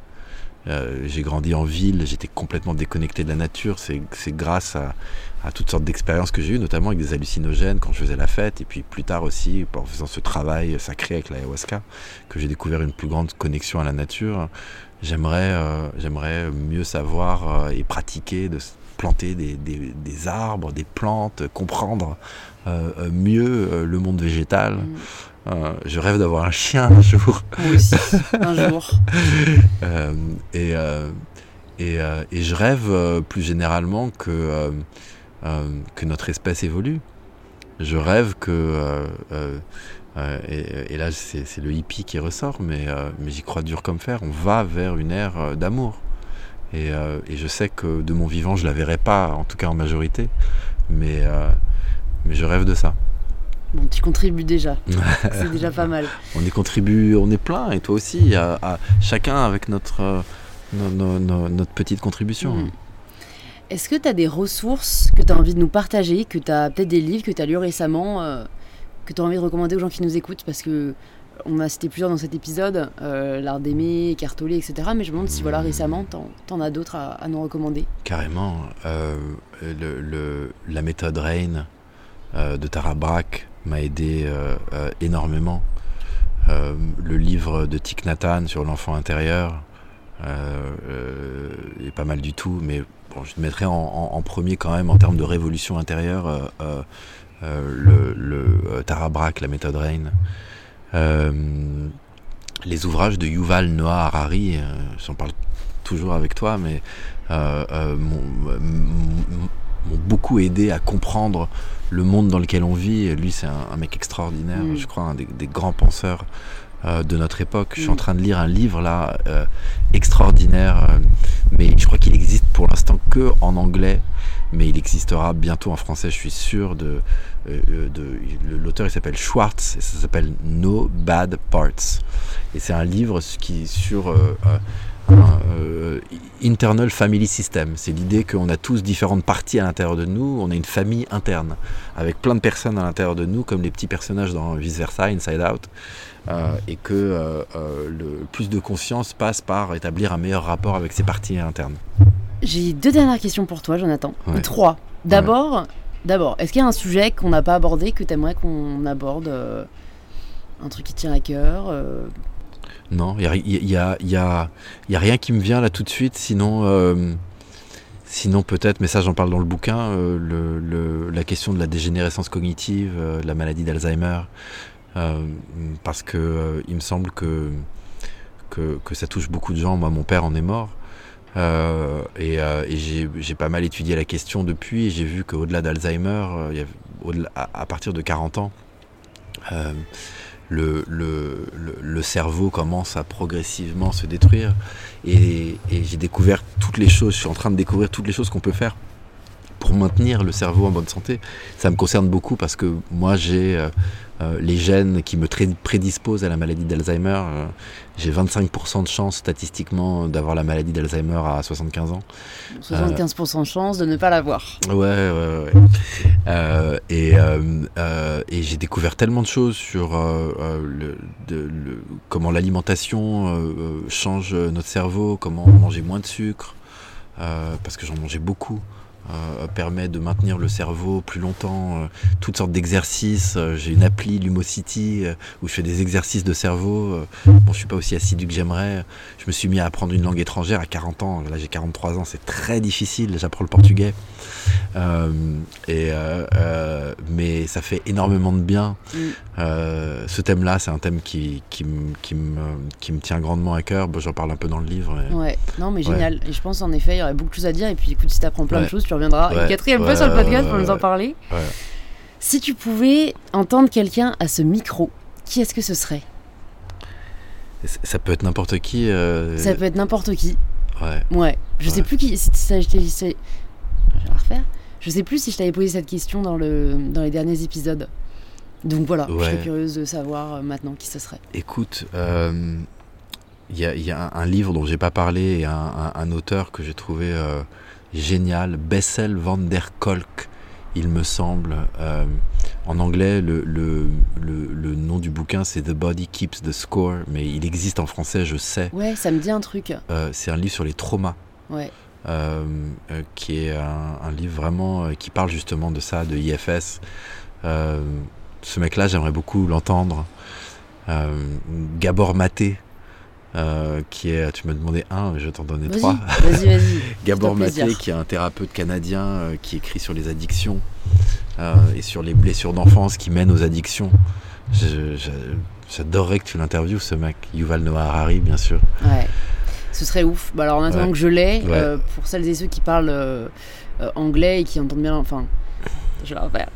J'ai grandi en ville, j'étais complètement déconnecté de la nature. C'est grâce à, à toutes sortes d'expériences que j'ai eues, notamment avec des hallucinogènes quand je faisais la fête, et puis plus tard aussi en faisant ce travail sacré avec l'ayahuasca, que j'ai découvert une plus grande connexion à la nature. J'aimerais euh, mieux savoir et pratiquer, de planter des, des- des arbres, des plantes, comprendre euh, euh, mieux euh, le monde végétal. Mm. Euh, je rêve d'avoir un chien un jour. Aussi, un jour. Euh, et, et, et je rêve plus généralement que, que notre espèce évolue. Je rêve que, euh, et, et là c'est c'est le hippie qui ressort, mais, euh, mais j'y crois dur comme fer, on va vers une ère d'amour. Et, euh, et je sais que de mon vivant, je la verrai pas, en tout cas en majorité, mais, euh, mais je rêve de ça. Bon, tu contribues déjà, c'est déjà pas mal. On y contribue, on est plein, et toi aussi, à, à- chacun avec notre, euh, no- no- no- notre petite contribution. Mm. Est-ce que tu as des ressources que tu as envie de nous partager, que tu as peut-être des livres que tu as lus récemment, euh, que tu as envie de recommander aux gens qui nous écoutent? Parce que on a cité plusieurs dans cet épisode, euh, L'art d'aimer, Cartolé, etc. Mais je me demande si voilà, récemment, t'en en as d'autres à, nous recommander. Carrément. euh, la méthode Rain euh, de Tara Brach m'a aidé énormément. Le livre de Thich Nhat Hanh sur l'enfant intérieur est pas mal du tout, mais je le mettrais en, premier quand même en termes de révolution intérieure le, le, Tara Brach, la méthode Rain. Euh, les ouvrages de Yuval Noah Harari, euh, j'en parle toujours avec toi, mais euh, m'ont beaucoup aidé à comprendre le monde dans lequel on vit. Lui, c'est un, un mec extraordinaire, Mm. je crois, un des, des grands penseurs euh, de notre époque. Je suis en Mm. train de lire un livre là euh, extraordinaire, euh, mais je crois qu'il existe pour l'instant que en anglais, mais il existera bientôt en français, je suis sûr. De, de l'auteur, il s'appelle Schwartz, et ça s'appelle No Bad Parts. Et c'est un livre qui sur euh, euh, internal family system. C'est l'idée qu'on a tous différentes parties à l'intérieur de nous, on a une famille interne, avec plein de personnes à l'intérieur de nous, comme les petits personnages dans Vice Versa, Inside Out, euh, et que euh, le plus de conscience passe par établir un meilleur rapport avec ses parties internes. J'ai deux dernières questions pour toi, Jonathan. Trois. D'abord, d'abord, est-ce qu'il y a un sujet qu'on n'a pas abordé que tu aimerais qu'on aborde Un truc qui tient à cœur non, il n'y a, y a, rien qui me vient là tout de suite, sinon, euh, sinon peut-être, mais ça j'en parle dans le bouquin, euh, la question de la dégénérescence cognitive, euh, la maladie d'Alzheimer, parce que il me semble que, que, ça touche beaucoup de gens. Moi, mon père en est mort. et, j'ai pas mal étudié la question depuis et j'ai vu qu'au-delà d'Alzheimer, à, à, partir de 40 ans, le, le, le, cerveau commence à progressivement se détruire. Et, et j'ai découvert toutes les choses, je suis en train de découvrir toutes les choses qu'on peut faire pour maintenir le cerveau en bonne santé. Ça me concerne beaucoup parce que moi j'ai euh, euh, les gènes qui me prédisposent à la maladie d'Alzheimer. Euh, j'ai 25% de chance statistiquement d'avoir la maladie d'Alzheimer à 75 ans. 75% de chance de ne pas l'avoir. Ouais, ouais, ouais. et, et j'ai découvert tellement de choses sur le, le, comment l'alimentation change notre cerveau, comment manger moins de sucre, parce que j'en mangeais beaucoup. Euh, permet de maintenir le cerveau plus longtemps, euh, toutes sortes d'exercices. Euh, j'ai une appli Lumosity où je fais des exercices de cerveau. bon, je suis pas aussi assidu que j'aimerais. Je me suis mis à apprendre une langue étrangère à 40 ans. Là, j'ai 43 ans, c'est très difficile. J'apprends le portugais. et, mais ça fait énormément de bien. Mm. ce thème-là, c'est un thème qui, me, qui me tient grandement à cœur. Bon, J'en parle un peu dans le livre. Ouais, non, mais génial. Et je pense en effet, il y aurait beaucoup de choses à dire. Et puis écoute, si tu apprends plein de choses, tu reviendra une quatrième fois sur le podcast pour nous en parler. Si tu pouvais entendre quelqu'un à ce micro, qui est-ce que ce serait? Ça peut être n'importe qui. Euh, ça peut être n'importe qui. Ouais. Ouais. Je sais plus qui. Ça, je, je vais la refaire. Je sais plus si je t'avais posé cette question dans, le, dans les derniers épisodes. Donc voilà, je suis curieuse de savoir euh, maintenant qui ce serait. Écoute, euh, il y, a, un, livre dont j'ai pas parlé et un, auteur que j'ai trouvé génial, Bessel van der Kolk, il me semble. Euh, en anglais, le, le, le, nom du bouquin, c'est The Body Keeps the Score, mais il existe en français, je sais. Ouais, ça me dit un truc. Euh, c'est un livre sur les traumas. Ouais. Euh, qui est un, livre vraiment qui parle justement de ça, de IFS. ce mec-là, j'aimerais beaucoup l'entendre. Gabor Maté, euh, qui est, tu me demandais un, je t'en donnais trois. Vas-y, vas-y. Gabor Maté, qui est un thérapeute canadien euh, qui écrit sur les addictions euh, et sur les blessures d'enfance qui mènent aux addictions. J'adorerais que tu l'interviewes, ce mec. Yuval Noah Harari, bien sûr. Ouais. Ce serait ouf. Bah alors, en attendant que je l'ai, pour celles et ceux qui parlent anglais et qui entendent bien. Enfin, je vais refaire.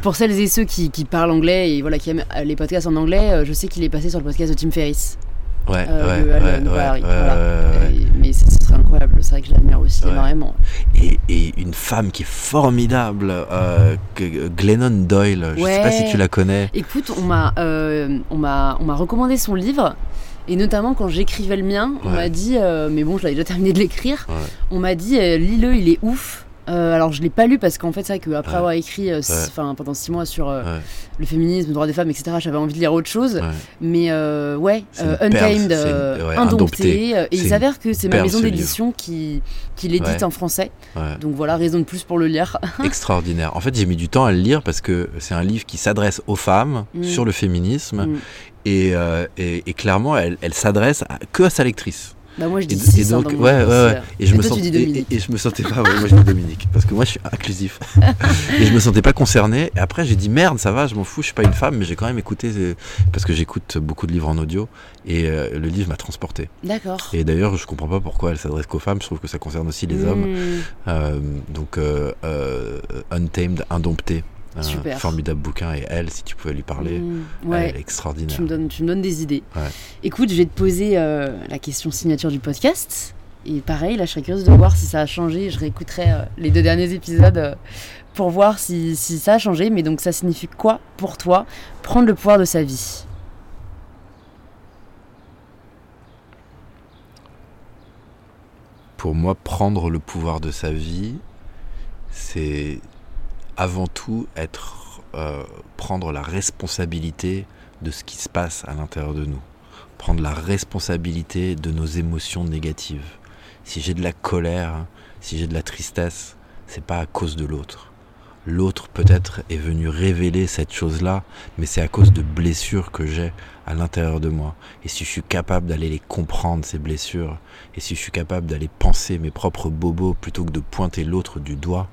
Pour celles et ceux qui, qui, parlent anglais et voilà, qui aiment les podcasts en anglais, je sais qu'il est passé sur le podcast de Tim Ferriss. Ouais, euh, ouais, ouais, Mais ce serait incroyable, c'est vrai que je l'admire aussi énormément. Et, et, une femme qui est formidable, euh, Glennon Doyle, je sais pas si tu la connais. Écoute, on m'a euh, on m'a recommandé son livre. Et notamment quand j'écrivais le mien, on m'a dit, euh, mais bon, je l'avais déjà terminé de l'écrire, on m'a dit, lis-le, il est ouf. Euh, alors je l'ai pas lu parce qu'en fait c'est vrai qu'après avoir écrit euh, pendant six mois sur euh, le féminisme, le droit des femmes, etc. J'avais envie de lire autre chose. Mais ouais, Untamed, Indompté. et il s'avère que c'est ma maison d'édition qui, qui l'édite en français. Donc voilà, raison de plus pour le lire. Extraordinaire. En fait j'ai mis du temps à le lire parce que c'est un livre qui s'adresse aux femmes mm. sur le féminisme. Mm. Et, et, clairement elle, elle s'adresse que à sa lectrice. Bah moi je dis et, et donc, ouais, ouais, ouais. Et, je me sens, et, et, je me sentais pas, moi je dis Dominique, parce que moi je suis inclusif. et je me sentais pas concerné. Et après j'ai dit merde, ça va, je m'en fous, je suis pas une femme, mais j'ai quand même écouté, euh, parce que j'écoute beaucoup de livres en audio, et euh, le livre m'a transporté. D'accord. Et d'ailleurs je comprends pas pourquoi elle s'adresse qu'aux femmes, je trouve que ça concerne aussi les hommes. Hmm. Euh, donc Untamed, Indompté. Un formidable bouquin et elle, si tu pouvais lui parler, mmh, elle est extraordinaire. Tu me donnes, tu me donnes des idées. Écoute, je vais te poser euh, la question signature du podcast. Et pareil, là, je serais curieuse de voir si ça a changé. Je réécouterai euh, les deux derniers épisodes euh, pour voir si, si, ça a changé. Mais donc, ça signifie quoi pour toi prendre le pouvoir de sa vie? Pour moi, prendre le pouvoir de sa vie, c'est avant tout être euh, prendre la responsabilité de ce qui se passe à l'intérieur de nous, prendre la responsabilité de nos émotions négatives. Si j'ai de la colère, si j'ai de la tristesse, c'est pas à cause de l'autre. L'autre peut-être est venu révéler cette chose-là, mais c'est à cause de blessures que j'ai à l'intérieur de moi. Et si je suis capable d'aller les comprendre, ces blessures, et si je suis capable d'aller penser mes propres bobos plutôt que de pointer l'autre du doigt,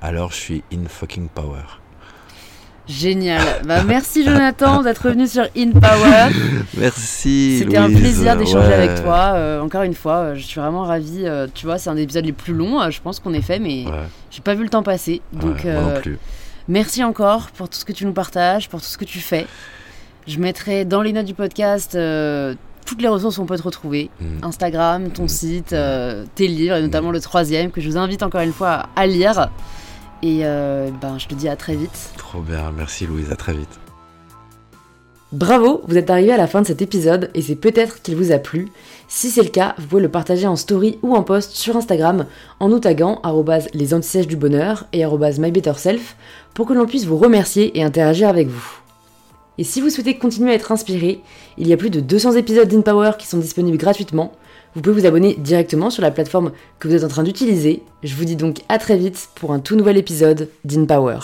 alors je suis in fucking power. Génial. Bah, merci Jonathan d'être venu sur In Power. Merci. C'était un plaisir d'échanger avec toi. Euh, encore une fois, euh, je suis vraiment ravie. Euh, tu vois, c'est un des épisodes les plus longs, je pense qu'on ait fait, mais j'ai pas vu le temps passer. Donc, non plus. merci encore pour tout ce que tu nous partages, pour tout ce que tu fais. Je mettrai dans les notes du podcast toutes les ressources où on peut te retrouver. Mm. Instagram, ton mm. site, tes livres, et notamment le troisième, que je vous invite encore une fois à lire. Et euh, ben, je te dis à très vite. Trop bien, merci Louise, à très vite. Bravo, vous êtes arrivé à la fin de cet épisode et c'est peut-être qu'il vous a plu. Si c'est le cas, vous pouvez le partager en story ou en post sur Instagram en nous taguant les antisèches du bonheur et mybetterself pour que l'on puisse vous remercier et interagir avec vous. Et si vous souhaitez continuer à être inspiré, il y a plus de 200 épisodes d'InPower qui sont disponibles gratuitement vous pouvez vous abonner directement sur la plateforme que vous êtes en train d'utiliser. Je vous dis donc à très vite pour un tout nouvel épisode d'InPower.